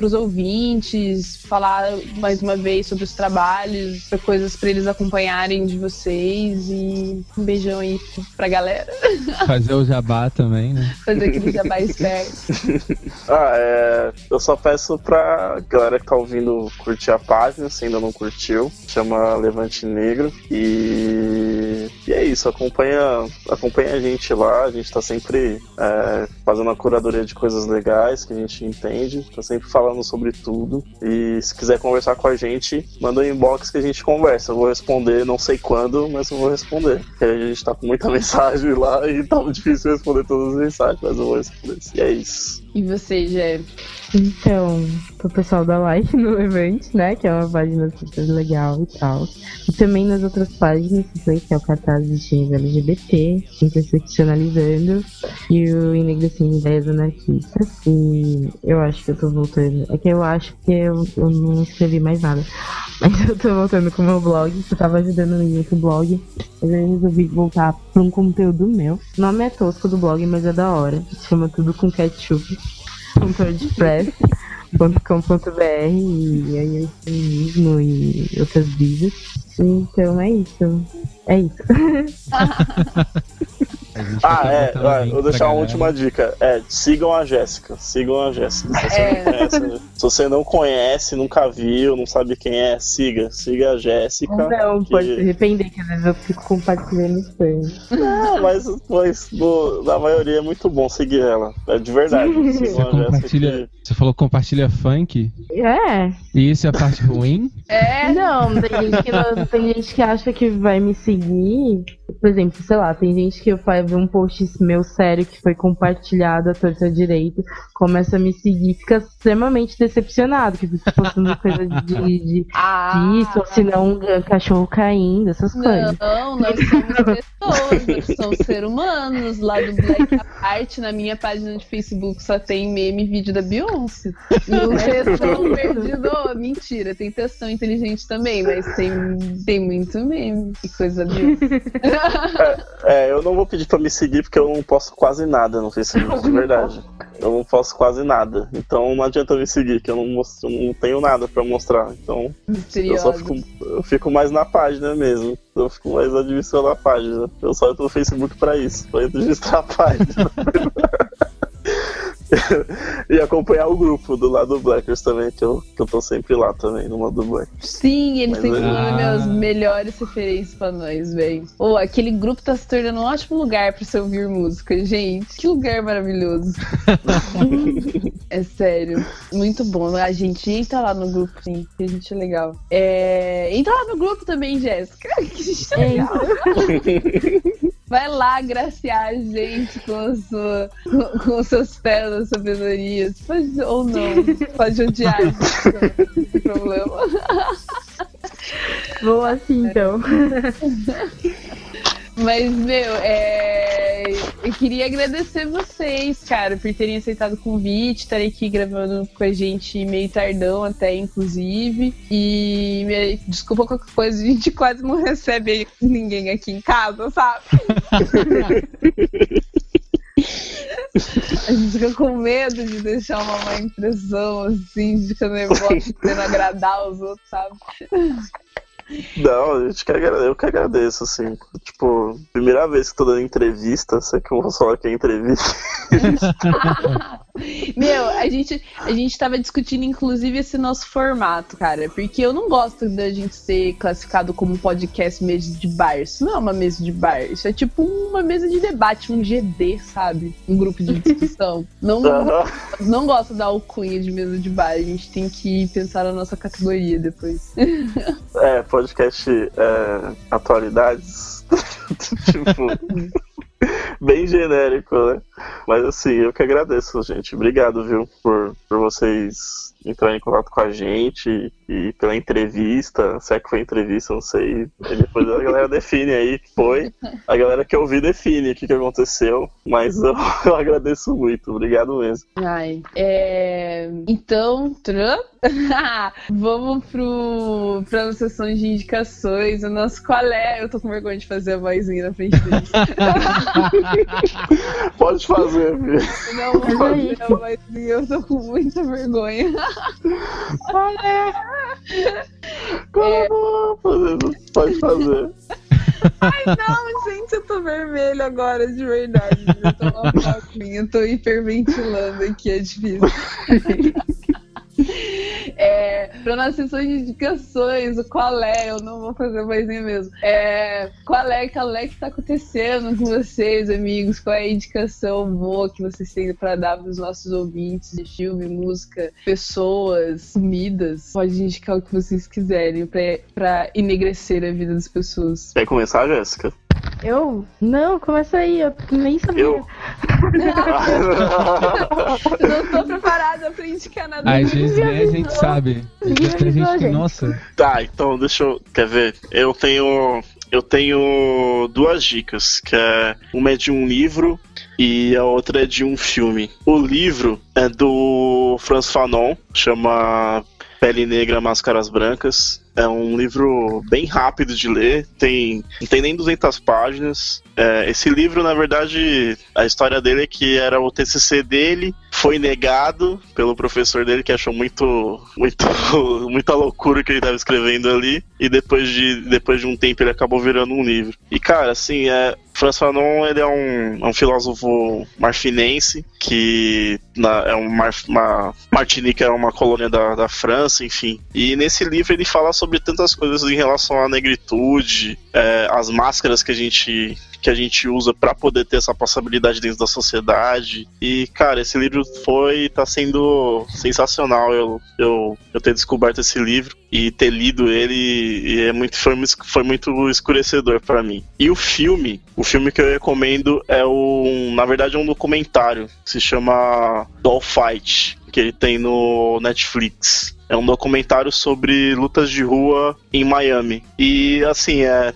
Speaker 2: os ouvintes, falar mais uma vez sobre os trabalhos, pra coisas para eles acompanharem de vocês e um beijão aí pra galera,
Speaker 5: Fazer o jabá também, né?
Speaker 2: fazer aquele jabá esperto.
Speaker 3: Ah, é. Eu só peço pra galera que tá ouvindo curtir a página, se ainda não curtiu. Chama Levante Negro. E. E é isso, acompanha, acompanha a gente lá. A gente tá sempre é, fazendo a curadoria de coisas legais que a gente entende. Tá sempre falando sobre tudo. E se quiser conversar com a gente, manda um inbox que a gente conversa. Eu vou responder, não sei quando, mas eu vou responder. Porque a gente tá com muita mensagem lá e tá difícil responder todas as mensagens, mas eu vou responder. E é isso.
Speaker 2: E você, Jé?
Speaker 4: Então, pro pessoal da Life no Levante, né? Que é uma página super legal e tal. E também nas outras páginas, que foi, que é o Catarse tá assistindo LGBT, interseccionalizando e o enegrecendo ideias anarquistas. E eu acho que eu tô voltando. É que eu acho que eu, eu não escrevi mais nada. Mas eu tô voltando com o meu blog, que eu tava ajudando em outro blog. Mas eu resolvi voltar um conteúdo meu. O nome é tosco do blog, mas é da hora. Se chama Tudo com Ketchup. .wordpress.com.br e aí feminismo e outras vidas. Então é isso. É isso.
Speaker 3: Ah, é, vai, vou deixar uma
Speaker 5: galera.
Speaker 3: última dica. É, sigam a Jéssica. Sigam a Jéssica. Se você,
Speaker 2: É.
Speaker 3: não conhece, se você não conhece, nunca viu, não sabe quem é, siga. Siga a Jéssica.
Speaker 4: Não,
Speaker 3: que-
Speaker 4: pode se arrepender, que às vezes eu fico compartilhando spam.
Speaker 3: Ah, mas, mas no- na maioria é muito bom seguir ela. É de verdade.
Speaker 5: Você
Speaker 3: Sigam a Jéssica.
Speaker 5: compartilha.
Speaker 3: que-
Speaker 5: Você falou compartilha funk?
Speaker 4: É.
Speaker 5: E isso é a parte ruim?
Speaker 2: É,
Speaker 4: Não, tem gente, que não- tem gente que acha que vai me seguir. Por exemplo, sei lá, tem gente que eu fa- vê um post meu sério que foi compartilhado à torta direito, começa a me seguir, fica extremamente decepcionado, que fica postando coisa de, de
Speaker 2: ah,
Speaker 4: isso, ou se não, um cachorro caindo, essas coisas.
Speaker 2: Não, nós somos pessoas, nós somos seres humanos. Lá do Black Art, na minha página de Facebook, só tem meme e vídeo da Beyoncé. E o textão perdido. mentira, tem textão inteligente também, mas tem, tem muito meme e coisa Beyoncé.
Speaker 3: É, eu não vou pedir pra me seguir porque eu não posto quase nada no Facebook, de verdade. Eu não posto quase nada. Então não adianta me seguir, que eu não, mostro, eu não tenho nada pra mostrar. Então eu só fico, eu fico mais na página mesmo. Eu fico mais administrando a página. Eu só entro no Facebook pra isso, pra administrar a página. e acompanhar o grupo do lado do Blackers também, que eu, que eu tô sempre lá também, no lado do Blackers.
Speaker 2: Sim, eles
Speaker 3: Mas
Speaker 2: sempre
Speaker 3: é-
Speaker 2: mandam
Speaker 5: Ah.
Speaker 2: meus melhores referências pra nós, velho. Ô, aquele grupo tá se tornando um ótimo lugar pra você ouvir música, gente. Que lugar maravilhoso. é sério. Muito bom. A gente entra lá no grupo, sim, que a gente é legal. É... Entra lá no grupo também, Jéssica. Que a gente é legal. Vai lá agraciar a gente com, sua, com, com os seus pérolas, sabedorias. Pode, ou não. Pode odiar a gente, não tem problema.
Speaker 4: Vou assim então.
Speaker 2: Mas, meu, é... eu queria agradecer vocês, cara, por terem aceitado o convite, estarem aqui gravando com a gente meio tardão até, inclusive. E me- desculpa qualquer coisa, a gente quase não recebe ninguém aqui em casa, sabe? A gente fica com medo de deixar uma má impressão, assim, de ficar nervosa, tentando agradar os outros, sabe?
Speaker 3: Não, gente que agrade- eu que agradeço, assim. Tipo, primeira vez que tô dando entrevista, sei que eu vou falar que é entrevista.
Speaker 2: Meu, a gente, a gente tava discutindo, inclusive, esse nosso formato, cara. Porque eu não gosto da gente ser classificado como podcast mesa de bar. Isso não é uma mesa de bar. Isso é tipo uma mesa de debate, um GD, sabe? Um grupo de discussão. Não, não gosto da alcunha de mesa de bar. A gente tem que pensar na nossa categoria depois.
Speaker 3: É, podcast é, atualidades. tipo, bem genérico, né? Mas assim, eu que agradeço, gente. Obrigado, viu, por, por vocês entrarem em contato com a gente e pela entrevista. Se é que foi entrevista, não sei. E depois a galera define aí que foi. A galera que ouviu define o que, que aconteceu. Mas eu, eu agradeço muito. Obrigado mesmo.
Speaker 2: Ai, é... Então, vamos pro, pra sessão de indicações. O nosso qual é? Eu tô com vergonha de fazer a vozinha na frente deles.
Speaker 3: Pode fazer, filho.
Speaker 2: Não vou fazer a vozinha, eu tô com muita vergonha.
Speaker 3: Pode fazer.
Speaker 2: Ai, não, gente, eu tô vermelho agora, de verdade. Eu tô uma eu tô hiperventilando aqui, é difícil. É, pra nossa sessão de indicações, o qual é, eu não vou fazer vozinha mesmo. É, qual é, qual é que tá acontecendo com vocês, amigos? Qual é a indicação boa que vocês têm pra dar pros nossos ouvintes de filme, música, pessoas, comidas? Pode indicar o que vocês quiserem pra enegrecer a vida das pessoas.
Speaker 3: Quer começar, Jéssica?
Speaker 4: Eu? Não, começa aí, eu nem sabia.
Speaker 3: Eu?
Speaker 2: Eu não tô preparada pra indicar nada.
Speaker 5: Às vezes nem a gente sabe. Às vezes tem gente que, nossa,
Speaker 3: Tá, então deixa eu. Quer ver? Eu tenho. eu tenho duas dicas, que é uma é de um livro e a outra é de um filme. O livro é do Franz Fanon, chama Pele Negra, Máscaras Brancas. É um livro bem rápido de ler, tem, não tem nem 200 páginas. É, esse livro, na verdade, a história dele é que era o TCC dele, foi negado pelo professor dele, que achou muito, muito muita loucura que ele estava escrevendo ali, e depois de, depois de um tempo ele acabou virando um livro. E, cara, assim, é, Franz Fanon ele é um, é um filósofo marfinense que na, é um uma, Martinique é uma colônia da, da França, enfim. E nesse livro ele fala sobre tantas coisas em relação à negritude, é, as máscaras que a gente que a gente usa para poder ter essa passabilidade dentro da sociedade. E, cara, esse livro foi tá sendo sensacional eu, eu, eu ter descoberto esse livro e ter lido ele é muito, foi, foi muito escurecedor para mim. E o filme, o filme que eu recomendo é um, na verdade, é um documentário que se chama Doll Fight, que ele tem no Netflix. É um documentário sobre lutas de rua em Miami. E assim, é,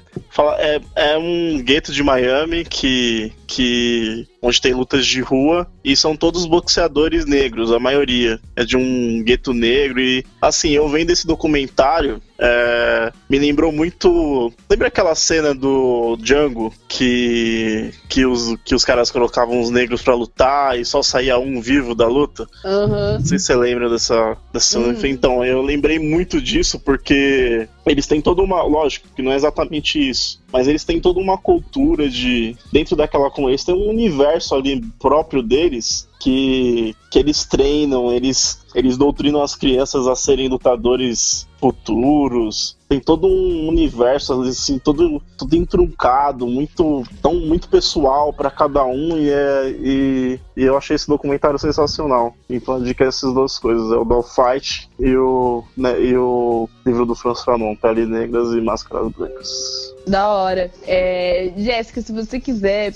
Speaker 3: é, é um gueto de Miami que, que onde tem lutas de rua e são todos boxeadores negros, a maioria é de um gueto negro e assim eu vendo esse documentário é, me lembrou muito lembra aquela cena do Django que que os, que os caras colocavam os negros para lutar e só saía um vivo da luta
Speaker 2: uhum.
Speaker 3: não sei se você lembra dessa, dessa uhum. então eu lembrei muito disso porque eles têm toda uma lógico que não é exatamente isso mas eles têm toda uma cultura de dentro daquela eles têm um universo ali próprio deles que, que eles treinam, eles, eles doutrinam as crianças a serem lutadores futuros. Tem todo um universo assim, todo, todo entruncado, muito tão muito pessoal para cada um e, é, e, e, eu achei esse documentário sensacional. Então a dica é essas duas coisas, é o Doll Fight e o, né, e o livro do Franz Fanon, Pele Negras e Máscaras Brancas.
Speaker 2: Da hora. É, Jéssica, se você quiser,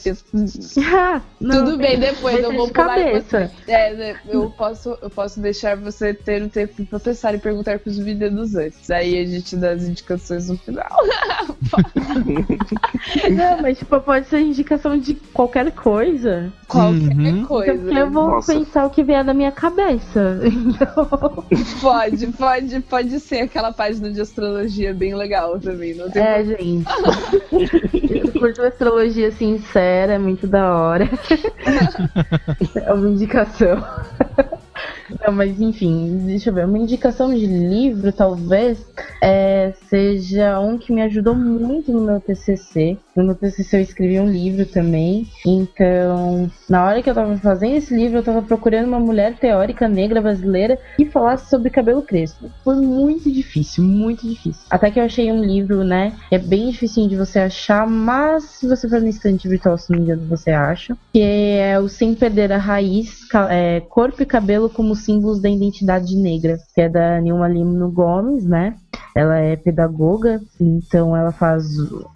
Speaker 4: ah, não,
Speaker 2: tudo bem, depois eu vou
Speaker 4: de cabeça.
Speaker 2: É, eu posso, eu posso deixar você ter o tempo para pensar e perguntar pros vídeos antes. Aí a gente dá as indicações no final.
Speaker 4: não, mas tipo, pode ser indicação de qualquer coisa.
Speaker 2: Qualquer uhum. coisa.
Speaker 4: Porque eu vou Nossa. pensar o que vier da minha cabeça. Então...
Speaker 2: Pode, pode, pode ser aquela página de astrologia bem legal também. Não tem
Speaker 4: é, gente. Eu curto astrologia sincera, é muito da hora. É uma indicação. Não, mas enfim, deixa eu ver. Uma indicação de livro, talvez, é, seja um que me ajudou muito no meu TCC. No meu TCC eu escrevi um livro também. Então, na hora que eu tava fazendo esse livro, eu tava procurando uma mulher teórica negra brasileira que falasse sobre cabelo crespo. Foi muito difícil, muito difícil. Até que eu achei um livro, né? É bem difícil de você achar, mas se você for no instante virtual, se não me engano, você acha. Que é o Sem Perder a Raiz, é, Corpo e Cabelo como símbolos da identidade negra, que é da Nilma Lino Gomes, né? Ela é pedagoga, então ela faz.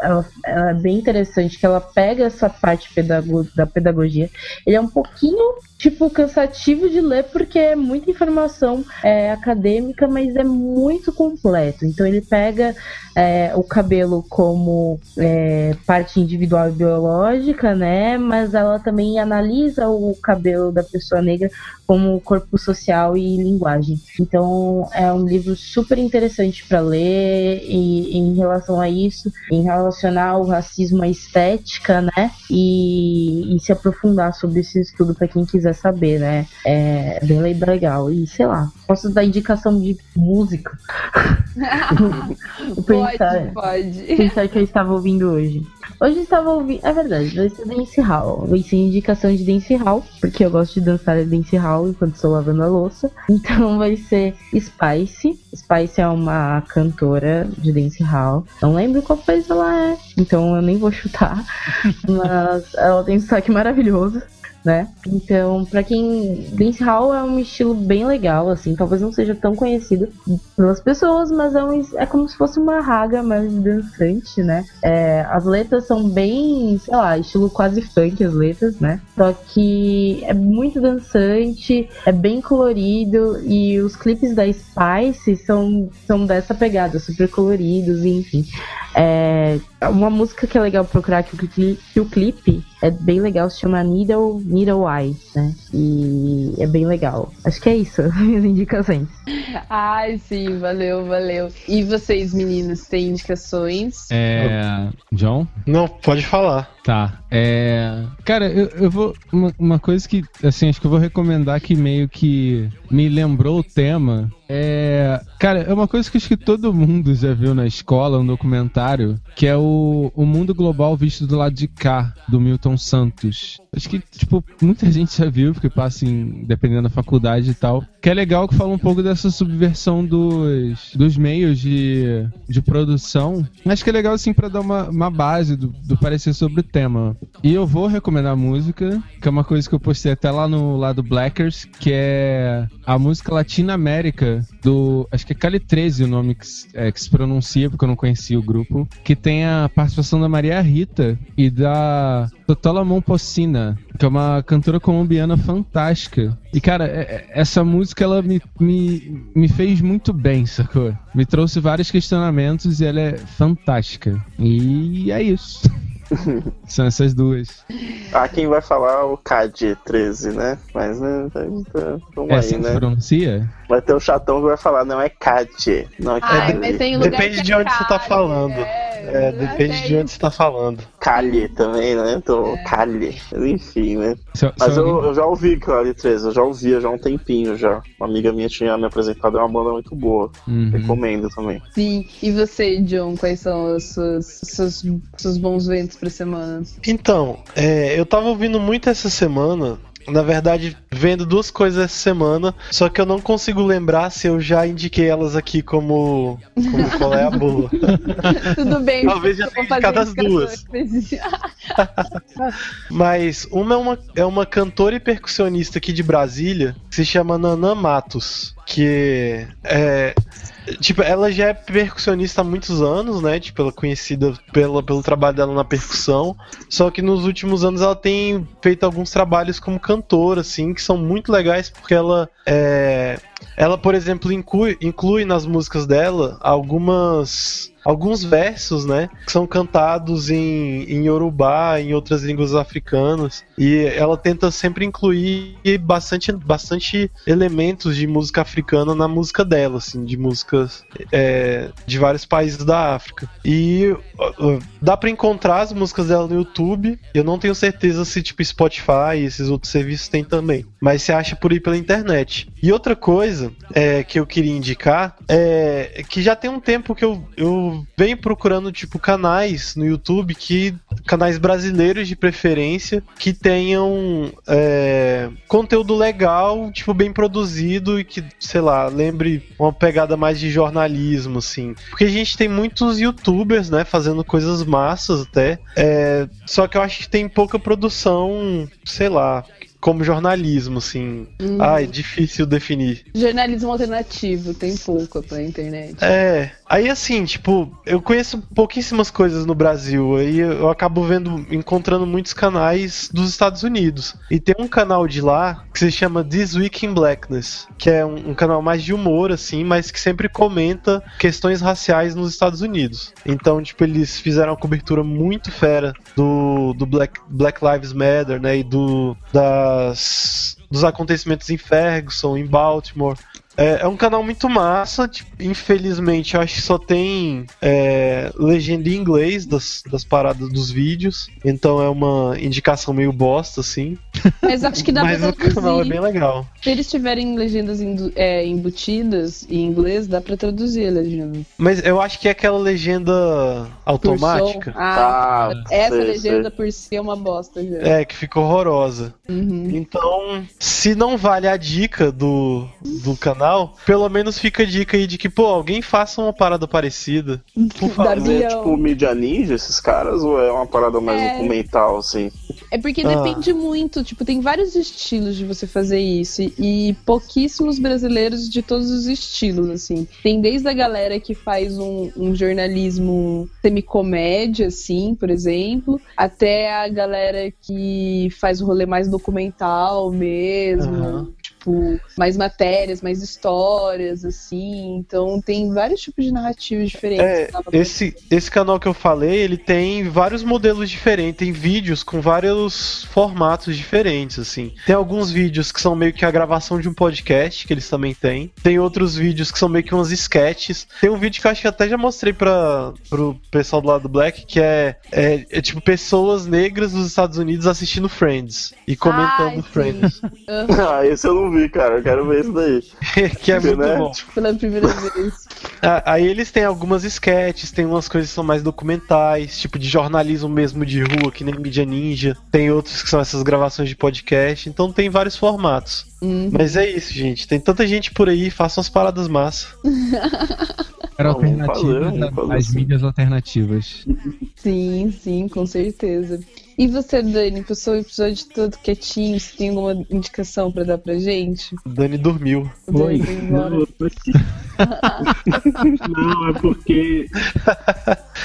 Speaker 4: Ela, ela é bem interessante que ela pega essa parte pedago, da pedagogia. Ele é um pouquinho tipo, cansativo de ler porque é muita informação é, acadêmica, mas é muito completo. Então ele pega é, o cabelo como é, parte individual e biológica, né? Mas ela também analisa o cabelo da pessoa negra como corpo social e linguagem. Então é um livro super interessante para ler e, em relação a isso, em relacionar o racismo à estética, né? E, e se aprofundar sobre esse estudo para quem quiser saber, né? É bem legal. E sei lá, posso dar indicação de música.
Speaker 2: pensar, pode, pode.
Speaker 4: Pensar que eu estava ouvindo hoje. Hoje eu estava ouvindo. É verdade, vai ser Dance Hall. Vai ser indicação de Dance Hall, porque eu gosto de dançar Dance Hall enquanto estou lavando a louça. Então vai ser Spice. Spice é uma cantora de Dance Hall. Não lembro qual país ela é, então eu nem vou chutar. Mas ela tem um sotaque maravilhoso. Né? Então, pra quem. Dancehall é um estilo bem legal, assim, talvez não seja tão conhecido pelas pessoas, mas é, um, é como se fosse uma raga mais dançante, né? É, as letras são bem, sei lá, estilo quase funk as letras, né? Só que é muito dançante, é bem colorido e os clipes da Spice são, são dessa pegada, super coloridos, enfim. É, uma música que é legal procurar que o, cli- que o clipe é bem legal, se chama Needle, Needle Eye, né? E é bem legal. Acho que é isso, minhas indicações.
Speaker 2: Ai, sim, valeu, valeu. E vocês, meninos, têm indicações?
Speaker 5: É. John?
Speaker 6: Não, pode falar.
Speaker 5: Tá. É. Cara, eu, eu vou. Uma, uma coisa que, assim, acho que eu vou recomendar que meio que me lembrou o tema. É. Cara, é uma coisa que acho que todo mundo já viu na escola, um documentário, que é o, o Mundo Global Visto do Lado de Cá, do Milton Santos. Acho que, tipo, muita gente já viu, porque passa em. dependendo da faculdade e tal. Que é legal que fala um pouco dessa subversão dos, dos meios de, de produção. Acho que é legal, assim, pra dar uma, uma base do, do parecer sobre tema. E eu vou recomendar a música, que é uma coisa que eu postei até lá no lado Blackers, que é a música Latina América do. Acho que é Cali 13 o nome que, é, que se pronuncia, porque eu não conhecia o grupo. Que tem a participação da Maria Rita e da Totola Momposina, que é uma cantora colombiana fantástica. E, cara, é- é- essa música ela me, me, me fez muito bem, sacou? Me trouxe vários questionamentos e ela é fantástica. E é isso. São essas duas.
Speaker 3: Ah, quem vai falar é o CAD 13, né? Mas, né, tá- tá- vamos
Speaker 5: É
Speaker 3: aí,
Speaker 5: assim
Speaker 3: né?
Speaker 5: pronuncia?
Speaker 3: Vai ter o chatão que vai falar, não é CAD, não é
Speaker 2: Ai, tem lugar
Speaker 6: Depende
Speaker 2: que é
Speaker 6: de onde você tá falando.
Speaker 2: É,
Speaker 6: É, depende de onde você tá falando.
Speaker 3: Cali também, né? Então,
Speaker 2: É.
Speaker 3: Cali. Mas enfim, né? Mas eu, eu já ouvi Cali 13, eu já ouvia já há um tempinho já. Uma amiga minha tinha me apresentado, é uma banda muito boa.
Speaker 5: Uhum.
Speaker 3: Recomendo também.
Speaker 2: Sim. E você, John, quais são os seus, seus, seus bons ventos pra semana?
Speaker 6: Então, é, eu tava ouvindo muito essa semana. Na verdade, vendo duas coisas essa semana, só que eu não consigo lembrar se eu já indiquei elas aqui como, como qual é a boa.
Speaker 2: Tudo bem,
Speaker 6: Talvez já tenha indicado as duas. Mas uma é uma, é uma cantora e percussionista aqui de Brasília que se chama Nanã Matos. Que é. Tipo, ela já é percussionista há muitos anos, né? Tipo, ela é conhecida pela, pelo trabalho dela na percussão. Só que nos últimos anos ela tem feito alguns trabalhos como cantora, assim, que são muito legais porque ela é. Ela, por exemplo, inclui, inclui nas músicas dela algumas alguns versos, né, que são cantados em, em Yorubá, em outras línguas africanas, e ela tenta sempre incluir bastante, bastante elementos de música africana na música dela, assim, de músicas é, de vários países da África. E dá pra encontrar as músicas dela no YouTube, eu não tenho certeza se, tipo, Spotify e esses outros serviços tem também, mas você acha por aí pela internet. E outra coisa é, que eu queria indicar é que já tem um tempo que eu, eu venho procurando, tipo, canais no YouTube que. canais brasileiros de preferência que tenham é, conteúdo legal, tipo, bem produzido e que, sei lá, lembre uma pegada mais de jornalismo, assim. Porque a gente tem muitos youtubers, né, fazendo coisas massas até. é, só que eu acho que tem pouca produção, sei lá. Como jornalismo, assim.
Speaker 2: Hum.
Speaker 6: Ai, difícil definir.
Speaker 2: Jornalismo alternativo, tem pouco pela internet.
Speaker 6: É, aí assim, tipo, eu conheço pouquíssimas coisas no Brasil, aí eu acabo vendo, encontrando muitos canais dos Estados Unidos. E tem um canal de lá que se chama This Week in Blackness, que é um, um canal mais de humor, assim, mas que sempre comenta questões raciais nos Estados Unidos. Então, tipo, eles fizeram uma cobertura muito fera do, do Black, Black Lives Matter, né, e do, das, dos acontecimentos em Ferguson, em Baltimore. É, é um canal muito massa, tipo, infelizmente eu acho que só tem é, legenda em inglês das, das paradas dos vídeos, então é uma indicação meio bosta, assim.
Speaker 2: Mas acho que dá
Speaker 6: Mas
Speaker 2: pra
Speaker 6: o canal é bem legal.
Speaker 2: Se eles tiverem legendas é, embutidas em inglês, dá pra traduzir a legenda.
Speaker 6: Mas eu acho que é aquela legenda automática.
Speaker 2: Ah,
Speaker 3: Ah,
Speaker 2: essa
Speaker 3: sei,
Speaker 2: legenda
Speaker 3: sei.
Speaker 2: por si é uma bosta já.
Speaker 6: É, que ficou horrorosa.
Speaker 2: Uhum.
Speaker 6: Então, se não vale a dica do, do canal, pelo menos fica a dica aí de que, pô, alguém faça uma parada parecida. Por favor.
Speaker 3: Mas é tipo mídia ninja esses caras ou é uma parada mais
Speaker 2: É.
Speaker 3: documental, assim?
Speaker 2: É porque
Speaker 6: Ah.
Speaker 2: depende muito, tipo, tem vários estilos de você fazer isso e, e pouquíssimos brasileiros de todos os estilos, assim. Tem desde a galera que faz um, um jornalismo semicomédia, assim, por exemplo, até a galera que faz o rolê mais documental mesmo.
Speaker 6: Aham.
Speaker 2: Tipo, mais matérias, mais histórias, assim. Então tem vários tipos de narrativas diferentes.
Speaker 6: É, esse, esse canal que eu falei, ele tem vários modelos diferentes, tem vídeos com vários formatos diferentes, assim. Tem alguns vídeos que são meio que a gravação de um podcast, que eles também têm. Tem outros vídeos que são meio que umas sketches. Tem um vídeo que eu acho que até já mostrei para pro pessoal do lado do Black, que é, é, é tipo pessoas negras dos Estados Unidos assistindo Friends e comentando
Speaker 2: Ai.
Speaker 6: Friends.
Speaker 3: Ah, esse eu não vi, cara. Eu quero ver isso daí.
Speaker 6: que é muito
Speaker 3: Né?
Speaker 6: bom.
Speaker 2: Pela primeira vez.
Speaker 6: Ah, Aí eles têm algumas sketches, tem umas coisas que são mais documentais, tipo de jornalismo mesmo de rua, que nem mídia ninja. Tem outros que são essas gravações de podcast, então tem vários formatos.
Speaker 2: Hum.
Speaker 6: Mas é isso, gente. Tem tanta gente por aí, façam as paradas massa.
Speaker 5: Era alternativa
Speaker 3: assim.
Speaker 5: mídias alternativas.
Speaker 2: Sim, sim, com certeza. E você, Dani, passou o episódio todo quietinho, você tem alguma indicação pra dar pra gente?
Speaker 6: Dani dormiu.
Speaker 2: Dani
Speaker 7: Oi. Não, é porque.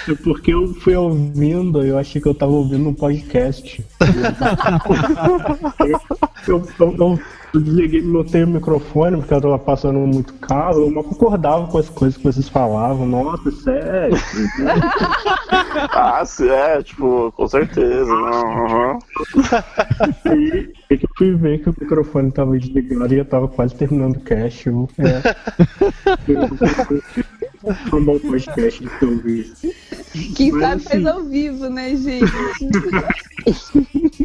Speaker 7: É porque eu fui ouvindo, eu achei que eu tava ouvindo um podcast. Eu, eu, eu, eu- desliguei, notei o microfone porque eu tava passando muito carro, eu não concordava com as coisas que vocês falavam. Nossa, sério.
Speaker 3: Ah, sim, é, tipo, com certeza. Aham.
Speaker 7: E que eu fui ver que o microfone tava desligado e eu tava quase terminando o cast. Eu, é. Foi um bom podcast de ouvir.
Speaker 2: Quem
Speaker 7: Mas,
Speaker 2: sabe faz
Speaker 7: assim-
Speaker 2: ao vivo, né, gente?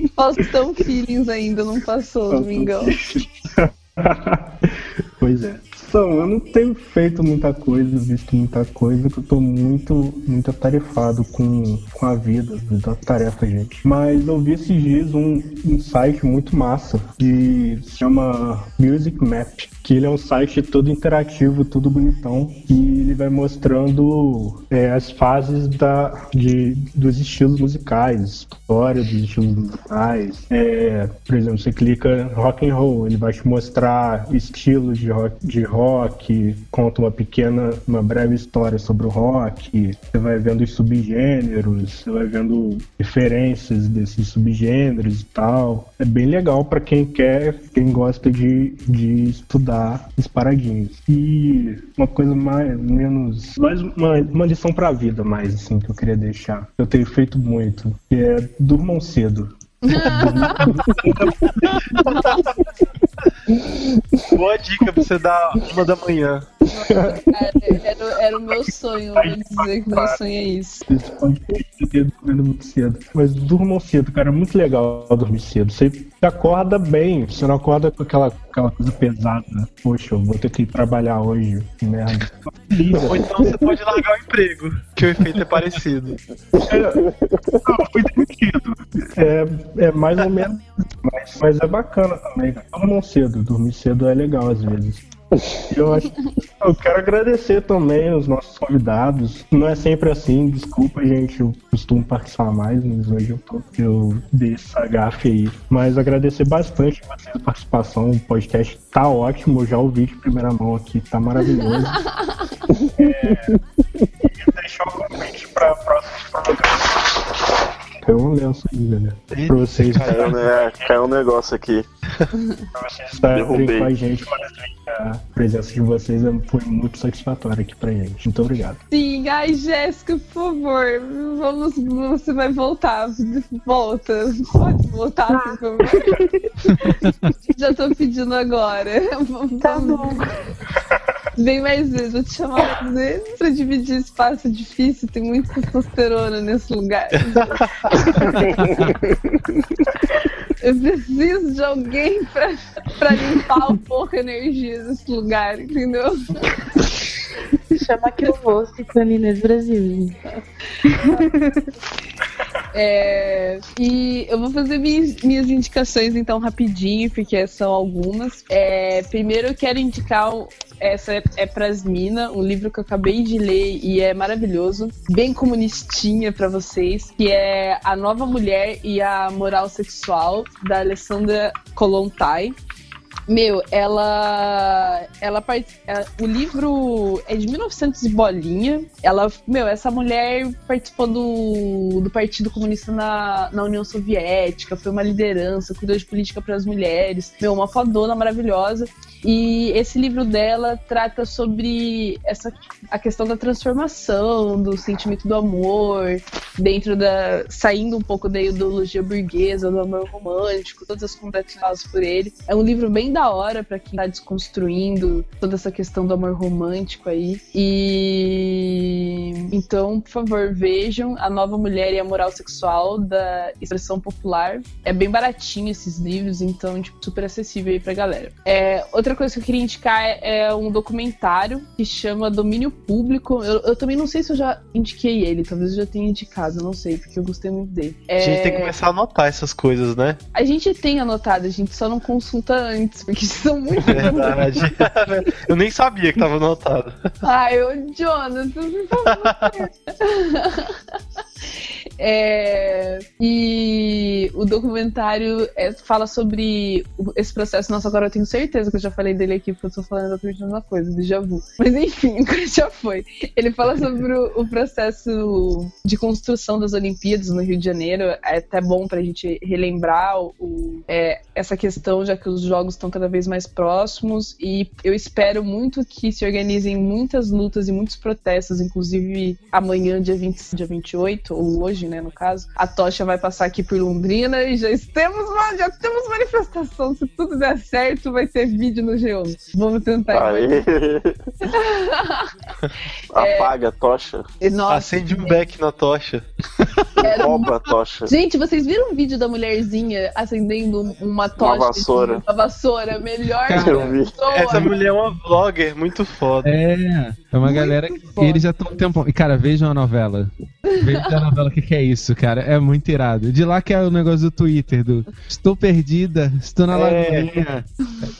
Speaker 2: Faustão Feelings ainda não passou, domingão.
Speaker 7: pois é. Então, eu não tenho feito muita coisa, visto muita coisa, eu tô muito, muito atarefado com, com a vida, da tarefa, gente. Mas eu vi esses dias um, um site muito massa, que se chama Music Map, que ele é um site todo interativo, tudo bonitão, e ele vai mostrando é, as fases da, de, dos estilos musicais, história dos estilos musicais. É, por exemplo, você clica rock and roll, ele vai te mostrar estilos de rock, de rock, conta uma pequena, uma breve história sobre o rock. Você vai vendo os subgêneros, você vai vendo referências desses subgêneros e tal. É bem legal para quem quer, quem gosta de, de estudar as paradinhas. E uma coisa mais, menos, mais uma, uma lição pra vida mais, assim, que eu queria deixar. Eu tenho feito muito, que é durmam cedo.
Speaker 6: Boa dica pra você dar uma da manhã.
Speaker 2: Cara, era, era o meu sonho, vou dizer que meu sonho é isso.
Speaker 7: Vocês podem cedo. Mas durmam cedo, cara. É muito legal dormir cedo. Você acorda bem, você não acorda com aquela, aquela coisa pesada. né? Poxa, eu vou ter que ir trabalhar hoje. Que merda.
Speaker 6: Ou então você pode largar o emprego, que o efeito é parecido.
Speaker 7: Não, fui demitido. É, é mais ou menos. Mas, mas é bacana também. Durmam cedo. Dormir cedo é legal às vezes. Eu acho. Eu quero agradecer também os nossos convidados. Não é sempre assim, desculpa, gente. Eu costumo participar mais, mas hoje eu, tô, eu dei essa gafe aí. Mas agradecer bastante a participação. O podcast tá ótimo. Eu já ouvi de primeira mão aqui, tá maravilhoso. É, e deixar o convite para próximos programas. Caiu um lenço aí, galera. Pra vocês,
Speaker 3: Caiu, né? Caiu um negócio aqui.
Speaker 7: pra vocês estarem com a gente. A presença de vocês é- foi muito satisfatória aqui pra gente. Muito obrigado.
Speaker 2: Sim, ai, Jéssica, por favor, vamos, você vai voltar. Volta, pode voltar, por favor. Já tô pedindo agora. Tá bom. Vem mais vezes, vou te chamar mais vezes pra dividir espaço difícil, tem muita testosterona nesse lugar. Eu preciso de alguém pra, pra limpar um pouco a energia desse lugar, entendeu?
Speaker 4: Chama que eu vou, citando Inês Brasil.
Speaker 2: É, e eu vou fazer minhas, minhas indicações então rapidinho, porque são algumas. É, primeiro eu quero indicar essa é, é pras mina, um livro que eu acabei de ler e é maravilhoso, bem comunistinha pra vocês, que é A Nova Mulher e a Moral Sexual, da Alessandra Kolontai. Meu, ela. Ela é, O livro é de 1900 e bolinha. Ela. Meu, essa mulher participou do, do Partido Comunista na, na União Soviética, foi uma liderança, cuidou de política para as mulheres. Meu, uma fodona maravilhosa. E esse livro dela trata sobre essa a questão da transformação, do sentimento do amor, dentro da. saindo um pouco da ideologia burguesa, do amor romântico, todas as complexidades por ele. É um livro bem da hora para quem tá desconstruindo toda essa questão do amor romântico aí. E então, por favor, vejam A Nova Mulher e a Moral Sexual da Expressão Popular. É bem baratinho esses livros, então, tipo, super acessível aí pra galera. É, outra coisa que eu queria indicar é, é um documentário que chama Domínio Público. Eu, eu também não sei se eu já indiquei ele, talvez eu já tenha indicado, não sei, porque eu gostei muito dele.
Speaker 6: A gente
Speaker 2: É,
Speaker 6: tem que começar a anotar essas coisas, né?
Speaker 2: a gente tem anotado, a gente só não consulta antes, porque são muito.
Speaker 6: Verdade. Eu nem sabia que tava anotado.
Speaker 2: Ai, ô Jonathan, por favor. É, e o documentário é, fala sobre esse processo. Nossa, agora eu tenho certeza que eu já falei dele aqui, porque eu tô falando exatamente a mesma coisa, déjà vu. Mas enfim, já foi. Ele fala sobre o, o processo de construção das Olimpíadas no Rio de Janeiro. É até bom pra gente relembrar o, é, essa questão, já que os jogos estão cada vez mais próximos. E eu espero muito que se organizem muitas lutas e muitos protestos, inclusive amanhã, dia, 20, dia 28, ou hoje, né, no caso. A tocha vai passar aqui por Londrina e já temos, uma- já temos manifestação. Se tudo der certo, vai ter vídeo no G11. Vamos tentar.
Speaker 3: Aí. Apaga a tocha.
Speaker 2: E, Nossa,
Speaker 6: Acende um beck na tocha.
Speaker 2: era
Speaker 3: Rouba a tocha.
Speaker 2: Gente, vocês viram o vídeo da mulherzinha acendendo uma tocha?
Speaker 3: vassoura.
Speaker 2: Uma vassoura, melhor
Speaker 5: Cara,
Speaker 2: pessoa.
Speaker 6: Essa mulher é uma vlogger muito foda.
Speaker 5: É, é uma galera que
Speaker 2: foda.
Speaker 5: eles já estão um tempão. E, cara, vejam a novela. Vejam novela, o que, que é isso, cara? É muito irado. De lá que é o negócio do Twitter, do Estou perdida, estou na
Speaker 6: É.
Speaker 5: lagoinha.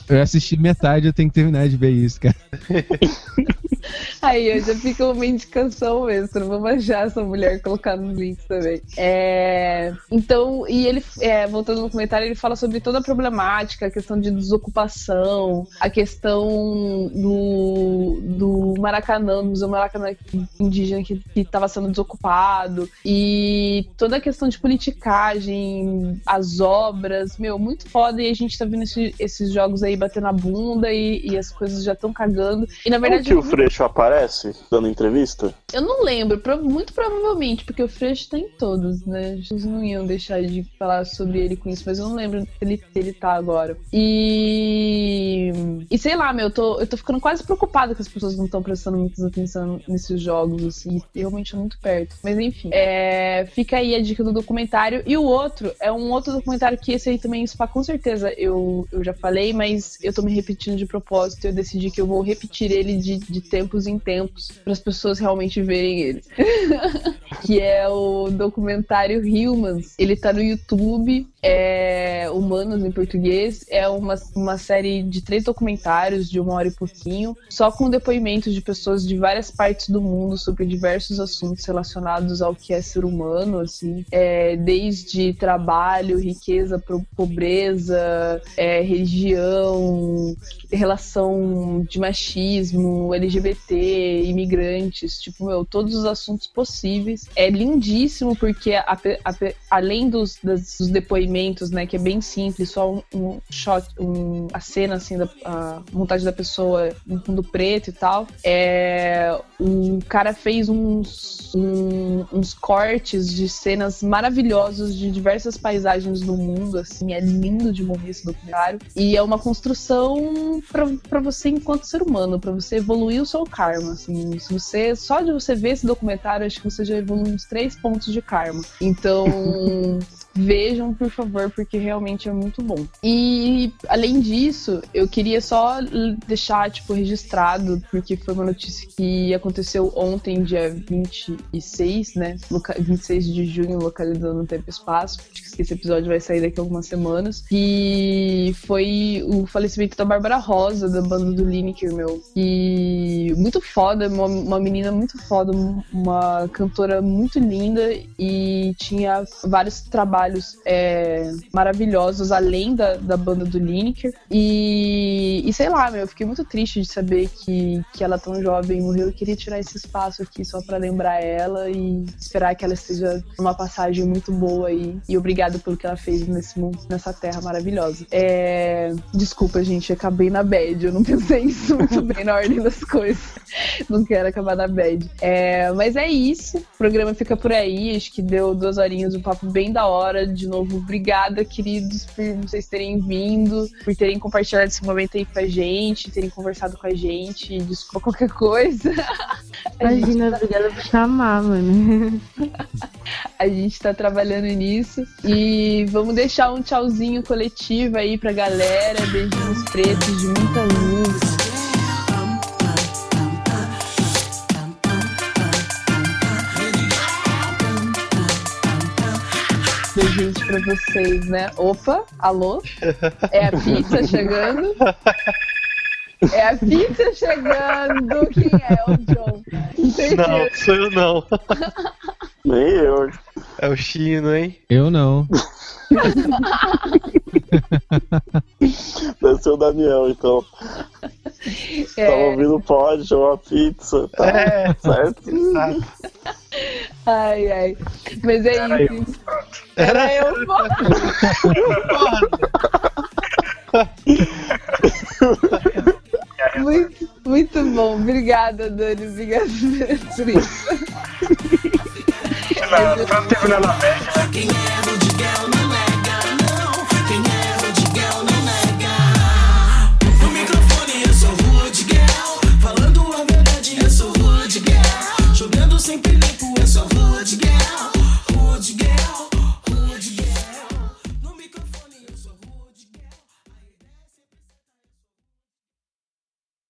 Speaker 5: Eu assisti metade, eu tenho que terminar de ver isso, cara.
Speaker 2: Aí, já fica uma indicação extra. Vamos achar essa mulher colocar nos links também. É, Então, e ele, é, voltando no comentário, ele fala sobre toda a problemática, a questão de desocupação, a questão do, do Maracanã, do Museu Maracanã indígena que estava sendo desocupado, e toda a questão de politicagem, as obras, meu, muito foda. E a gente tá vendo esse- esses jogos aí batendo a bunda e, e as coisas já estão cagando. E na verdade.
Speaker 3: que o Freixo aparece dando entrevista?
Speaker 2: Eu não lembro, muito provavelmente, porque o Freixo tá em todos, né? Eles não iam deixar de falar sobre ele com isso, mas eu não lembro se ele, ele tá agora. E. E sei lá, meu, eu tô, eu tô ficando quase preocupada que as pessoas não estão prestando muita atenção nesses jogos, assim, realmente é muito perto. Mas enfim, é, fica aí a dica do documentário. E o outro é um outro documentário que esse aí também, com certeza eu, eu já falei, mas eu tô me repetindo de propósito. Eu decidi que eu vou repetir ele de, de tempos em tempos para as pessoas realmente verem ele. que é o documentário Humans. Ele tá no YouTube, é Humanos em português. É uma, uma série de três documentários de uma hora e pouquinho, só com depoimentos de pessoas de várias partes do mundo sobre diversos assuntos relacionados ao que é ser humano, assim, é, desde trabalho, riqueza, pobreza, é, religião, relação de machismo, LGBT, imigrantes, tipo, meu, todos os assuntos possíveis. É lindíssimo porque a a além dos, das- dos depoimentos, né, que é bem simples, só um, um shot, um, a cena assim da a montagem da pessoa no fundo preto e tal, é o cara fez uns um- uns cortes de cenas maravilhosos de diversas paisagens do mundo, assim, é lindo de morrer esse documentário. E é uma construção pra você enquanto ser humano, pra você evoluir o seu karma, assim. Se você só de você ver esse documentário, acho que você já evolui uns três pontos de karma. Então, vejam, por favor, porque realmente é muito bom. E além disso, eu queria só deixar tipo registrado, porque foi uma notícia que aconteceu ontem, dia 26, né? 26 de junho, localizando tempo e espaço. Acho que esse episódio vai sair daqui a algumas semanas. E foi o falecimento da Bárbara Rosa, da banda do Lineker, meu. E muito foda, uma, uma menina muito foda, uma cantora muito linda e tinha vários trabalhos é, maravilhosos além da, da banda do Lineker. E, e sei lá, meu, eu fiquei muito triste de saber que, que ela tão jovem morreu. Eu queria tirar esse espaço aqui só para lembrar ela e esperar que ela esteja numa passagem muito boa e, e obrigada pelo que ela fez nesse mundo, nessa terra maravilhosa. É, desculpa, gente, acabei na bad. Eu não pensei isso muito bem na ordem das coisas. Não quero acabar na bad. É, mas é isso. O programa fica por aí. Acho que deu duas horinhas, um papo bem da hora. De novo, obrigada, queridos, por vocês terem vindo, por terem compartilhado esse momento aí com a gente, terem conversado com a gente. Desculpa qualquer coisa.
Speaker 4: Imagina, tá... obrigada por chamar, mano.
Speaker 2: a gente tá trabalhando nisso. E vamos deixar um tchauzinho coletivo aí pra galera. Beijinhos pretos de muita luz. Beijinhos pra vocês, né? Opa, alô? É a pizza chegando? É a pizza chegando. Quem é? O John.
Speaker 6: Não, sou eu não.
Speaker 3: Nem eu.
Speaker 6: É o Chino, hein?
Speaker 5: Eu não.
Speaker 3: Deve ser o Daniel, então. É. Tava ouvindo pode, uma pizza. Tá é, certo?
Speaker 2: Ai, ai. Mas é Era isso. Eu. Era eu, pô muito, muito bom. Obrigada, Dani. Obrigada por terminar
Speaker 7: na. Quem é não. Quem é No microfone eu sou Rudigel. Falando a verdade eu sou Jogando eu sou